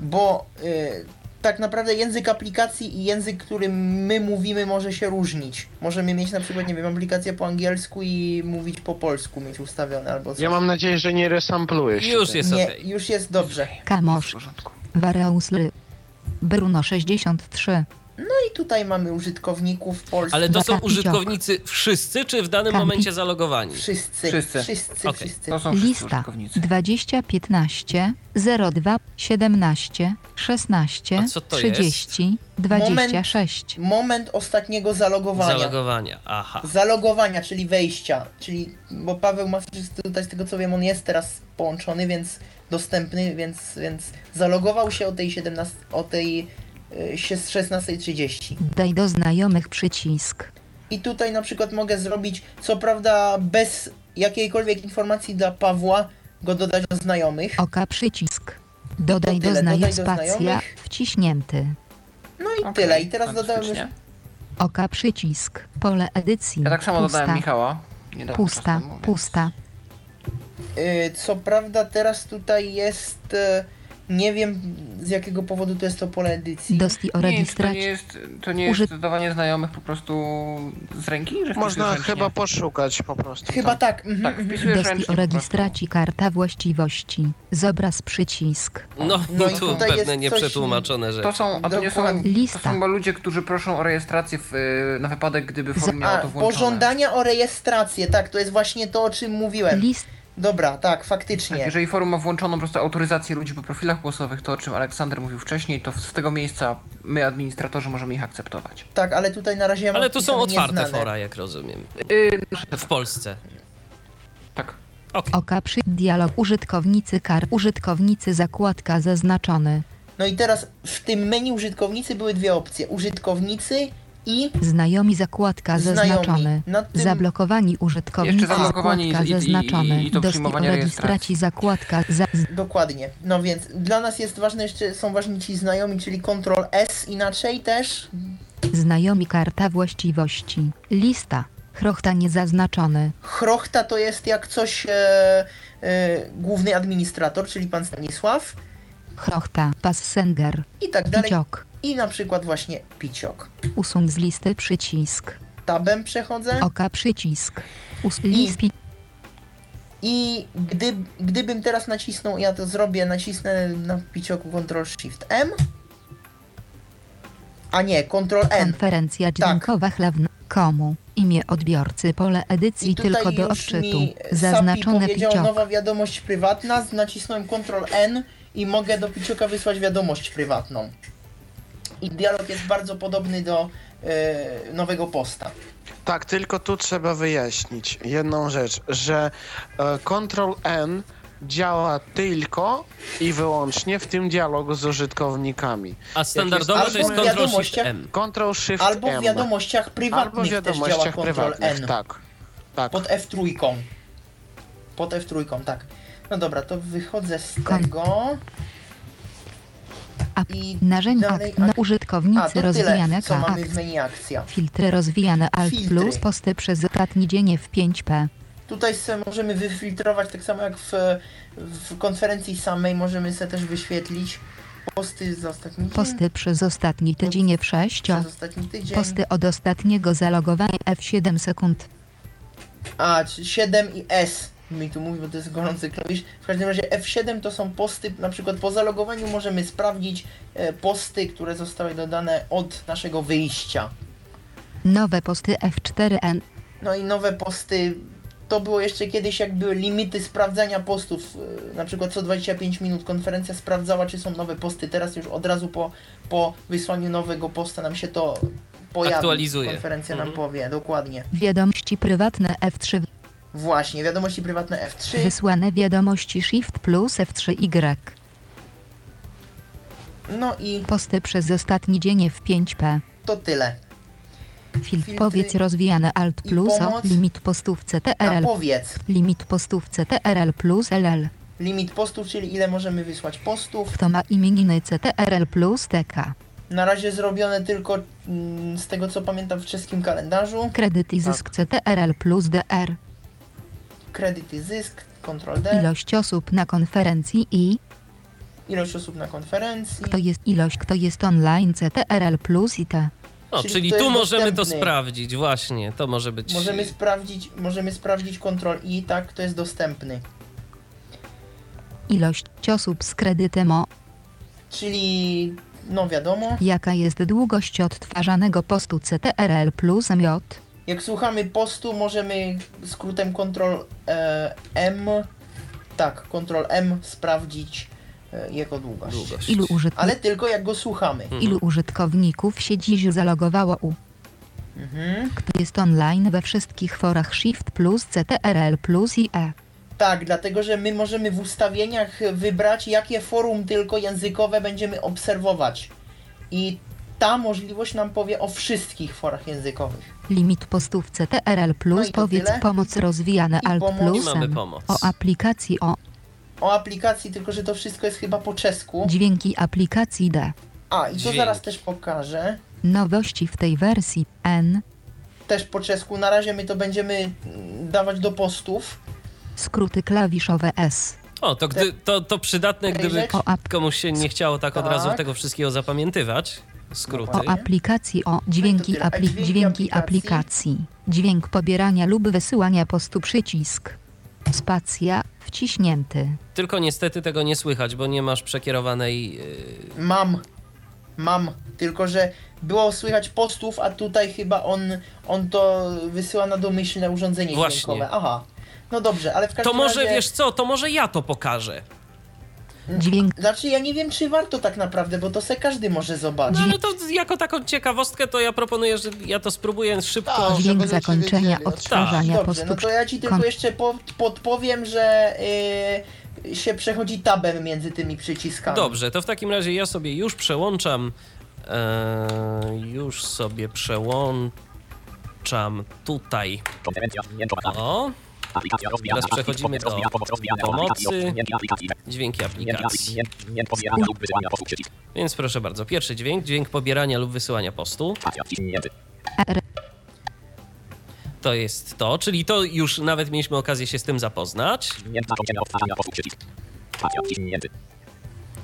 Bo y, tak naprawdę język aplikacji i język, którym my mówimy, może się różnić. Możemy mieć na przykład, nie wiem, aplikację po angielsku i mówić po polsku, mieć ustawione albo coś. Ja mam nadzieję, że nie resamplujesz. Już jest Nie, okej. już jest dobrze. Kamosz. Wareusly. Bruno 63. No i tutaj mamy użytkowników polskich. Ale to są użytkownicy wszyscy, czy w danym Kampi- momencie zalogowani? Wszyscy, Wszyscy. wszyscy, Okej. wszyscy. To są wszyscy Lista. użytkownicy. 20 15 02 17 16 A co to 30 26. Moment ostatniego zalogowania. Zalogowania, aha. Zalogowania, czyli wejścia, czyli, bo Paweł ma wszyscy tutaj z tego co wiem, on jest teraz połączony, więc dostępny, więc, więc zalogował się o tej 17, o tej y, sie- 16.30. Daj do znajomych przycisk. I tutaj na przykład mogę zrobić, co prawda bez jakiejkolwiek informacji dla Pawła, go dodać do znajomych. Oka przycisk. Dodaj do znajomych do spacja. znajomych. Wciśnięty. No i Okej, tyle. I teraz dodałem już. Oka przycisk. Pole edycji. Ja tak samo pusta. dodałem Michała. niedawno Pusta. Pusta. Y, Co prawda teraz tutaj jest, y, nie wiem z jakiego powodu to jest to pole edycji. Dosti o Nie, czy to nie rejestracji. jest, to nie jest Uży- dodawanie znajomych po prostu z ręki? Że Można chyba poszukać po prostu. Chyba tak. tak. mhm, Tak, mhm. wpisujesz Dosti ręcznie o rejestracji karta właściwości. Zobraz przycisk. No, No i tu tutaj pewne jest coś- nieprzetłumaczone rzeczy. To są, a to nie są, Dokładnie. to Lista. są chyba ludzie, którzy proszą o rejestrację w, y, na wypadek, gdyby A, to włączone. pożądania o rejestrację, tak, to jest właśnie to, o czym mówiłem. List. Dobra, tak, Tak, faktycznie. jeżeli forum ma włączoną po prostu autoryzację ludzi po profilach głosowych, to o czym Aleksander mówił wcześniej, to z tego miejsca my, administratorzy, możemy ich akceptować. Tak, ale tutaj na razie ja mam Ale to są otwarte nieznane. fora, jak rozumiem. Yy, W Polsce. tak. Oka przy dialog użytkownicy kar użytkownicy zakładka zaznaczony. No i teraz w tym menu użytkownicy były dwie opcje. Użytkownicy i Znajomi zakładka Znajomi. zaznaczony. Nad tym- Zablokowani użytkownicy Jeszcze zablokowani zakładka i- i- i- zaznaczony. i o rejestracji zakładka za, dokładnie. No więc dla nas jest ważne jeszcze, są ważni ci znajomi, czyli Ctrl S inaczej też. znajomi karta właściwości. Lista. Chrochta niezaznaczony. Chrochta to jest jak coś e, e, główny administrator, czyli pan Stanisław Chrochta. Passenger. i tak dalej. Piciok. I na przykład właśnie Piciok. Usuń z listy przycisk. Tabem przechodzę Oka przycisk. Us list pi- I gdy, gdybym teraz nacisnął, ja to zrobię, nacisnę na picioku Ctrl Shift M. A nie, Ctrl N. Konferencja dźwiękowa chlewna. Komu? Imię odbiorcy, pole edycji I tylko do odczytu. Zaznaczone piciok. nowa wiadomość prywatna, nacisnąłem Ctrl N i mogę do picioka wysłać wiadomość prywatną. I dialog jest bardzo podobny do e, nowego posta. Tak, tylko tu trzeba wyjaśnić jedną rzecz, że e, Ctrl N działa tylko i wyłącznie w tym dialogu z użytkownikami. A standardowo to jest w Ctrl Shift wiadomościach- M. Ctrl Shift Albo w wiadomościach Albo w prywatnych też działa wiadomościach Ctrl prywatnych, N. tak. Tak. Pod F3. Pod F3, tak. No dobra, to wychodzę z Kon- tego. A I narzędzia A, użytkownicy to rozwijane tyle, co mamy w menu akcja. Filtry rozwijane Alt Filtry. plus posty przez ostatni dzień w 5P. Tutaj możemy wyfiltrować, tak samo jak w, w konferencji samej możemy sobie też wyświetlić posty z ostatni dzień, Posty przez ostatni tydzień w 6. przez ostatni tydzień. Posty od ostatniego zalogowania F7 sekund. A, czy 7 i S mi tu mówi, bo to jest gorący klawisz. W każdym razie F7 to są posty, na przykład po zalogowaniu możemy sprawdzić e, posty, które zostały dodane od naszego wyjścia. Nowe posty F4N. No i nowe posty. To było jeszcze kiedyś, jak były limity sprawdzania postów. e, Na przykład co 25 minut konferencja sprawdzała, czy są nowe posty. Teraz już od razu po, po wysłaniu nowego posta nam się to pojawi. Aktualizuje. Konferencja nam Mhm. powie, dokładnie. Wiadomości prywatne F3. Właśnie, wiadomości prywatne F3. Wysłane wiadomości Shift plus F3Y. No i Posty przez ostatni dzień w 5P. to tyle. Filtr Filtry powiedz rozwijane Alt i plus o pomoc. limit postów A CTRL. powiedz, Limit postów CTRL plus LL. limit postów, czyli ile możemy wysłać postów. Kto ma imieniny CTRL plus TK. Na razie zrobione tylko mm, z tego co pamiętam w czeskim kalendarzu. Kredyt i zysk CTRL plus DR. Kredyt i zysk, Ctrl D. Ilość osób na konferencji i Ilość osób na konferencji. kto jest ilość kto jest online CTRL plus i T. O, Czyli czyli to tu możemy to dostępny. sprawdzić, właśnie. To może być. Możemy sprawdzić, możemy sprawdzić Ctrl I, tak, to jest dostępny. Ilość osób z kredytem o Czyli, no wiadomo, jaka jest długość odtwarzanego postu CTRL plus MJ. Jak słuchamy postu, możemy skrótem Ctrl e, M, tak, Ctrl M sprawdzić e, jego długość. Długość. Ilu, użytk... Ale tylko jak go słuchamy. Ilu użytkowników się dziś zalogowało u Mhm. kto jest online we wszystkich forach Shift plus CTRL plus i E. Tak, dlatego że my możemy w ustawieniach wybrać, jakie forum tylko językowe będziemy obserwować. I ta możliwość nam powie o wszystkich forach językowych. Limit postów CTRL plus No powiedz tyle. pomoc rozwijane I Alt pomoc. I plus mamy M. pomoc. O aplikacji o O aplikacji, tylko że to wszystko jest chyba po czesku. dźwięki aplikacji D. A, i to Dźwięk. zaraz też pokażę. Nowości w tej wersji N. Też po czesku. Na razie my to będziemy mm, dawać do postów. Skróty klawiszowe S. O, to, gdy, to, to przydatne, gdyby komuś się nie chciało tak od razu Tak. tego wszystkiego zapamiętywać. Skróty. o aplikacji o dźwięki, apli dźwięki aplikacji? aplikacji. Dźwięk pobierania lub wysyłania postu przycisk. Spacja wciśnięty. Tylko niestety tego nie słychać, bo nie masz przekierowanej. Yy, Mam. Mam. Tylko, że było słychać postów, a tutaj chyba on, on to wysyła na domyślne urządzenie Właśnie. dźwiękowe. Aha. No dobrze, ale w każdym To może razie... wiesz co, to może ja to pokażę. Dźwięk Znaczy ja nie wiem, czy warto tak naprawdę, bo to se każdy może zobaczyć. No ale to jako taką ciekawostkę to ja proponuję, że ja to spróbuję szybko. Tak. dźwięk zakończenia odtwarzania Dobrze, postu no to ja ci tylko jeszcze po, podpowiem, że yy, się przechodzi tabem między tymi przyciskami. Dobrze, to w takim razie ja sobie już przełączam. E, już sobie przełączam tutaj. O. Teraz przechodzimy do pomocy. dźwięki aplikacji. Więc proszę bardzo, pierwszy dźwięk, dźwięk pobierania lub wysyłania postu. To jest to, czyli to już nawet mieliśmy okazję się z tym zapoznać.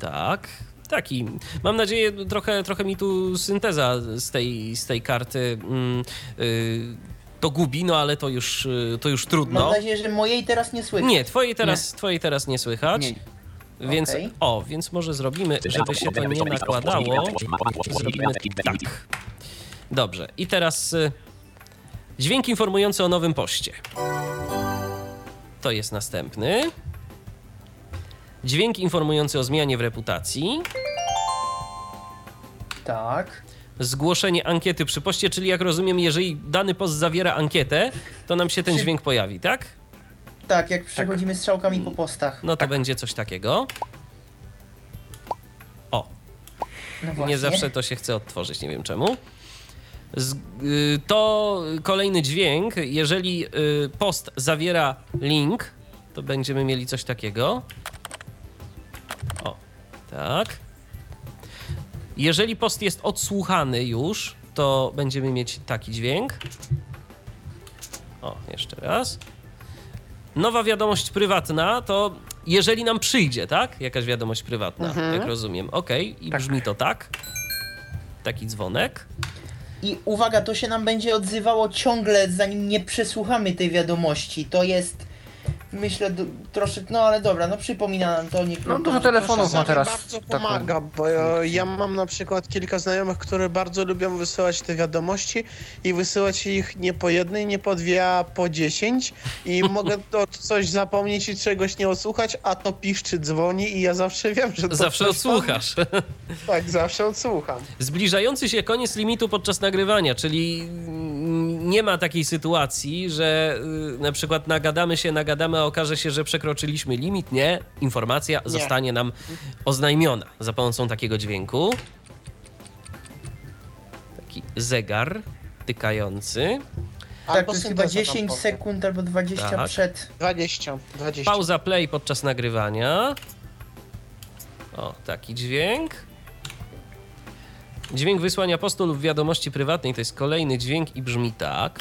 Tak. Taki. Mam nadzieję, trochę, trochę mi tu synteza z tej, z tej karty mm, y, to gubi, no ale to już, y, to już Mam trudno. nadzieję, że mojej teraz nie słychać. Nie, twojej teraz, twojej teraz nie słychać. Nie. Więc, Okej. o, więc może zrobimy, żeby się to nie nakładało. Zrobimy tak. Dobrze. I teraz y, dźwięk informujący o nowym poście. To jest następny. Dźwięk informujący o zmianie w reputacji. Tak. Zgłoszenie ankiety przy poście, czyli jak rozumiem, jeżeli dany post zawiera ankietę, to nam się ten Czy- dźwięk pojawi, tak? Tak, jak przechodzimy strzałkami po postach. No to będzie coś takiego. O, No. Nie zawsze to się chce odtworzyć, nie wiem czemu. Z, y, to kolejny dźwięk. Jeżeli y, post zawiera link, to będziemy mieli coś takiego. O, tak. Jeżeli post jest odsłuchany już, to będziemy mieć taki dźwięk. O, jeszcze raz. Nowa wiadomość prywatna to jeżeli nam przyjdzie, tak? Jakaś wiadomość prywatna, jak rozumiem. Okej, i Tak. brzmi to tak. Taki dzwonek. I uwaga, to się nam będzie odzywało ciągle, zanim nie przesłuchamy tej wiadomości. To jest, myślę, do, troszeczkę, no ale dobra, no przypomina nam to. Nie, No dużo telefonów ma teraz. bardzo taką pomaga, bo ja, ja mam na przykład kilka znajomych, które bardzo lubią wysyłać te wiadomości i wysyłać ich nie po jednej, nie po dwie, a po dziesięć i mogę to coś zapomnieć i czegoś nie odsłuchać, a to piszczy dzwoni i ja zawsze wiem, że to Zawsze tam- odsłuchasz. Tak, zawsze odsłucham. Zbliżający się koniec limitu podczas nagrywania, czyli mm, nie ma takiej sytuacji, że y, na przykład nagadamy się, nagadamy, okaże się, że przekroczyliśmy limit. Nie, informacja zostanie nam oznajmiona za pomocą takiego dźwięku. Taki zegar tykający. Tak, to jest chyba synteza tam 10 powie. sekund albo 20 Tak. przed. 20, 20. Pauza play podczas nagrywania. O, taki dźwięk. Dźwięk wysłania postu lub wiadomości prywatnej to jest kolejny dźwięk i brzmi tak.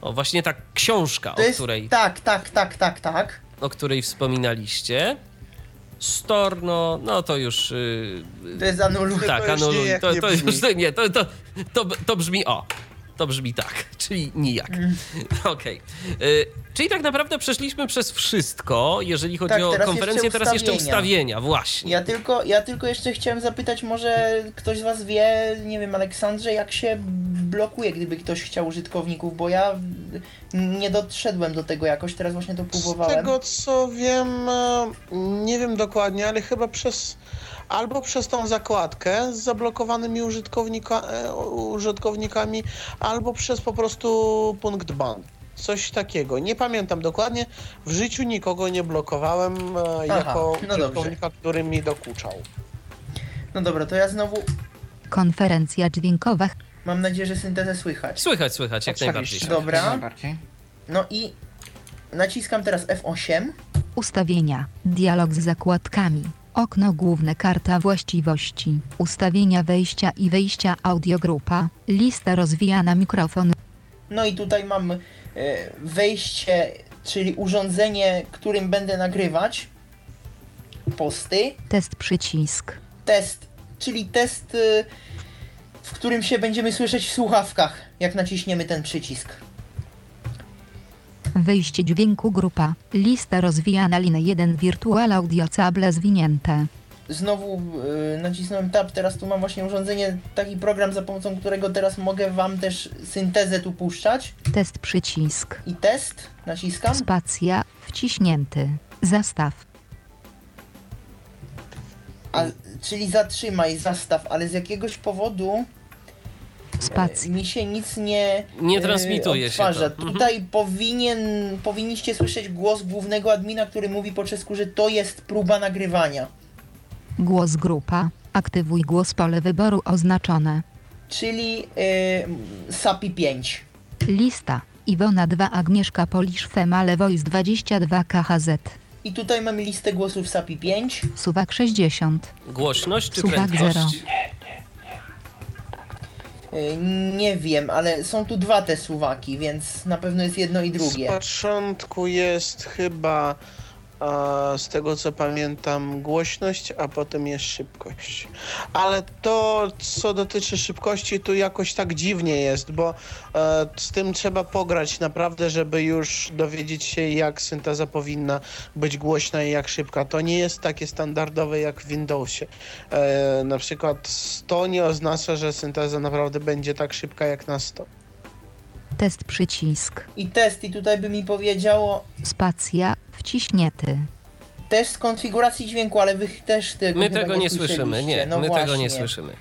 O, właśnie ta książka, To o jest, której, tak, tak, tak, tak, tak. o której wspominaliście. Storno, no to już. Yy, To jest anuluj. tak, już anuluj. To, nie to już to, nie, to, to, to, to brzmi o. To brzmi tak, czyli nijak. Mm. Okej. Y, Czyli tak naprawdę przeszliśmy przez wszystko, jeżeli chodzi Tak, o teraz konferencję, jeszcze teraz jeszcze ustawienia. właśnie. Ja tylko, ja tylko jeszcze chciałem zapytać, może ktoś z Was wie, nie wiem, Aleksandrze, jak się blokuje, gdyby ktoś chciał użytkowników, bo ja nie doszedłem do tego jakoś, teraz właśnie to Z próbowałem. tego co wiem, e, nie wiem dokładnie, ale chyba przez albo przez tą zakładkę z zablokowanymi użytkownika, e, użytkownikami, albo przez po prostu punkt ban. Coś takiego. Nie pamiętam dokładnie. W życiu nikogo nie blokowałem e, jako no dobrze. użytkownika, który mi dokuczał. No dobra, to ja znowu Konferencja dźwiękowa. mam nadzieję, że syntezę słychać. Słychać, słychać, jak najbardziej. Dobra. No i naciskam teraz F8. Ustawienia. Dialog z zakładkami. Okno główne karta właściwości. Ustawienia wejścia i wyjścia audiogrupa. Lista rozwijana mikrofon. No i tutaj mam e, wejście, czyli urządzenie, którym będę nagrywać posty. Test przycisk. Test, czyli test, e, w którym się będziemy słyszeć w słuchawkach, jak naciśniemy ten przycisk. Wyjście dźwięku grupa. Lista rozwijana linę 1 Virtual Audio Cable zwinięte. Znowu e, nacisnąłem tab, teraz tu mam właśnie urządzenie, taki program, za pomocą którego teraz mogę wam też syntezę tu puszczać. Test przycisk. I test, naciskam. Spacja. Wciśnięty. Zastaw. A, czyli zatrzymaj, zastaw, ale z jakiegoś powodu spacji. Mi się nic nie. Nie e, transmituje odtwarza. się. To. Mhm. Tutaj mhm. powinien, powinniście słyszeć głos głównego admina, który mówi po czesku, że to jest próba nagrywania. Głos grupa. Aktywuj głos pole wyboru oznaczone. Czyli yy, SAPI 5. Lista. Iwona 2 Agnieszka Polisz Female Voice 22 KHZ. I tutaj mamy listę głosów SAPI 5. Suwak 60. Głośność czy Suwak prędkość? 0 nie wiem, ale są tu dwa te suwaki, więc na pewno jest jedno i Z drugie. początku jest chyba a z tego co pamiętam głośność, a potem jest szybkość. Ale to co dotyczy szybkości tu jakoś tak dziwnie jest, bo e, z tym trzeba pograć naprawdę, żeby już dowiedzieć się jak synteza powinna być głośna i jak szybka. To nie jest takie standardowe jak w Windowsie. E, na przykład 100 nie oznacza, że synteza naprawdę będzie tak szybka jak na 100. Test przycisk. I test, i tutaj by mi powiedziało Spacja wciśnięty. test konfiguracji dźwięku, ale wy też tego My tego nie słyszymy, nie, no my właśnie. tego nie słyszymy.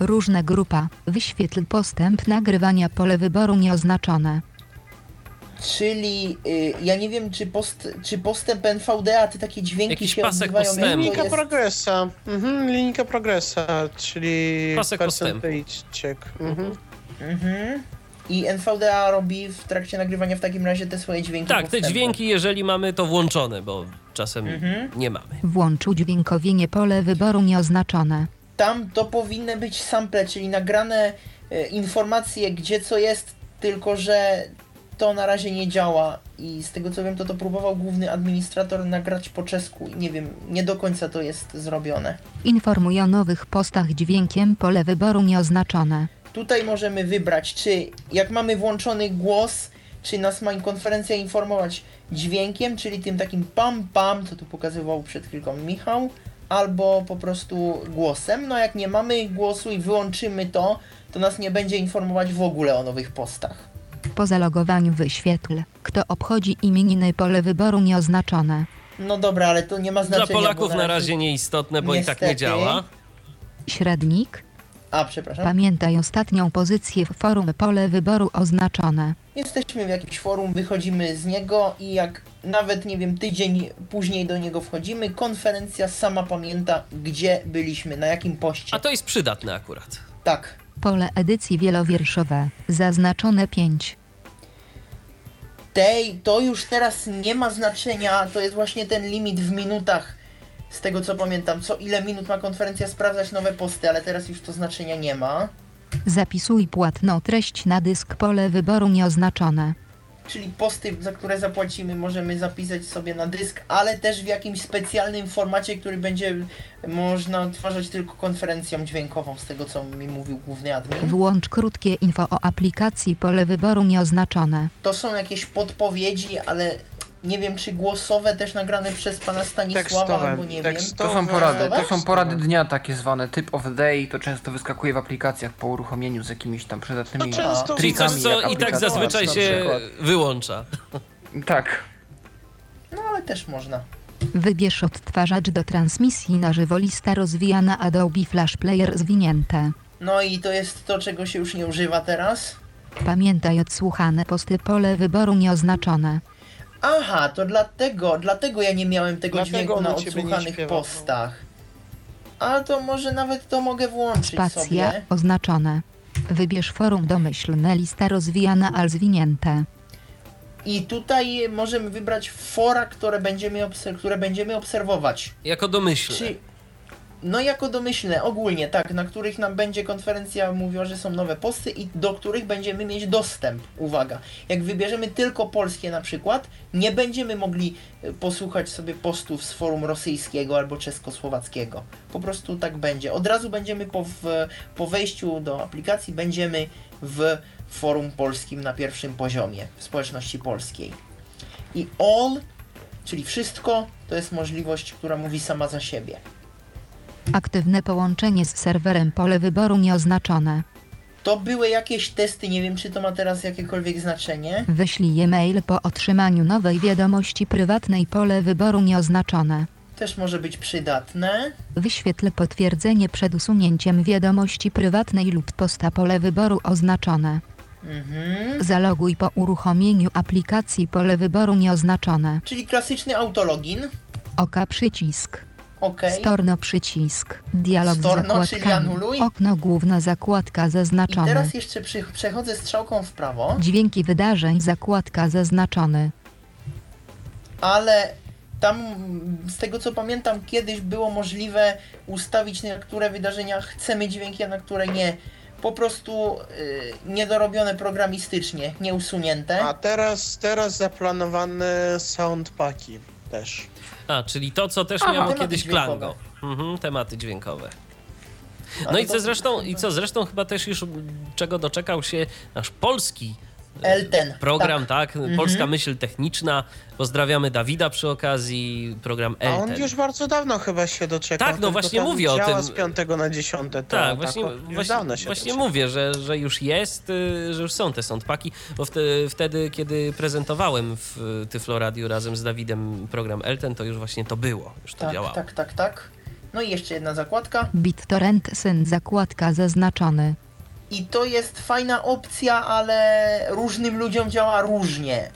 Różne grupa. Wyświetl postęp nagrywania pole wyboru nieoznaczone. Czyli y, ja nie wiem, czy, post, czy postęp NVDA, te takie dźwięki Jakiś się pasek odbywają, postępu. Linijka jest... progresa. Mhm, linijka progresa, czyli Pasek postępu. Mhm. Mhm. I NVDA robi w trakcie nagrywania w takim razie te swoje dźwięki Tak, te dźwięki, jeżeli mamy to włączone, bo czasem Mhm. nie mamy. Włącz udźwiękowienie pole wyboru nieoznaczone. Tam to powinny być sample, czyli nagrane e, informacje, gdzie co jest, tylko że to na razie nie działa i z tego co wiem, to to próbował główny administrator nagrać po czesku i nie wiem, nie do końca to jest zrobione. Informuj o nowych postach dźwiękiem pole wyboru nieoznaczone. Tutaj możemy wybrać, czy jak mamy włączony głos, czy nas ma konferencja informować dźwiękiem, czyli tym takim pam pam, co tu pokazywał przed chwilką Michał, albo po prostu głosem. No jak nie mamy głosu i wyłączymy to, to nas nie będzie informować w ogóle o nowych postach. Po zalogowaniu wyświetl. Kto obchodzi imieniny pole wyboru nieoznaczone. No dobra, ale to nie ma Dla znaczenia. Polaków bo na razie nieistotne, bo i tak nie Niestety. działa. Średnik. A, przepraszam. Pamiętaj ostatnią pozycję w forum pole wyboru oznaczone. Jesteśmy w jakimś forum, wychodzimy z niego i jak nawet, nie wiem, tydzień później do niego wchodzimy, konferencja sama pamięta, gdzie byliśmy, na jakim poście. A to jest przydatne akurat. Tak. Pole edycji wielowierszowe. Zaznaczone 5. Tej, to już teraz nie ma znaczenia, to jest właśnie ten limit w minutach. Z tego co pamiętam, co ile minut ma konferencja sprawdzać nowe posty, ale teraz już to znaczenia nie ma. Zapisuj płatną treść na dysk pole wyboru nieoznaczone. Czyli posty, za które zapłacimy, możemy zapisać sobie na dysk, ale też w jakimś specjalnym formacie, który będzie można odtwarzać tylko konferencją dźwiękową, z tego co mi mówił główny admin. Włącz krótkie info o aplikacji pole wyboru nieoznaczone. To są jakieś podpowiedzi, ale nie wiem czy głosowe też nagrane przez pana Stanisława, Tekstowe, albo nie tekstowe. To są porady, to są porady dnia takie zwane, typ of day, to często wyskakuje w aplikacjach po uruchomieniu z jakimiś tam przydatnymi coś, trikami, co i tak zazwyczaj się wyłącza. Tak. No ale też można. Wybierz odtwarzacz do transmisji na żywo lista rozwijana Adobe Flash Player zwinięte. No i to jest to, czego się już nie używa teraz. Pamiętaj odsłuchane posty pole wyboru nieoznaczone. Aha, to dlatego, dlatego ja nie miałem tego Dlatego dźwięku na odsłuchanych no. postach. A to może nawet to mogę włączyć Spacja sobie. oznaczone. Wybierz forum domyślne lista rozwijana al zwinięte. I tutaj możemy wybrać fora, które będziemy, obser- które będziemy obserwować. Jako domyślne. Czy, no jako domyślne, ogólnie, tak, na których nam będzie konferencja mówiła, że są nowe posty i do których będziemy mieć dostęp. Uwaga, jak wybierzemy tylko polskie na przykład, nie będziemy mogli e, posłuchać sobie postów z forum rosyjskiego albo czeskosłowackiego. Po prostu tak będzie. Od razu będziemy po, w, po wejściu do aplikacji, będziemy w forum polskim na pierwszym poziomie, w społeczności polskiej. I all, czyli wszystko, to jest możliwość, która mówi sama za siebie. Aktywne połączenie z serwerem pole wyboru nieoznaczone. To były jakieś testy, nie wiem czy to ma teraz jakiekolwiek znaczenie. Wyślij e-mail po otrzymaniu nowej wiadomości prywatnej pole wyboru nieoznaczone. Też może być przydatne. Wyświetl potwierdzenie przed usunięciem wiadomości prywatnej lub posta pole wyboru oznaczone. Mhm. Zaloguj po uruchomieniu aplikacji pole wyboru nieoznaczone. Czyli klasyczny autologin. Oka przycisk. Ok. Storno przycisk. Dialog Storno, czyli anuluj. Okno główna zakładka I zaznaczone. teraz jeszcze przy, przechodzę strzałką w prawo, Dźwięki wydarzeń zakładka zaznaczony. ale tam z tego co pamiętam kiedyś było możliwe ustawić na które wydarzenia chcemy dźwięki, a na które nie. Po prostu y, niedorobione programistycznie, nieusunięte. A teraz, teraz zaplanowane soundpacki. też. A, czyli to, co też Aha, miało kiedyś dźwiękowe. Klango. Mhm, tematy dźwiękowe. No Ale i co zresztą, i co zresztą chyba też już czego doczekał się nasz polski Elten. program, tak. tak? Polska myśl techniczna. Pozdrawiamy Dawida przy okazji, program A on Elten. już bardzo dawno chyba się doczekał. Tak, no właśnie tam mówię o tym. z 5 na 10. To, Tak, właśnie, tak, właśnie, dawno się właśnie mówię, że, że już jest, y, że już są te soundpaki, bo wtedy, wtedy kiedy prezentowałem w Tyflo Radio razem z Dawidem program Elten, to już właśnie to było, już to Tak, działało. tak, tak, tak. No i jeszcze jedna zakładka. BitTorrent syn zakładka zaznaczony. I to jest fajna opcja, ale różnym ludziom działa różnie.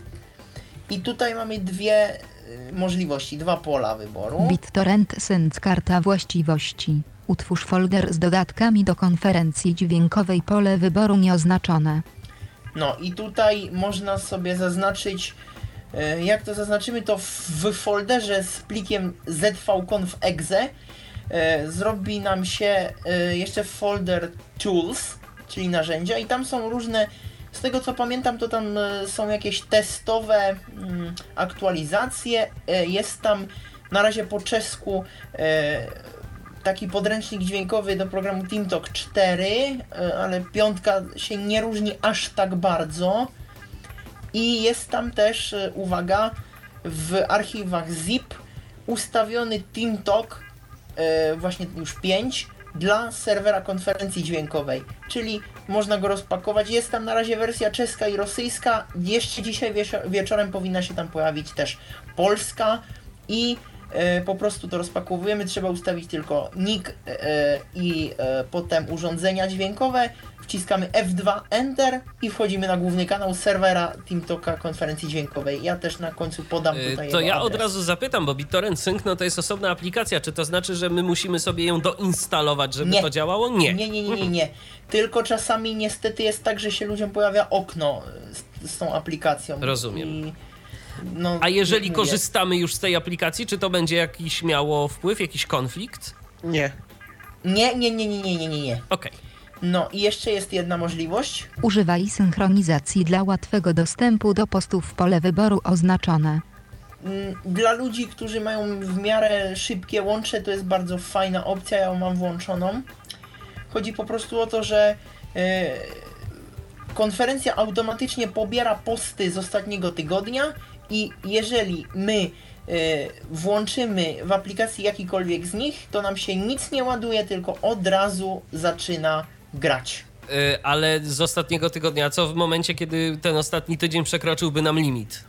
I tutaj mamy dwie y, możliwości, dwa pola wyboru. BitTorrent syn karta właściwości. Utwórz folder z dodatkami do konferencji dźwiękowej pole wyboru nieoznaczone. No i tutaj można sobie zaznaczyć, e, jak to zaznaczymy, to w- folderze z plikiem zvconf.exe e, zrobi nam się jeszcze folder tools, czyli narzędzia i tam są różne, z tego co pamiętam to tam e, są jakieś testowe mm, aktualizacje, e, jest tam na razie po czesku e, taki podręcznik dźwiękowy do programu TeamTalk 4, e, ale piątka się nie różni aż tak bardzo. I jest tam też, uwaga, w archiwach zip ustawiony TeamTalk, właśnie już 5, dla serwera konferencji dźwiękowej. Czyli można go rozpakować. Jest tam na razie wersja czeska i rosyjska. Jeszcze dzisiaj wieczorem powinna się tam pojawić też polska i po prostu to rozpakowujemy. Trzeba ustawić tylko nick e, i e, potem urządzenia dźwiękowe. Wciskamy F2 Enter i wchodzimy na główny kanał serwera TeamTalka konferencji dźwiękowej. Ja też na końcu podam tutaj To ja od adres. razu zapytam, bo BitTorrent Sync no to jest osobna aplikacja. Czy to znaczy, że my musimy sobie ją doinstalować, żeby Nie. to działało? Nie. Nie, nie, nie, nie, nie. Tylko czasami niestety jest tak, że się ludziom pojawia okno z, z tą aplikacją. Rozumiem. I, no, A jeżeli mówię, korzystamy już z tej aplikacji, czy to będzie jakiś miało wpływ, jakiś konflikt? Nie. Nie, nie, nie, nie, nie, nie, nie, nie. Okej. No i jeszcze jest jedna możliwość. Używaj synchronizacji dla łatwego dostępu do postów pole wyboru oznaczone. Mm, Dla ludzi, którzy mają w miarę szybkie łącze, to jest bardzo fajna opcja, ja ją mam włączoną. Chodzi po prostu o to, że e, konferencja automatycznie pobiera posty z ostatniego tygodnia i jeżeli my e, włączymy w aplikacji jakikolwiek z nich, to nam się nic nie ładuje, tylko od razu zaczyna grać. Y, Ale z ostatniego tygodnia, co w momencie, kiedy ten ostatni tydzień przekroczyłby nam limit?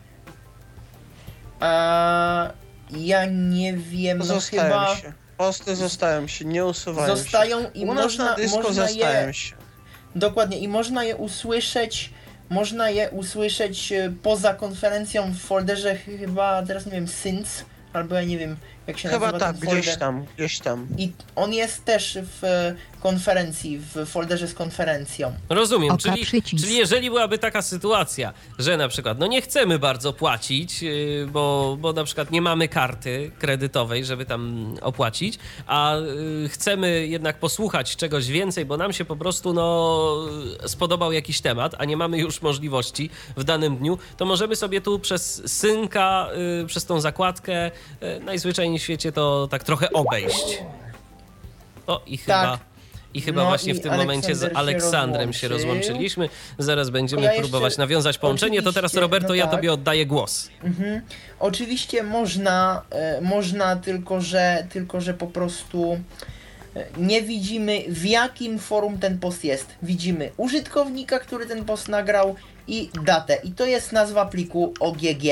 A ja nie wiem, no Zostałem chyba się. Posty zostałem się, nie usuwają zostają się. i U nas można, na dysku można je się. Dokładnie i można je usłyszeć, można je usłyszeć e, poza konferencją w folderze chyba, teraz nie wiem, Sync, albo ja nie wiem jak się Chyba nazywa tak, ten folder. gdzieś tam, gdzieś tam. I on jest też w e, konferencji, w folderze z konferencją. Rozumiem, Oka czyli, przycisk. czyli jeżeli byłaby taka sytuacja, że na przykład no nie chcemy bardzo płacić, yy, bo, bo na przykład nie mamy karty kredytowej, żeby tam opłacić, a yy, chcemy jednak posłuchać czegoś więcej, bo nam się po prostu no, spodobał jakiś temat, a nie mamy już możliwości w danym dniu, to możemy sobie tu przez synka, yy, przez tą zakładkę najzwyczajniej w świecie to tak trochę obejść. O i chyba... Tak. I chyba No właśnie i w tym momencie z Aleksander się Aleksandrem się rozłączył. rozłączyliśmy. Zaraz będziemy Ja próbować nawiązać połączenie. To teraz, Roberto, no ja tak. tobie oddaję głos. Mhm. Oczywiście można, e, można tylko że, tylko, że po prostu e, nie widzimy w jakim forum ten post jest. Widzimy użytkownika, który ten post nagrał i datę. I to jest nazwa pliku OGG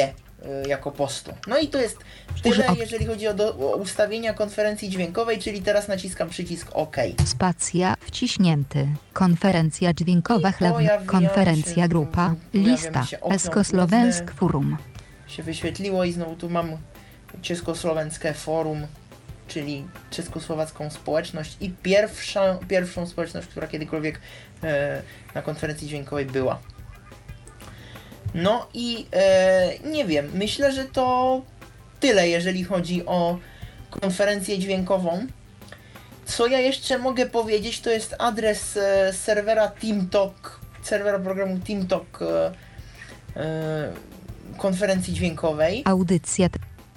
jako postu. No i to jest tyle, jeżeli chodzi o, do, o ustawienia konferencji dźwiękowej, czyli teraz naciskam przycisk OK. Spacja wciśnięty. Konferencja dźwiękowa pojawiają Konferencja się- grupa. Lista. Eskoslowensk forum. się wyświetliło i znowu tu mam Českosłowenskie Forum, czyli czeskosłowacką społeczność i pierwsza, pierwszą społeczność, która kiedykolwiek e, na konferencji dźwiękowej była. No i e, nie wiem, myślę, że to tyle, jeżeli chodzi o konferencję dźwiękową. Co ja jeszcze mogę powiedzieć, to jest adres e, serwera TeamTalk, serwera programu TeamTalk e, e, konferencji dźwiękowej. Audycja.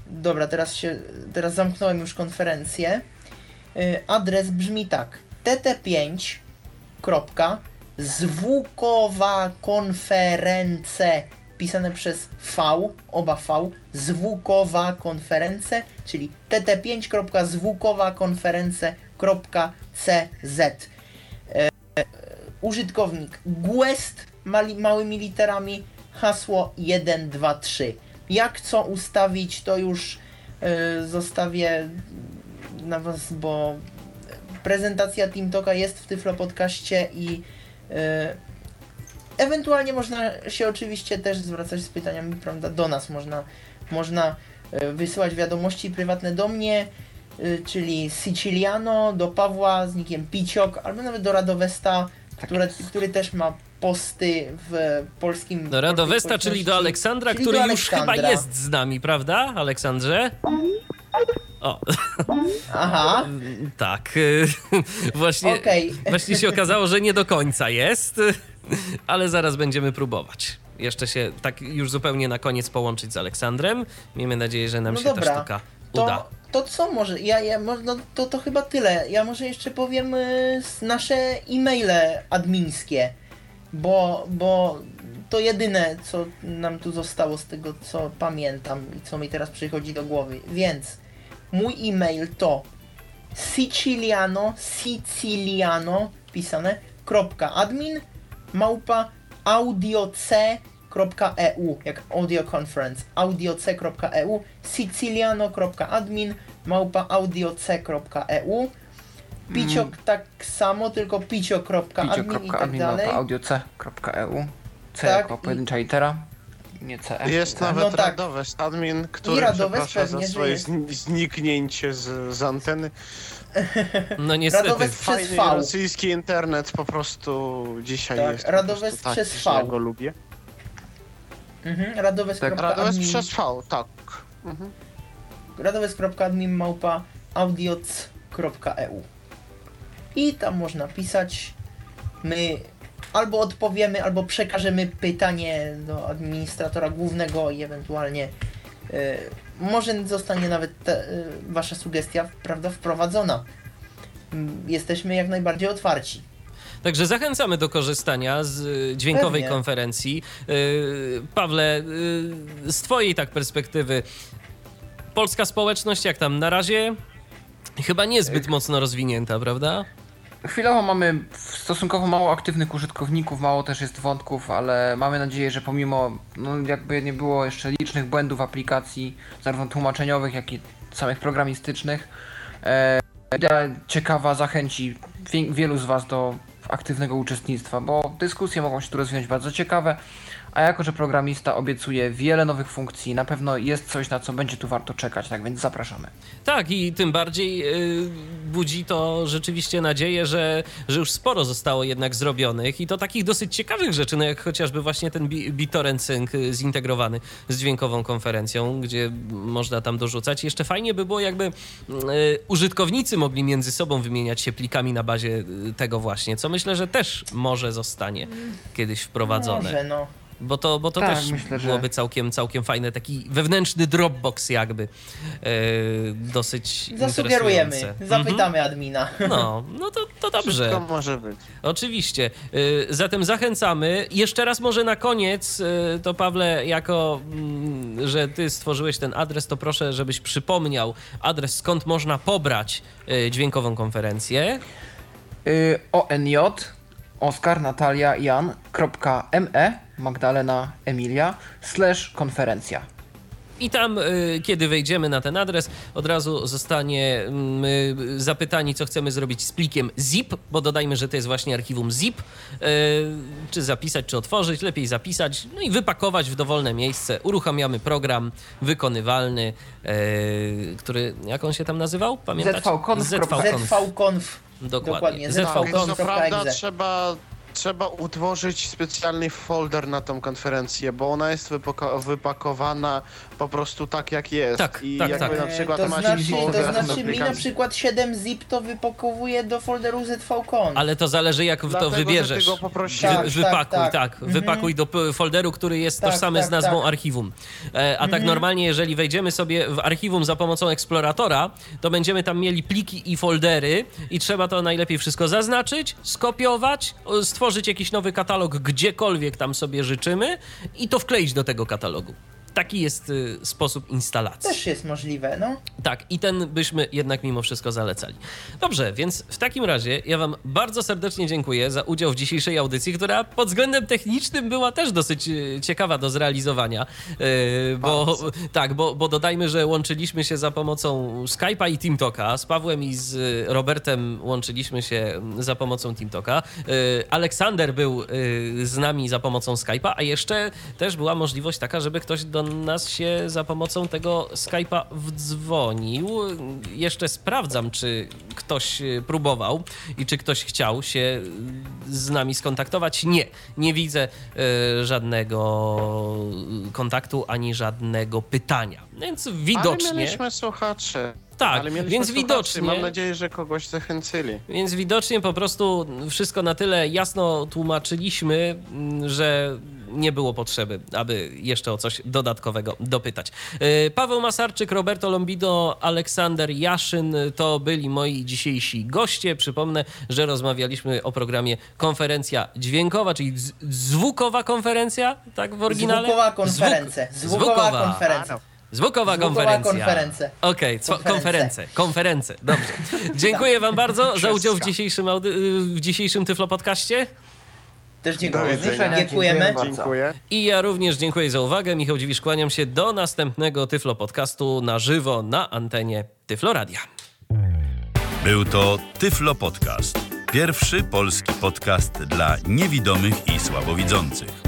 dobra, teraz się, teraz zamknąłem już konferencję. Y, Adres brzmi tak: tt5. Kropka, zwukowa konference pisane przez V, oba V, zwukowa konference, czyli tt5.zwukowa konference.cz. E, użytkownik Guest mali, małymi literami, hasło 123. Jak co ustawić, to już e, zostawię na Was, bo prezentacja TeamTalka jest w Tyflo Podcaście i ewentualnie można się oczywiście też zwracać z pytaniami, prawda, do nas. Można, można e, wysyłać wiadomości prywatne do mnie, e, czyli Siciliano, do Pawła z nikiem Piciok, albo nawet do Radowesta, które, który też ma posty w polskim... Do Radowesta, czyli do. Aleksandra, Czyli który do już chyba Aleksandra. jest z nami, prawda, Aleksandrze? O, Aha, tak. Właśnie, Okej. właśnie się okazało, że nie do końca jest, ale zaraz będziemy próbować. Jeszcze się tak już zupełnie na koniec połączyć z Aleksandrem. Miejmy nadzieję, że nam No się ta dobra, sztuka uda. to, to co może? Ja, ja no, to, to chyba tyle. Ja może jeszcze powiem y, nasze e-maile admińskie, bo, bo to jedyne, co nam tu zostało z tego, co pamiętam i co mi teraz przychodzi do głowy. Więc mój e-mail to siciliano, siciliano, pisane, kropka admin, małpa audioc.eu, jak audio conference, audioc.eu, siciliano.admin, małpa audioc.eu, piciok tak samo, tylko picio.admin i tak dalej. audio.c.eu Tak, jako i- pojedyncza litera. Nie CE. Jest C. nawet No tak. Radowest admin, który Radowest przeprasza za pewnie, że swoje jest. zni- zniknięcie z, z anteny. No niestety. Radowest przez Fajny V. rosyjski internet po prostu dzisiaj Tak, jest po Radowest prostu taki, przez że Ja V. go lubię. Mhm, radowest.admin. Radowest przez V, tak. Mhm. radowes.admin małpa audioc.eu i tam można pisać my albo odpowiemy, albo przekażemy pytanie do administratora głównego i ewentualnie y, może zostanie nawet te, y, wasza sugestia prawda, wprowadzona. Mm, Jesteśmy jak najbardziej otwarci. Także zachęcamy do korzystania z y, dźwiękowej Pewnie. konferencji. Y, Pawle, y, z Twojej tak perspektywy, polska społeczność jak tam na razie? Chyba niezbyt mocno rozwinięta, prawda? Chwilowo mamy stosunkowo mało aktywnych użytkowników, mało też jest wątków, ale mamy nadzieję, że pomimo, no jakby nie było jeszcze licznych błędów aplikacji, zarówno tłumaczeniowych, jak i samych programistycznych, e, idea ciekawa zachęci wie, wielu z Was do aktywnego uczestnictwa, bo dyskusje mogą się tu rozwinąć bardzo ciekawe, a jako, że programista obiecuje wiele nowych funkcji, na pewno jest coś, na co będzie tu warto czekać, tak więc zapraszamy. Tak, i tym bardziej y, budzi to rzeczywiście nadzieję, że, że już sporo zostało jednak zrobionych i to takich dosyć ciekawych rzeczy, no jak chociażby właśnie ten Bi- BitTorrent Sync y, zintegrowany z dźwiękową konferencją, gdzie można tam dorzucać. Jeszcze fajnie by było, jakby y, użytkownicy mogli między sobą wymieniać się plikami na bazie y, tego właśnie, co myślę, że też może zostanie kiedyś wprowadzone. Może no. Bo to, bo to Tak, też myślę, że- byłoby całkiem, całkiem fajne, taki wewnętrzny Dropbox jakby, e, dosyć Zasugerujemy, zapytamy admina. Mhm. No, no to, to dobrze. Wszystko może być. Oczywiście. Y, Zatem zachęcamy. Jeszcze raz może na koniec, y, to Pawle, jako mm, że ty stworzyłeś ten adres, to proszę, żebyś przypomniał adres, skąd można pobrać dźwiękową konferencję. Y, ONJ Oskar Natalia Jan.me Magdalena Emilia slash konferencja. I tam, y, kiedy wejdziemy na ten adres, od razu zostanie mm, y, zapytani, co chcemy zrobić z plikiem zip, bo dodajmy, że to jest właśnie archiwum zip. Y, Czy zapisać, czy otworzyć, lepiej zapisać, no i wypakować w dowolne miejsce. Uruchamiamy program wykonywalny, który, jak on się tam nazywał? Pamiętacie? ZVconf. ZVconf. ZVconf. Dokładnie. Dokładnie, ZVconf. Co prawda trzeba trzeba utworzyć specjalny folder na tą konferencję, bo ona jest wypaka- wypakowana po prostu tak jak jest. Tak, I tak, jakby tak. na przykład to macie znaczy, folder to na znaczy mi na przykład 7-zip to wypakowuje do folderu ZVCon. Ale to zależy, jak to Dlatego, że wybierzesz. ty go poprosiłeś. Tak, Wy, wypakuj, tak. tak. Mhm. Wypakuj do folderu, który jest Tak, tożsamy tak, z nazwą tak. Mhm. archiwum. E, a tak normalnie, jeżeli wejdziemy sobie w archiwum za pomocą eksploratora, to będziemy tam mieli pliki i foldery i trzeba to najlepiej wszystko zaznaczyć, skopiować, o, stworzyć jakiś nowy katalog gdziekolwiek tam sobie życzymy i to wkleić do tego katalogu. Taki jest y, sposób instalacji. Też jest możliwe, no. Tak, i ten byśmy jednak mimo wszystko zalecali. Dobrze, więc w takim razie ja Wam bardzo serdecznie dziękuję za udział w dzisiejszej audycji, która pod względem technicznym była też dosyć e, ciekawa do zrealizowania. E, Bo tak, bo, bo dodajmy, że łączyliśmy się za pomocą Skype'a i TeamTalka. Z Pawłem i z Robertem łączyliśmy się za pomocą TeamTalka. E, Aleksander był z nami za pomocą Skype'a, a jeszcze też była możliwość taka, żeby ktoś do nas się za pomocą tego Skype'a wdzwonił. Jeszcze sprawdzam, czy ktoś e, próbował i czy ktoś chciał się e, z nami skontaktować. Nie, nie widzę e, żadnego kontaktu ani żadnego pytania. Więc widocznie. Ale mieliśmy słuchaczy. Tak, Ale więc widocznie- Mam nadzieję, że kogoś zachęcili. Więc widocznie po prostu wszystko na tyle jasno tłumaczyliśmy, mm, że nie było potrzeby, aby jeszcze o coś dodatkowego dopytać. Yy, Paweł Masarczyk, Roberto Lombido, Aleksander Jaszyn to byli moi dzisiejsi goście. Przypomnę, że rozmawialiśmy o programie konferencja dźwiękowa, czyli zwukowa konferencja, tak w oryginale? Zwukowa konferencja. Zwuk- Zwukowa konferencja. Zwukowa Zwukowa konferencja. konferencja. Okej, co- Konferencje. konferencje, dobrze. Dziękuję wam bardzo za udział w dzisiejszym, w dzisiejszym Tyflo Podcaście. Też dziękuję. Dziękujemy. Dziękuję. I ja również dziękuję za uwagę. Michał Dziwisz, kłaniam się do następnego Tyflo Podcastu na żywo na antenie Tyflo Radia. Był to Tyflo Podcast. Pierwszy polski podcast dla niewidomych i słabowidzących.